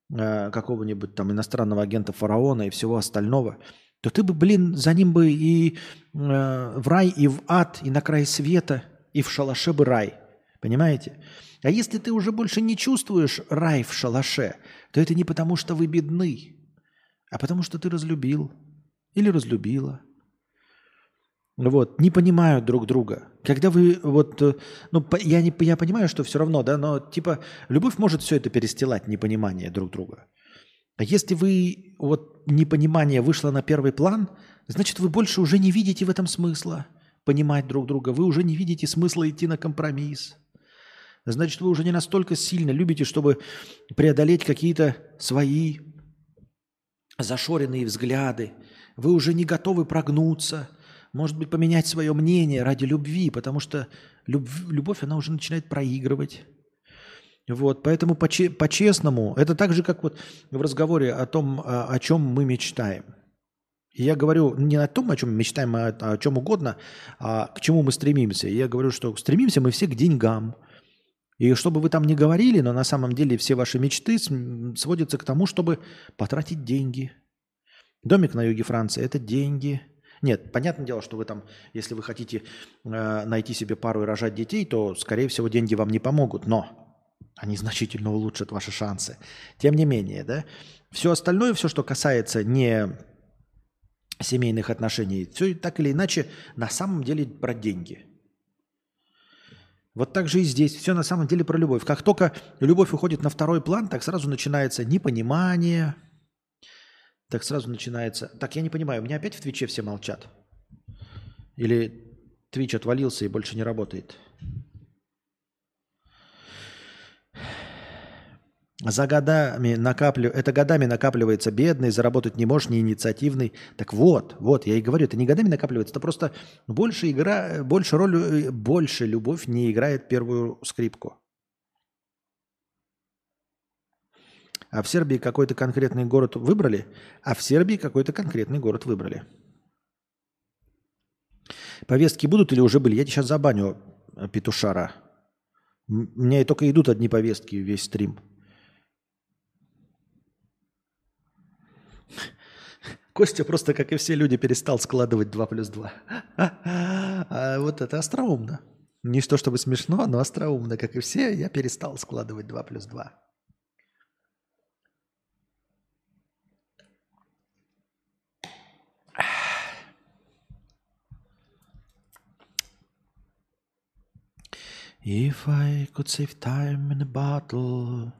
какого-нибудь там иностранного агента фараона и всего остального – то ты бы, блин, за ним бы и э, в рай, и в ад, и на край света, и в шалаше бы рай. Понимаете? А если ты уже больше не чувствуешь рай в шалаше, то это не потому, что вы бедны, а потому что ты разлюбил или разлюбила. Вот, не понимают друг друга. Когда вы вот, э, ну, я, не, я понимаю, что все равно, да, но типа любовь может все это перестилать, непонимание друг друга. А если вы вот непонимание вышло на первый план, значит, вы больше уже не видите в этом смысла понимать друг друга. Вы уже не видите смысла идти на компромисс. Значит, вы уже не настолько сильно любите, чтобы преодолеть какие-то свои зашоренные взгляды. Вы уже не готовы прогнуться, может быть, поменять свое мнение ради любви, потому что любовь, любовь она уже начинает проигрывать. Вот, поэтому по-честному, это так же, как вот в разговоре о том, о чем мы мечтаем. я говорю не о том, о чем мы мечтаем, а о чем угодно, а к чему мы стремимся. я говорю, что стремимся мы все к деньгам. И чтобы вы там не говорили, но на самом деле все ваши мечты сводятся к тому, чтобы потратить деньги. Домик на юге Франции – это деньги. Нет, понятное дело, что вы там, если вы хотите э, найти себе пару и рожать детей, то, скорее всего, деньги вам не помогут. Но они значительно улучшат ваши шансы. Тем не менее, да, все остальное, все, что касается не семейных отношений, все так или иначе на самом деле про деньги. Вот так же и здесь. Все на самом деле про любовь. Как только любовь уходит на второй план, так сразу начинается непонимание. Так сразу начинается... Так, я не понимаю, у меня опять в Твиче все молчат? Или Твич отвалился и больше не работает? За годами накаплю... Это годами накапливается бедный, заработать не можешь, не инициативный. Так вот, вот, я и говорю, это не годами накапливается, это просто больше игра, больше роль, больше любовь не играет первую скрипку. А в Сербии какой-то конкретный город выбрали? А в Сербии какой-то конкретный город выбрали. Повестки будут или уже были? Я сейчас забаню э, петушара. У меня и только идут одни повестки весь стрим. Костя просто, как и все люди, перестал складывать 2 плюс 2. А вот это остроумно. Не то чтобы смешно, но остроумно, как и все, я перестал складывать 2 плюс 2. If I could save time in a bottle.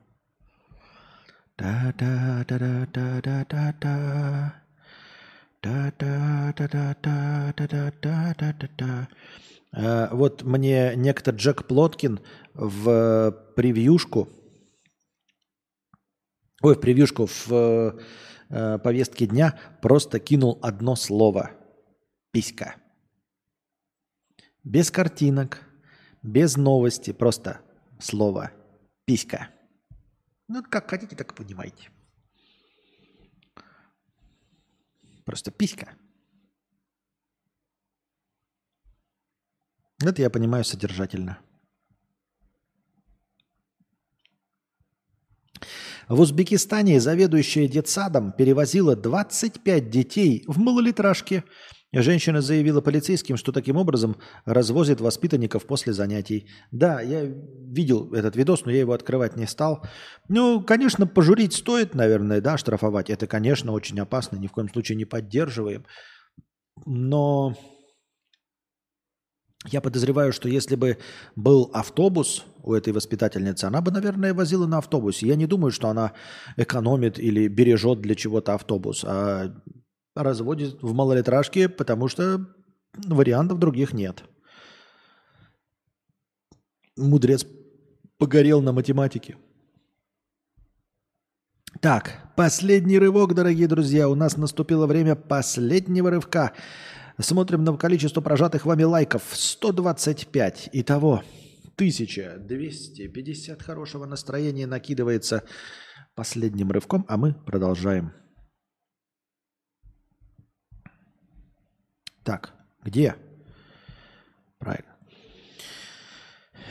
Da da da da da da da da. Та-та-та-та-та-та-та-та. Э, Вот мне некто Джек Плоткин в превьюшку, ой, в превьюшку в э, повестке дня просто кинул одно слово – писька. Без картинок, без новости, просто слово писька. Ну, как хотите, так и понимаете. Просто писька. Это я понимаю содержательно. В Узбекистане заведующая детсадом перевозила 25 детей в малолитражке. Женщина заявила полицейским, что таким образом развозит воспитанников после занятий. Да, я видел этот видос, но я его открывать не стал. Ну, конечно, пожурить стоит, наверное, да, штрафовать. Это, конечно, очень опасно, ни в коем случае не поддерживаем. Но я подозреваю, что если бы был автобус у этой воспитательницы, она бы, наверное, возила на автобусе. Я не думаю, что она экономит или бережет для чего-то автобус, а разводит в малолитражке, потому что вариантов других нет. Мудрец погорел на математике. Так, последний рывок, дорогие друзья. У нас наступило время последнего рывка. Смотрим на количество прожатых вами лайков. 125. Итого 1250 хорошего настроения накидывается последним рывком, а мы продолжаем. Так, где? Правильно.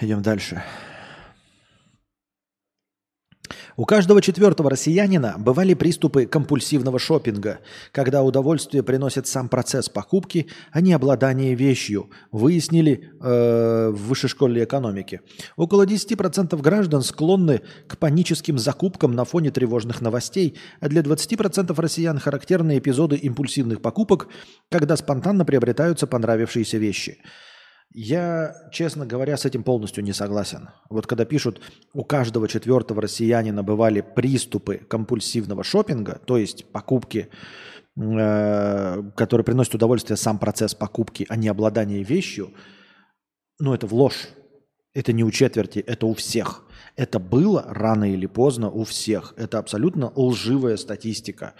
Идем дальше. У каждого четвертого россиянина бывали приступы компульсивного шопинга, когда удовольствие приносит сам процесс покупки, а не обладание вещью, выяснили э, в высшей школе экономики. Около 10% граждан склонны к паническим закупкам на фоне тревожных новостей, а для 20% россиян характерны эпизоды импульсивных покупок, когда спонтанно приобретаются понравившиеся вещи. Я, честно говоря, с этим полностью не согласен. Вот когда пишут, у каждого четвертого россиянина бывали приступы компульсивного шопинга, то есть покупки, э, которые приносят удовольствие сам процесс покупки, а не обладание вещью, ну это в ложь. Это не у четверти, это у всех. Это было рано или поздно у всех. Это абсолютно лживая статистика.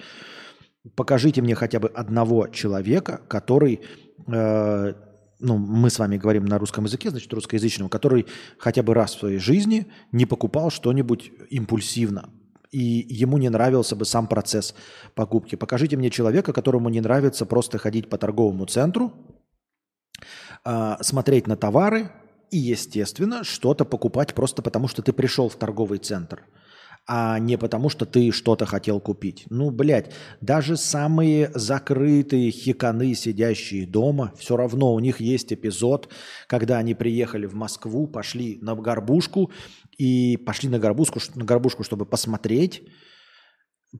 Покажите мне хотя бы одного человека, который э, ну, мы с вами говорим на русском языке, значит, русскоязычного, который хотя бы раз в своей жизни не покупал что-нибудь импульсивно, и ему не нравился бы сам процесс покупки. Покажите мне человека, которому не нравится просто ходить по торговому центру, а, смотреть на товары и, естественно, что-то покупать просто потому, что ты пришел в торговый центр – а не потому, что ты что-то хотел купить. Ну, блядь, даже самые закрытые хиканы, сидящие дома, все равно у них есть эпизод, когда они приехали в Москву, пошли на горбушку и пошли на горбушку, на горбушку чтобы посмотреть,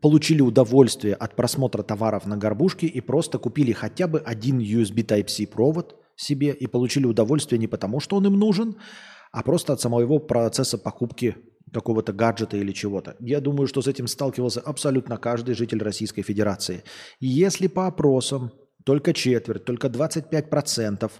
получили удовольствие от просмотра товаров на горбушке и просто купили хотя бы один USB Type-C провод себе и получили удовольствие не потому, что он им нужен, а просто от самого процесса покупки какого-то гаджета или чего-то. Я думаю, что с этим сталкивался абсолютно каждый житель Российской Федерации. Если по опросам только четверть, только 25%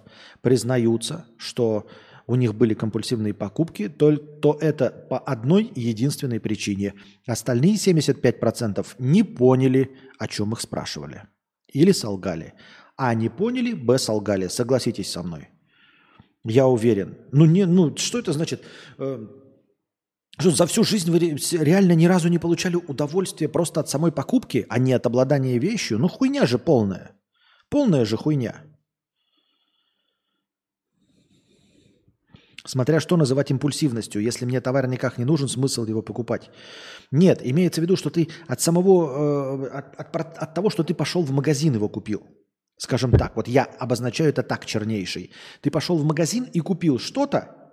признаются, что у них были компульсивные покупки, то, то это по одной единственной причине. Остальные 75% не поняли, о чем их спрашивали. Или солгали. А не поняли, б солгали. Согласитесь со мной. Я уверен. Ну, не, ну что это значит? Что за всю жизнь вы реально ни разу не получали удовольствие просто от самой покупки, а не от обладания вещью? Ну хуйня же полная. Полная же хуйня. Смотря что называть импульсивностью. Если мне товар никак не нужен, смысл его покупать. Нет, имеется в виду, что ты от самого, э, от, от, от того, что ты пошел в магазин его купил. Скажем так, вот я обозначаю это так, чернейший. Ты пошел в магазин и купил что-то,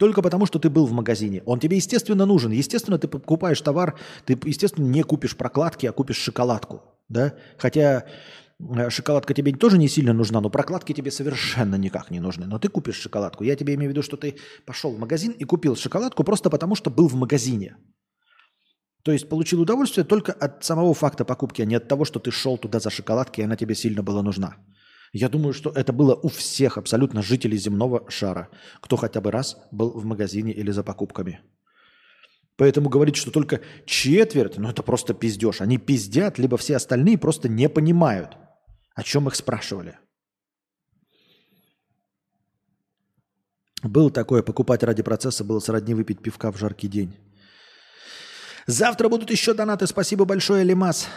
только потому, что ты был в магазине. Он тебе, естественно, нужен. Естественно, ты покупаешь товар, ты, естественно, не купишь прокладки, а купишь шоколадку. Да? Хотя э, шоколадка тебе тоже не сильно нужна, но прокладки тебе совершенно никак не нужны. Но ты купишь шоколадку. Я тебе имею в виду, что ты пошел в магазин и купил шоколадку просто потому, что был в магазине. То есть получил удовольствие только от самого факта покупки, а не от того, что ты шел туда за шоколадкой, и она тебе сильно была нужна. Я думаю, что это было у всех абсолютно жителей земного шара, кто хотя бы раз был в магазине или за покупками. Поэтому говорить, что только четверть, ну это просто пиздеж. Они пиздят, либо все остальные просто не понимают, о чем их спрашивали. Было такое, покупать ради процесса было сродни выпить пивка в жаркий день. Завтра будут еще донаты. Спасибо большое, Лимас.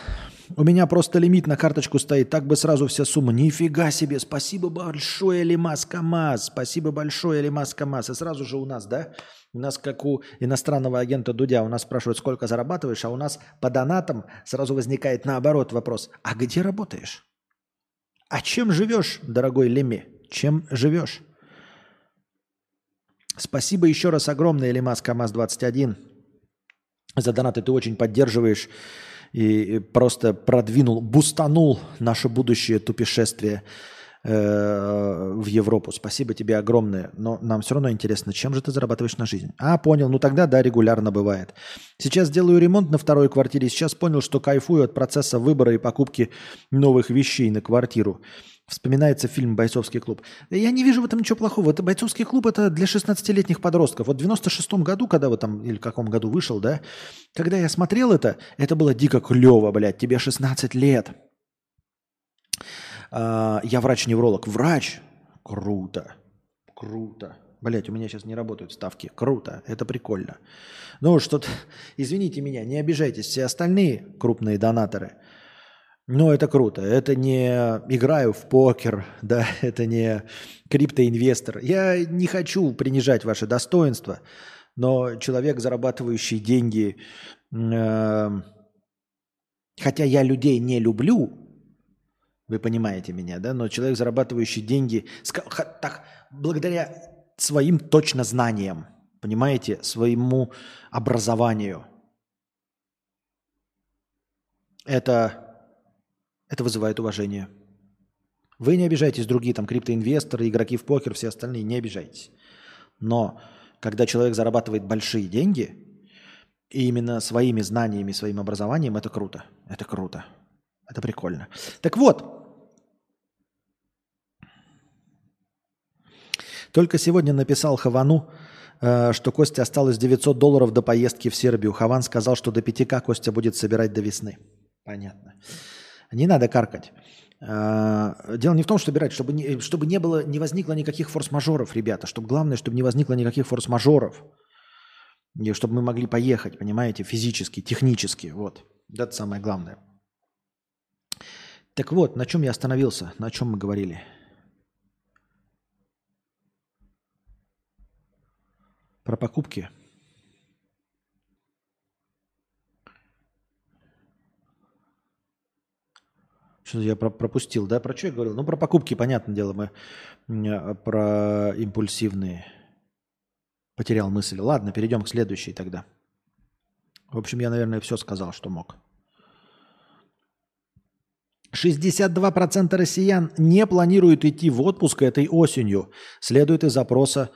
У меня просто лимит на карточку стоит. Так бы сразу вся сумма. Нифига себе. Спасибо большое, Лимас КамАЗ. Спасибо большое, Лимас КамАЗ. И сразу же у нас, да? У нас, как у иностранного агента Дудя, у нас спрашивают, сколько зарабатываешь, а у нас по донатам сразу возникает наоборот вопрос. А где работаешь? А чем живешь, дорогой Леми? Чем живешь? Спасибо еще раз огромное, Лимас КамАЗ-21. За донаты ты очень поддерживаешь и просто продвинул, бустанул наше будущее тупешествие э, в Европу. Спасибо тебе огромное. Но нам все равно интересно, чем же ты зарабатываешь на жизнь? А, понял. Ну тогда да, регулярно бывает. Сейчас делаю ремонт на второй квартире. Сейчас понял, что кайфую от процесса выбора и покупки новых вещей на квартиру. Вспоминается фильм «Бойцовский клуб». Я не вижу в этом ничего плохого. Это «Бойцовский клуб» — это для 16-летних подростков. Вот в 96-м году, когда вы там, или в каком году вышел, да, когда я смотрел это, это было дико клево, блядь, тебе 16 лет. А, я врач-невролог. Врач? Круто. Круто. Блять, у меня сейчас не работают ставки. Круто, это прикольно. Ну, что-то, <laughs> извините меня, не обижайтесь, все остальные крупные донаторы – ну, это круто. Это не играю в покер, <laughs> да, это не криптоинвестор. Я не хочу принижать ваше достоинство, но человек, зарабатывающий деньги, э, хотя я людей не люблю, вы понимаете меня, да, но человек, зарабатывающий деньги, так, благодаря своим точно знаниям, понимаете, своему образованию, это это вызывает уважение. Вы не обижайтесь, другие там криптоинвесторы, игроки в покер, все остальные, не обижайтесь. Но когда человек зарабатывает большие деньги, и именно своими знаниями, своим образованием, это круто. Это круто. Это прикольно. Так вот, только сегодня написал Хавану, э, что Костя осталось 900 долларов до поездки в Сербию. Хаван сказал, что до 5К Костя будет собирать до весны. Понятно. Не надо каркать. А, дело не в том, что убирать, чтобы не, чтобы не было, не возникло никаких форс-мажоров, ребята. Чтобы главное, чтобы не возникло никаких форс-мажоров. И чтобы мы могли поехать, понимаете, физически, технически. Вот. Это самое главное. Так вот, на чем я остановился, на чем мы говорили? Про покупки. Что-то я про пропустил, да? Про что я говорил? Ну, про покупки, понятное дело, мы а, про импульсивные. Потерял мысль. Ладно, перейдем к следующей тогда. В общем, я, наверное, все сказал, что мог. 62% россиян не планируют идти в отпуск этой осенью, следует из запроса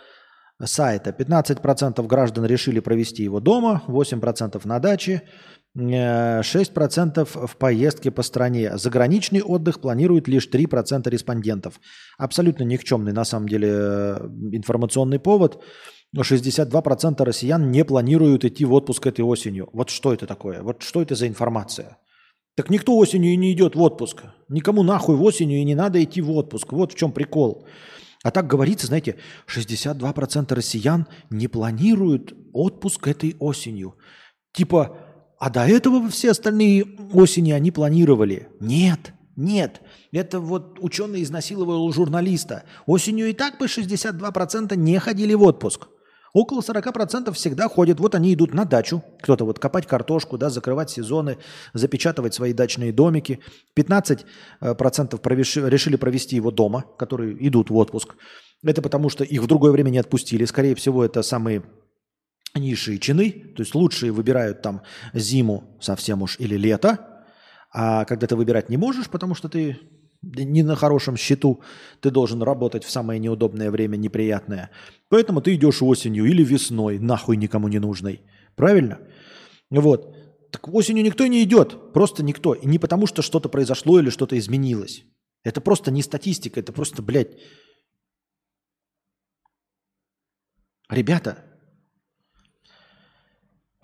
сайта. 15% граждан решили провести его дома, 8% на даче, 6% в поездке по стране. Заграничный отдых планирует лишь 3% респондентов. Абсолютно никчемный на самом деле информационный повод. 62% россиян не планируют идти в отпуск этой осенью. Вот что это такое? Вот что это за информация? Так никто осенью и не идет в отпуск. Никому нахуй в осенью и не надо идти в отпуск. Вот в чем прикол. А так говорится, знаете, 62% россиян не планируют отпуск этой осенью. Типа, а до этого все остальные осени они планировали. Нет, нет. Это вот ученый изнасиловал журналиста. Осенью и так бы 62% не ходили в отпуск. Около 40% всегда ходят. Вот они идут на дачу. Кто-то вот копать картошку, да, закрывать сезоны, запечатывать свои дачные домики. 15% решили провести его дома, которые идут в отпуск. Это потому, что их в другое время не отпустили. Скорее всего, это самые низшие чины, то есть лучшие выбирают там зиму совсем уж или лето, а когда ты выбирать не можешь, потому что ты не на хорошем счету, ты должен работать в самое неудобное время, неприятное. Поэтому ты идешь осенью или весной, нахуй никому не нужной. Правильно? Вот. Так осенью никто не идет. Просто никто. И не потому, что что-то произошло или что-то изменилось. Это просто не статистика. Это просто, блядь... Ребята,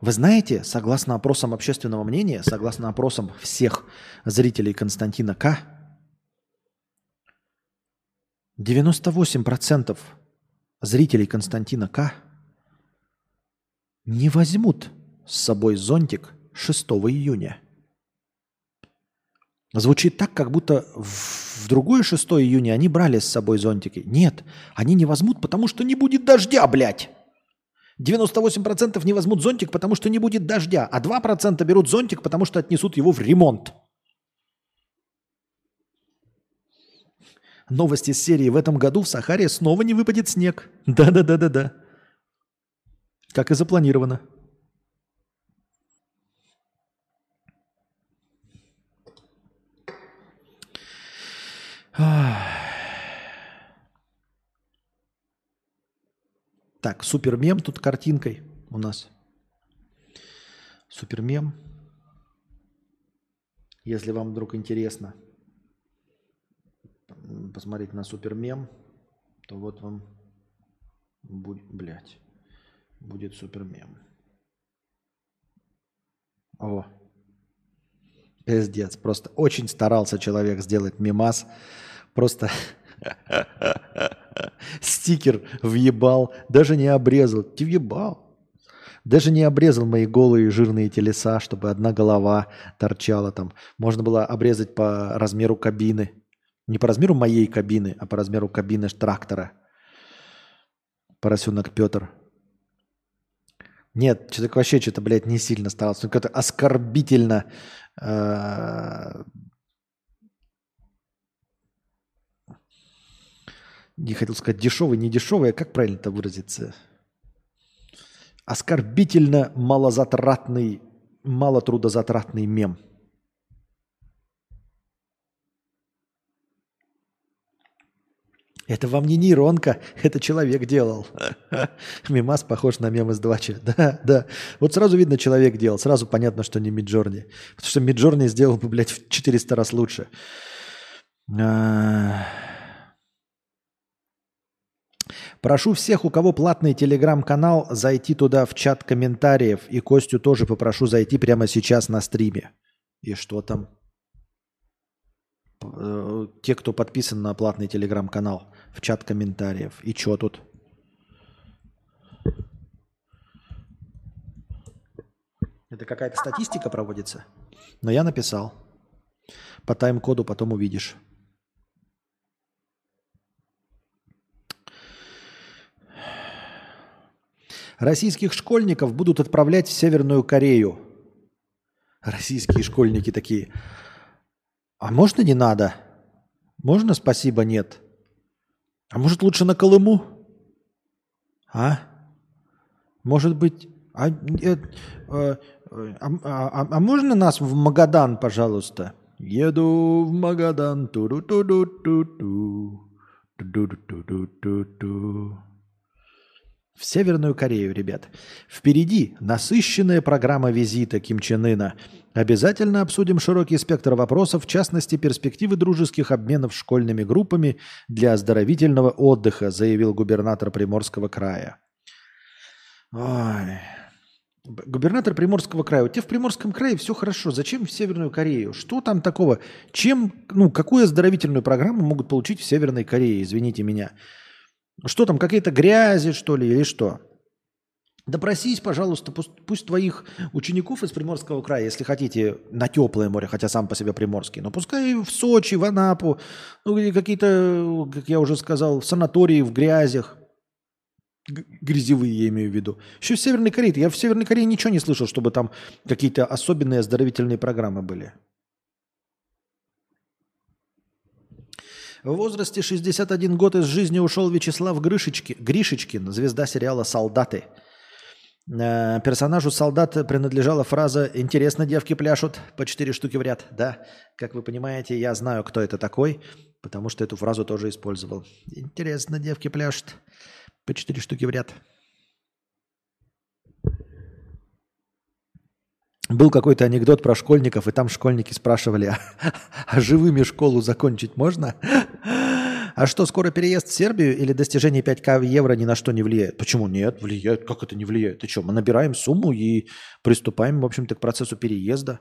вы знаете, согласно опросам общественного мнения, согласно опросам всех зрителей Константина К., 98% зрителей Константина К. не возьмут с собой зонтик 6 июня. Звучит так, как будто в другое 6 июня они брали с собой зонтики. Нет, они не возьмут, потому что не будет дождя, блядь. 98% не возьмут зонтик, потому что не будет дождя, а 2% берут зонтик, потому что отнесут его в ремонт. Новости из серии «В этом году в Сахаре снова не выпадет снег». Да-да-да-да-да. Как и запланировано. Так, супермем тут картинкой у нас. Супермем. Если вам вдруг интересно посмотреть на супермем, то вот вам будет, блядь, будет супермем. О, пиздец, просто очень старался человек сделать мемас, просто <laughs> стикер въебал, даже не обрезал. Ты въебал. Даже не обрезал мои голые жирные телеса, чтобы одна голова торчала там. Можно было обрезать по размеру кабины. Не по размеру моей кабины, а по размеру кабины трактора. Поросенок Петр. Нет, человек вообще что-то, блядь, не сильно старался. Как-то оскорбительно э, не хотел сказать дешевый, не дешевый, а как правильно это выразиться? Оскорбительно малозатратный, малотрудозатратный мем – Это вам не нейронка, <laughs> это человек делал. <laughs> Мимас похож на мем из Двача. <laughs> Да, да. Вот сразу видно, человек делал. Сразу понятно, что не Миджорни. Потому что Миджорни сделал бы, блядь, в 400 раз лучше. А. Прошу всех, у кого платный телеграм-канал, зайти туда в чат комментариев. И Костю тоже попрошу зайти прямо сейчас на стриме. И что там? Э, те, кто подписан на платный телеграм-канал, в чат комментариев. И что тут? Это какая-то статистика проводится? Но я написал. По тайм-коду потом увидишь. Российских школьников будут отправлять в Северную Корею. Российские школьники такие. А можно не надо? Можно спасибо нет? А может лучше на Колыму? А? Может быть... А, э, э, а, а, а можно нас в Магадан, пожалуйста? Еду в Магадан. Ту-ду-ту-ду-ту-ту. Ту-ду-ту-ду-ту-ту. В Северную Корею, ребят. Впереди насыщенная программа визита Ким Чен Ына. Обязательно обсудим широкий спектр вопросов, в частности, перспективы дружеских обменов школьными группами для оздоровительного отдыха, заявил губернатор Приморского края. Ой. Губернатор Приморского края. У тебя в Приморском крае все хорошо. Зачем в Северную Корею? Что там такого? Чем, ну, какую оздоровительную программу могут получить в Северной Корее? Извините меня. Что там, какие-то грязи, что ли, или что? Допросись, пожалуйста, пусть, пусть твоих учеников из Приморского края, если хотите, на теплое море, хотя сам по себе приморский, но пускай в Сочи, в Анапу, ну какие-то, как я уже сказал, санатории в грязях, грязевые я имею в виду. Еще в Северной Корее, я в Северной Корее ничего не слышал, чтобы там какие-то особенные оздоровительные программы были. В возрасте 61 год из жизни ушел Вячеслав Гришечки, Гришечкин, звезда сериала «Солдаты». Э, персонажу солдат принадлежала фраза «Интересно, девки пляшут по четыре штуки в ряд». Да, как вы понимаете, я знаю, кто это такой, потому что эту фразу тоже использовал. «Интересно, девки пляшут по четыре штуки в ряд». Был какой-то анекдот про школьников, и там школьники спрашивали, а, а живыми школу закончить можно? А что, скоро переезд в Сербию или достижение 5к в евро ни на что не влияет? Почему нет? Влияет. Как это не влияет? Ты что, мы набираем сумму и приступаем, в общем-то, к процессу переезда.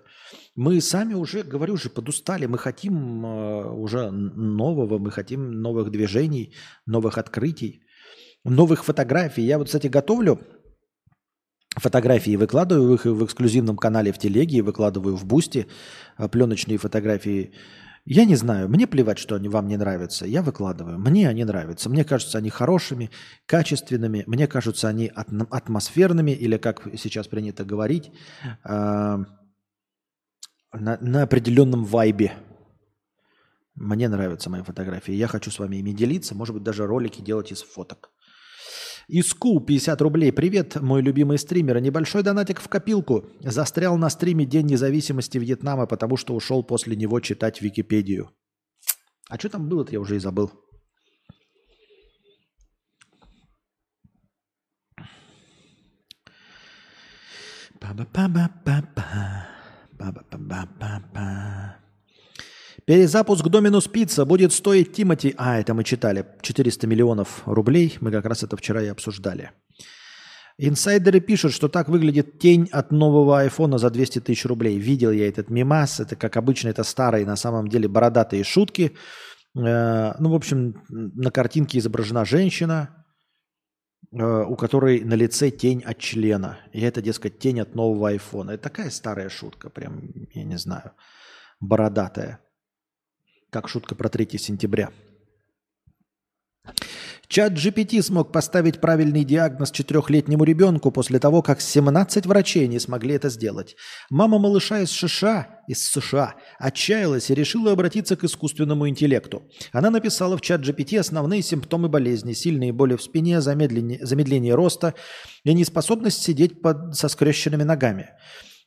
Мы сами уже, говорю же, подустали. Мы хотим э, уже нового, мы хотим новых движений, новых открытий, новых фотографий. Я вот, кстати, готовлю фотографии, выкладываю их в эксклюзивном канале в телеге, выкладываю в бусте э, пленочные фотографии я не знаю, мне плевать, что они вам не нравятся. Я выкладываю. Мне они нравятся. Мне кажутся они хорошими, качественными. Мне кажутся они атмосферными, или, как сейчас принято говорить, э, на, на определенном вайбе. Мне нравятся мои фотографии. Я хочу с вами ими делиться. Может быть, даже ролики делать из фоток. Иску 50 рублей. Привет, мой любимый стример. Небольшой донатик в копилку. Застрял на стриме День независимости Вьетнама, потому что ушел после него читать Википедию. А что там было-то, я уже и забыл. Ба-ба-ба-ба-ба. Ба-ба-ба-ба-ба. Перезапуск Доминус Пицца будет стоить Тимати... А, это мы читали. 400 миллионов рублей. Мы как раз это вчера и обсуждали. Инсайдеры пишут, что так выглядит тень от нового айфона за 200 тысяч рублей. Видел я этот мимас. Это, как обычно, это старые, на самом деле, бородатые шутки. Э, ну, в общем, на картинке изображена женщина, э, у которой на лице тень от члена. И это, дескать, тень от нового айфона. Это такая старая шутка, прям, я не знаю, бородатая. Как шутка про 3 сентября. Чат GPT смог поставить правильный диагноз четырехлетнему ребенку после того, как 17 врачей не смогли это сделать. Мама малыша из США, из США отчаялась и решила обратиться к искусственному интеллекту. Она написала в чат GPT основные симптомы болезни, сильные боли в спине, замедление, замедление роста и неспособность сидеть под, со скрещенными ногами.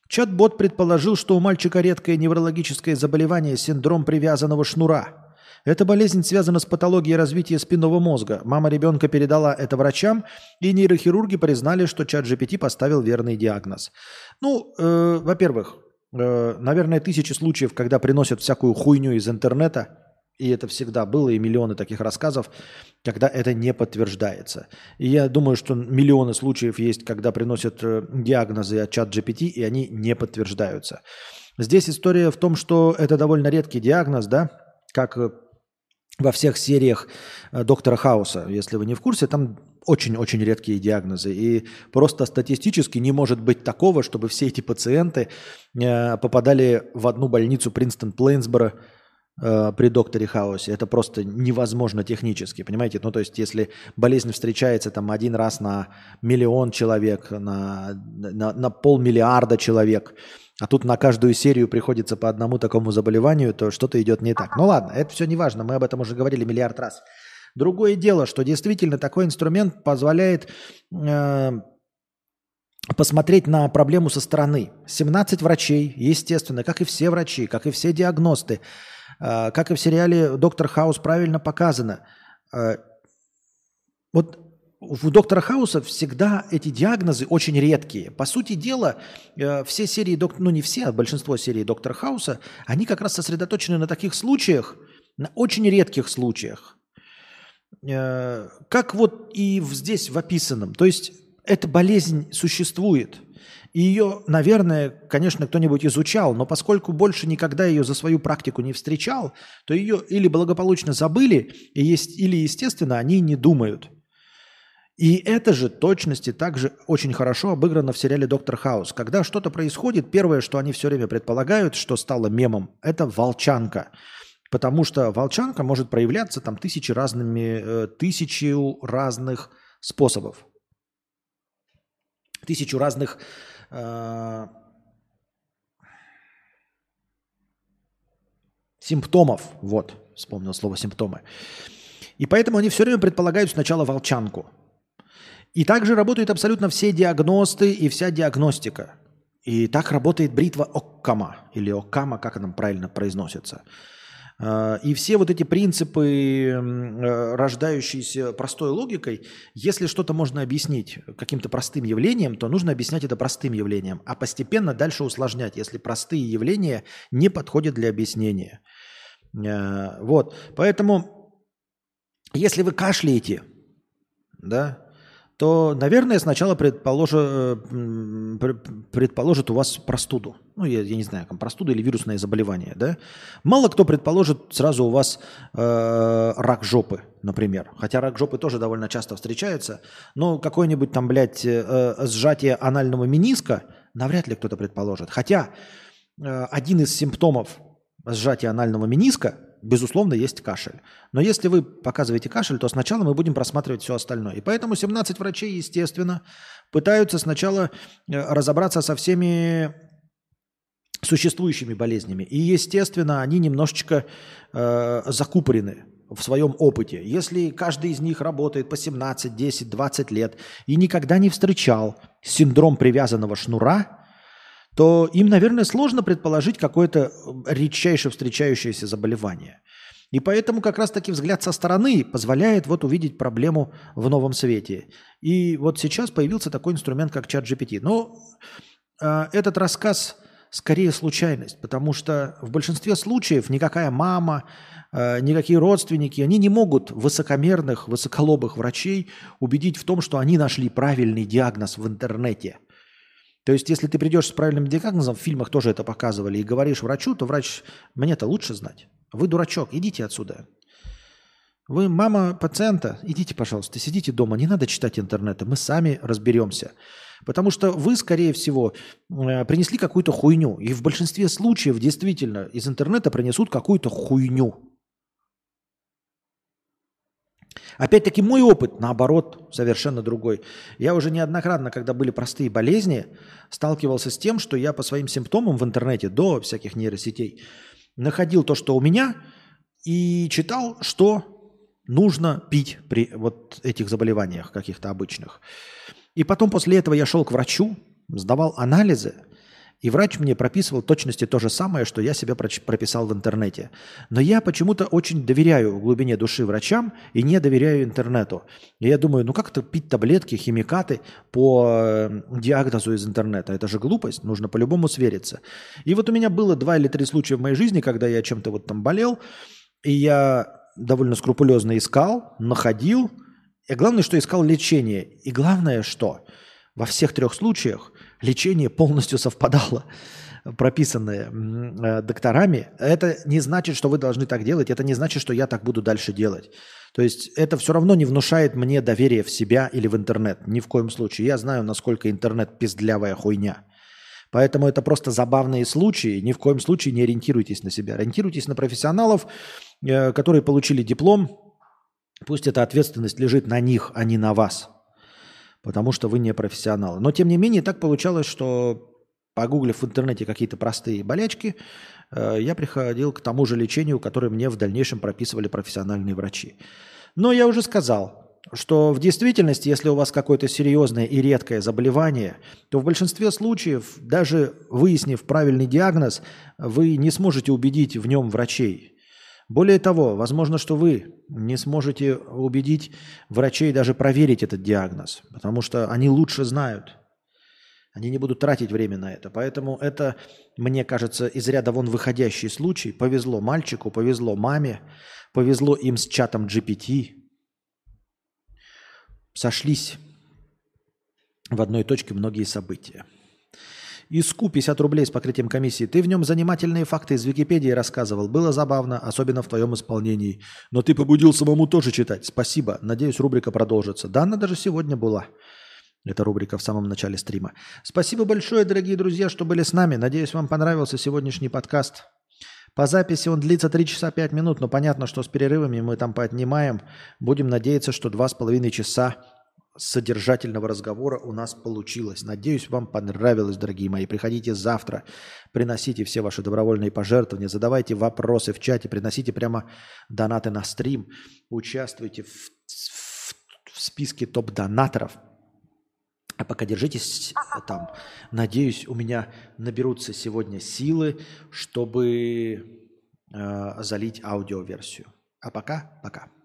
Чат-бот предположил, что у мальчика редкое неврологическое заболевание – синдром привязанного шнура. Эта болезнь связана с патологией развития спинного мозга. Мама ребенка передала это врачам, и нейрохирурги признали, что чат GPT поставил верный диагноз. Ну, э, во-первых, э, наверное, тысячи случаев, когда приносят всякую хуйню из интернета – и это всегда было, и миллионы таких рассказов, когда это не подтверждается. И я думаю, что миллионы случаев есть, когда приносят э, диагнозы от чат GPT, и они не подтверждаются. Здесь история в том, что это довольно редкий диагноз, да, как э, во всех сериях э, Доктора Хауса. Если вы не в курсе, там очень-очень редкие диагнозы. И просто статистически не может быть такого, чтобы все эти пациенты попадали в одну больницу Принстон-Плейнсборо, Э, при докторе Хаусе. Это просто невозможно технически, понимаете? Ну, то есть, если болезнь встречается там один раз на миллион человек, на, на, на полмиллиарда человек, а тут на каждую серию приходится по одному такому заболеванию, то что-то идет не так. Ну ладно, это все не важно, мы об этом уже говорили миллиард раз. Другое дело, что действительно такой инструмент позволяет э, посмотреть на проблему со стороны. 17 врачей, естественно, как и все врачи, как и все диагносты, как и в сериале «Доктор Хаус» правильно показано, а, вот у доктора Хауса всегда эти диагнозы очень редкие. По сути дела, э, все серии, ну не все, а большинство серий доктора Хауса, они как раз сосредоточены на таких случаях, на очень редких случаях. Э, как вот и здесь в описанном. То есть эта болезнь существует. И ее, наверное, конечно, кто-нибудь изучал, но поскольку больше никогда ее за свою практику не встречал, то ее или благополучно забыли, и есть, или, естественно, они не думают. И это же точности также очень хорошо обыграно в сериале «Доктор Хаус». Когда что-то происходит, первое, что они все время предполагают, что стало мемом, это волчанка. Потому что волчанка может проявляться там тысячи разными, э, тысячу разных способов. Тысячу разных симптомов. Вот, вспомнил слово симптомы. И поэтому они все время предполагают сначала волчанку. И также работают абсолютно все диагносты и вся диагностика. И так работает бритва Оккама, или Оккама, как она правильно произносится. А, и все вот эти принципы, э, рождающиеся простой логикой, если что-то можно объяснить каким-то простым явлением, то нужно объяснять это простым явлением, а постепенно дальше усложнять, если простые явления не подходят для объяснения. А, вот, поэтому, если вы кашляете, да, то, наверное, сначала предположит, э, предположит у вас простуду. Ну, я, я не знаю, там простуда или вирусное заболевание, да? Мало кто предположит сразу у вас э, рак жопы, например. Хотя рак жопы тоже довольно часто встречается. Но какое-нибудь там, блядь, э, сжатие анального мениска навряд ли кто-то предположит. Хотя э, один из симптомов сжатия анального мениска безусловно, есть кашель. Но если вы показываете кашель, то сначала мы будем просматривать все остальное. И поэтому 17 врачей, естественно, пытаются сначала э, разобраться со всеми существующими болезнями. И, естественно, они немножечко э, закупорены в своем опыте. Если каждый из них работает по 17, 10, 20 лет и никогда не встречал синдром привязанного шнура, то им, наверное, сложно предположить какое-то редчайше встречающееся заболевание. И поэтому как раз-таки взгляд со стороны позволяет вот увидеть проблему в новом свете. И вот сейчас появился такой инструмент, как чат GPT. Но э, этот рассказ скорее случайность, потому что в большинстве случаев никакая мама, э, никакие родственники, они не могут высокомерных, высоколобых врачей убедить в том, что они нашли правильный диагноз в интернете – то есть, если ты придешь с правильным диагнозом, в фильмах тоже это показывали, и говоришь врачу, то врач, мне-то лучше знать. Вы дурачок, идите отсюда. Вы мама пациента, идите, пожалуйста, сидите дома, не надо читать интернета, мы сами разберемся. Потому что вы, скорее всего, э, принесли какую-то хуйню. И в большинстве случаев действительно из интернета принесут какую-то хуйню. Опять-таки мой опыт, наоборот, совершенно другой. Я уже неоднократно, когда были простые болезни, сталкивался с тем, что я по своим симптомам в интернете до всяких нейросетей находил то, что у меня, и читал, что нужно пить при вот этих заболеваниях каких-то обычных. И потом после этого я шел к врачу, сдавал анализы – и врач мне прописывал точности то же самое, что я себе прописал в интернете. Но я почему-то очень доверяю в глубине души врачам и не доверяю интернету. И я думаю, ну как это пить таблетки, химикаты по э, диагнозу из интернета? Это же глупость, нужно по-любому свериться. И вот у меня было два или три случая в моей жизни, когда я чем-то вот там болел, и я довольно скрупулезно искал, находил, и главное, что искал лечение. И главное, что во всех трех случаях лечение полностью совпадало, прописанное э, докторами. Это не значит, что вы должны так делать, это не значит, что я так буду дальше делать. То есть это все равно не внушает мне доверия в себя или в интернет. Ни в коем случае. Я знаю, насколько интернет пиздлявая хуйня. Поэтому это просто забавные случаи. Ни в коем случае не ориентируйтесь на себя. Ориентируйтесь на профессионалов, э, которые получили диплом. Пусть эта ответственность лежит на них, а не на вас потому что вы не профессионалы. Но тем не менее так получалось, что погуглив в интернете какие-то простые болячки, э, я приходил к тому же лечению, которое мне в дальнейшем прописывали профессиональные врачи. Но я уже сказал, что в действительности, если у вас какое-то серьезное и редкое заболевание, то в большинстве случаев, даже выяснив правильный диагноз, вы не сможете убедить в нем врачей. Более того, возможно, что вы не сможете убедить врачей даже проверить этот диагноз, потому что они лучше знают. Они не будут тратить время на это. Поэтому это, мне кажется, из ряда вон выходящий случай. Повезло мальчику, повезло маме, повезло им с чатом GPT. Сошлись в одной точке многие события. Иску 50 рублей с покрытием комиссии. Ты в нем занимательные факты из Википедии рассказывал. Было забавно, особенно в твоем исполнении. Но ты побудил самому тоже читать. Спасибо. Надеюсь, рубрика продолжится. Да, она даже сегодня была. Эта рубрика в самом начале стрима. Спасибо большое, дорогие друзья, что были с нами. Надеюсь, вам понравился сегодняшний подкаст. По записи он длится 3 часа 5 минут, но понятно, что с перерывами мы там поотнимаем. Будем надеяться, что 2,5 часа содержательного разговора у нас получилось. Надеюсь, вам понравилось, дорогие мои. Приходите завтра, приносите все ваши добровольные пожертвования, задавайте вопросы в чате, приносите прямо донаты на стрим, участвуйте в, в, в списке топ-донаторов. А пока держитесь там. Надеюсь, у меня наберутся сегодня силы, чтобы э, залить аудиоверсию. А пока, пока.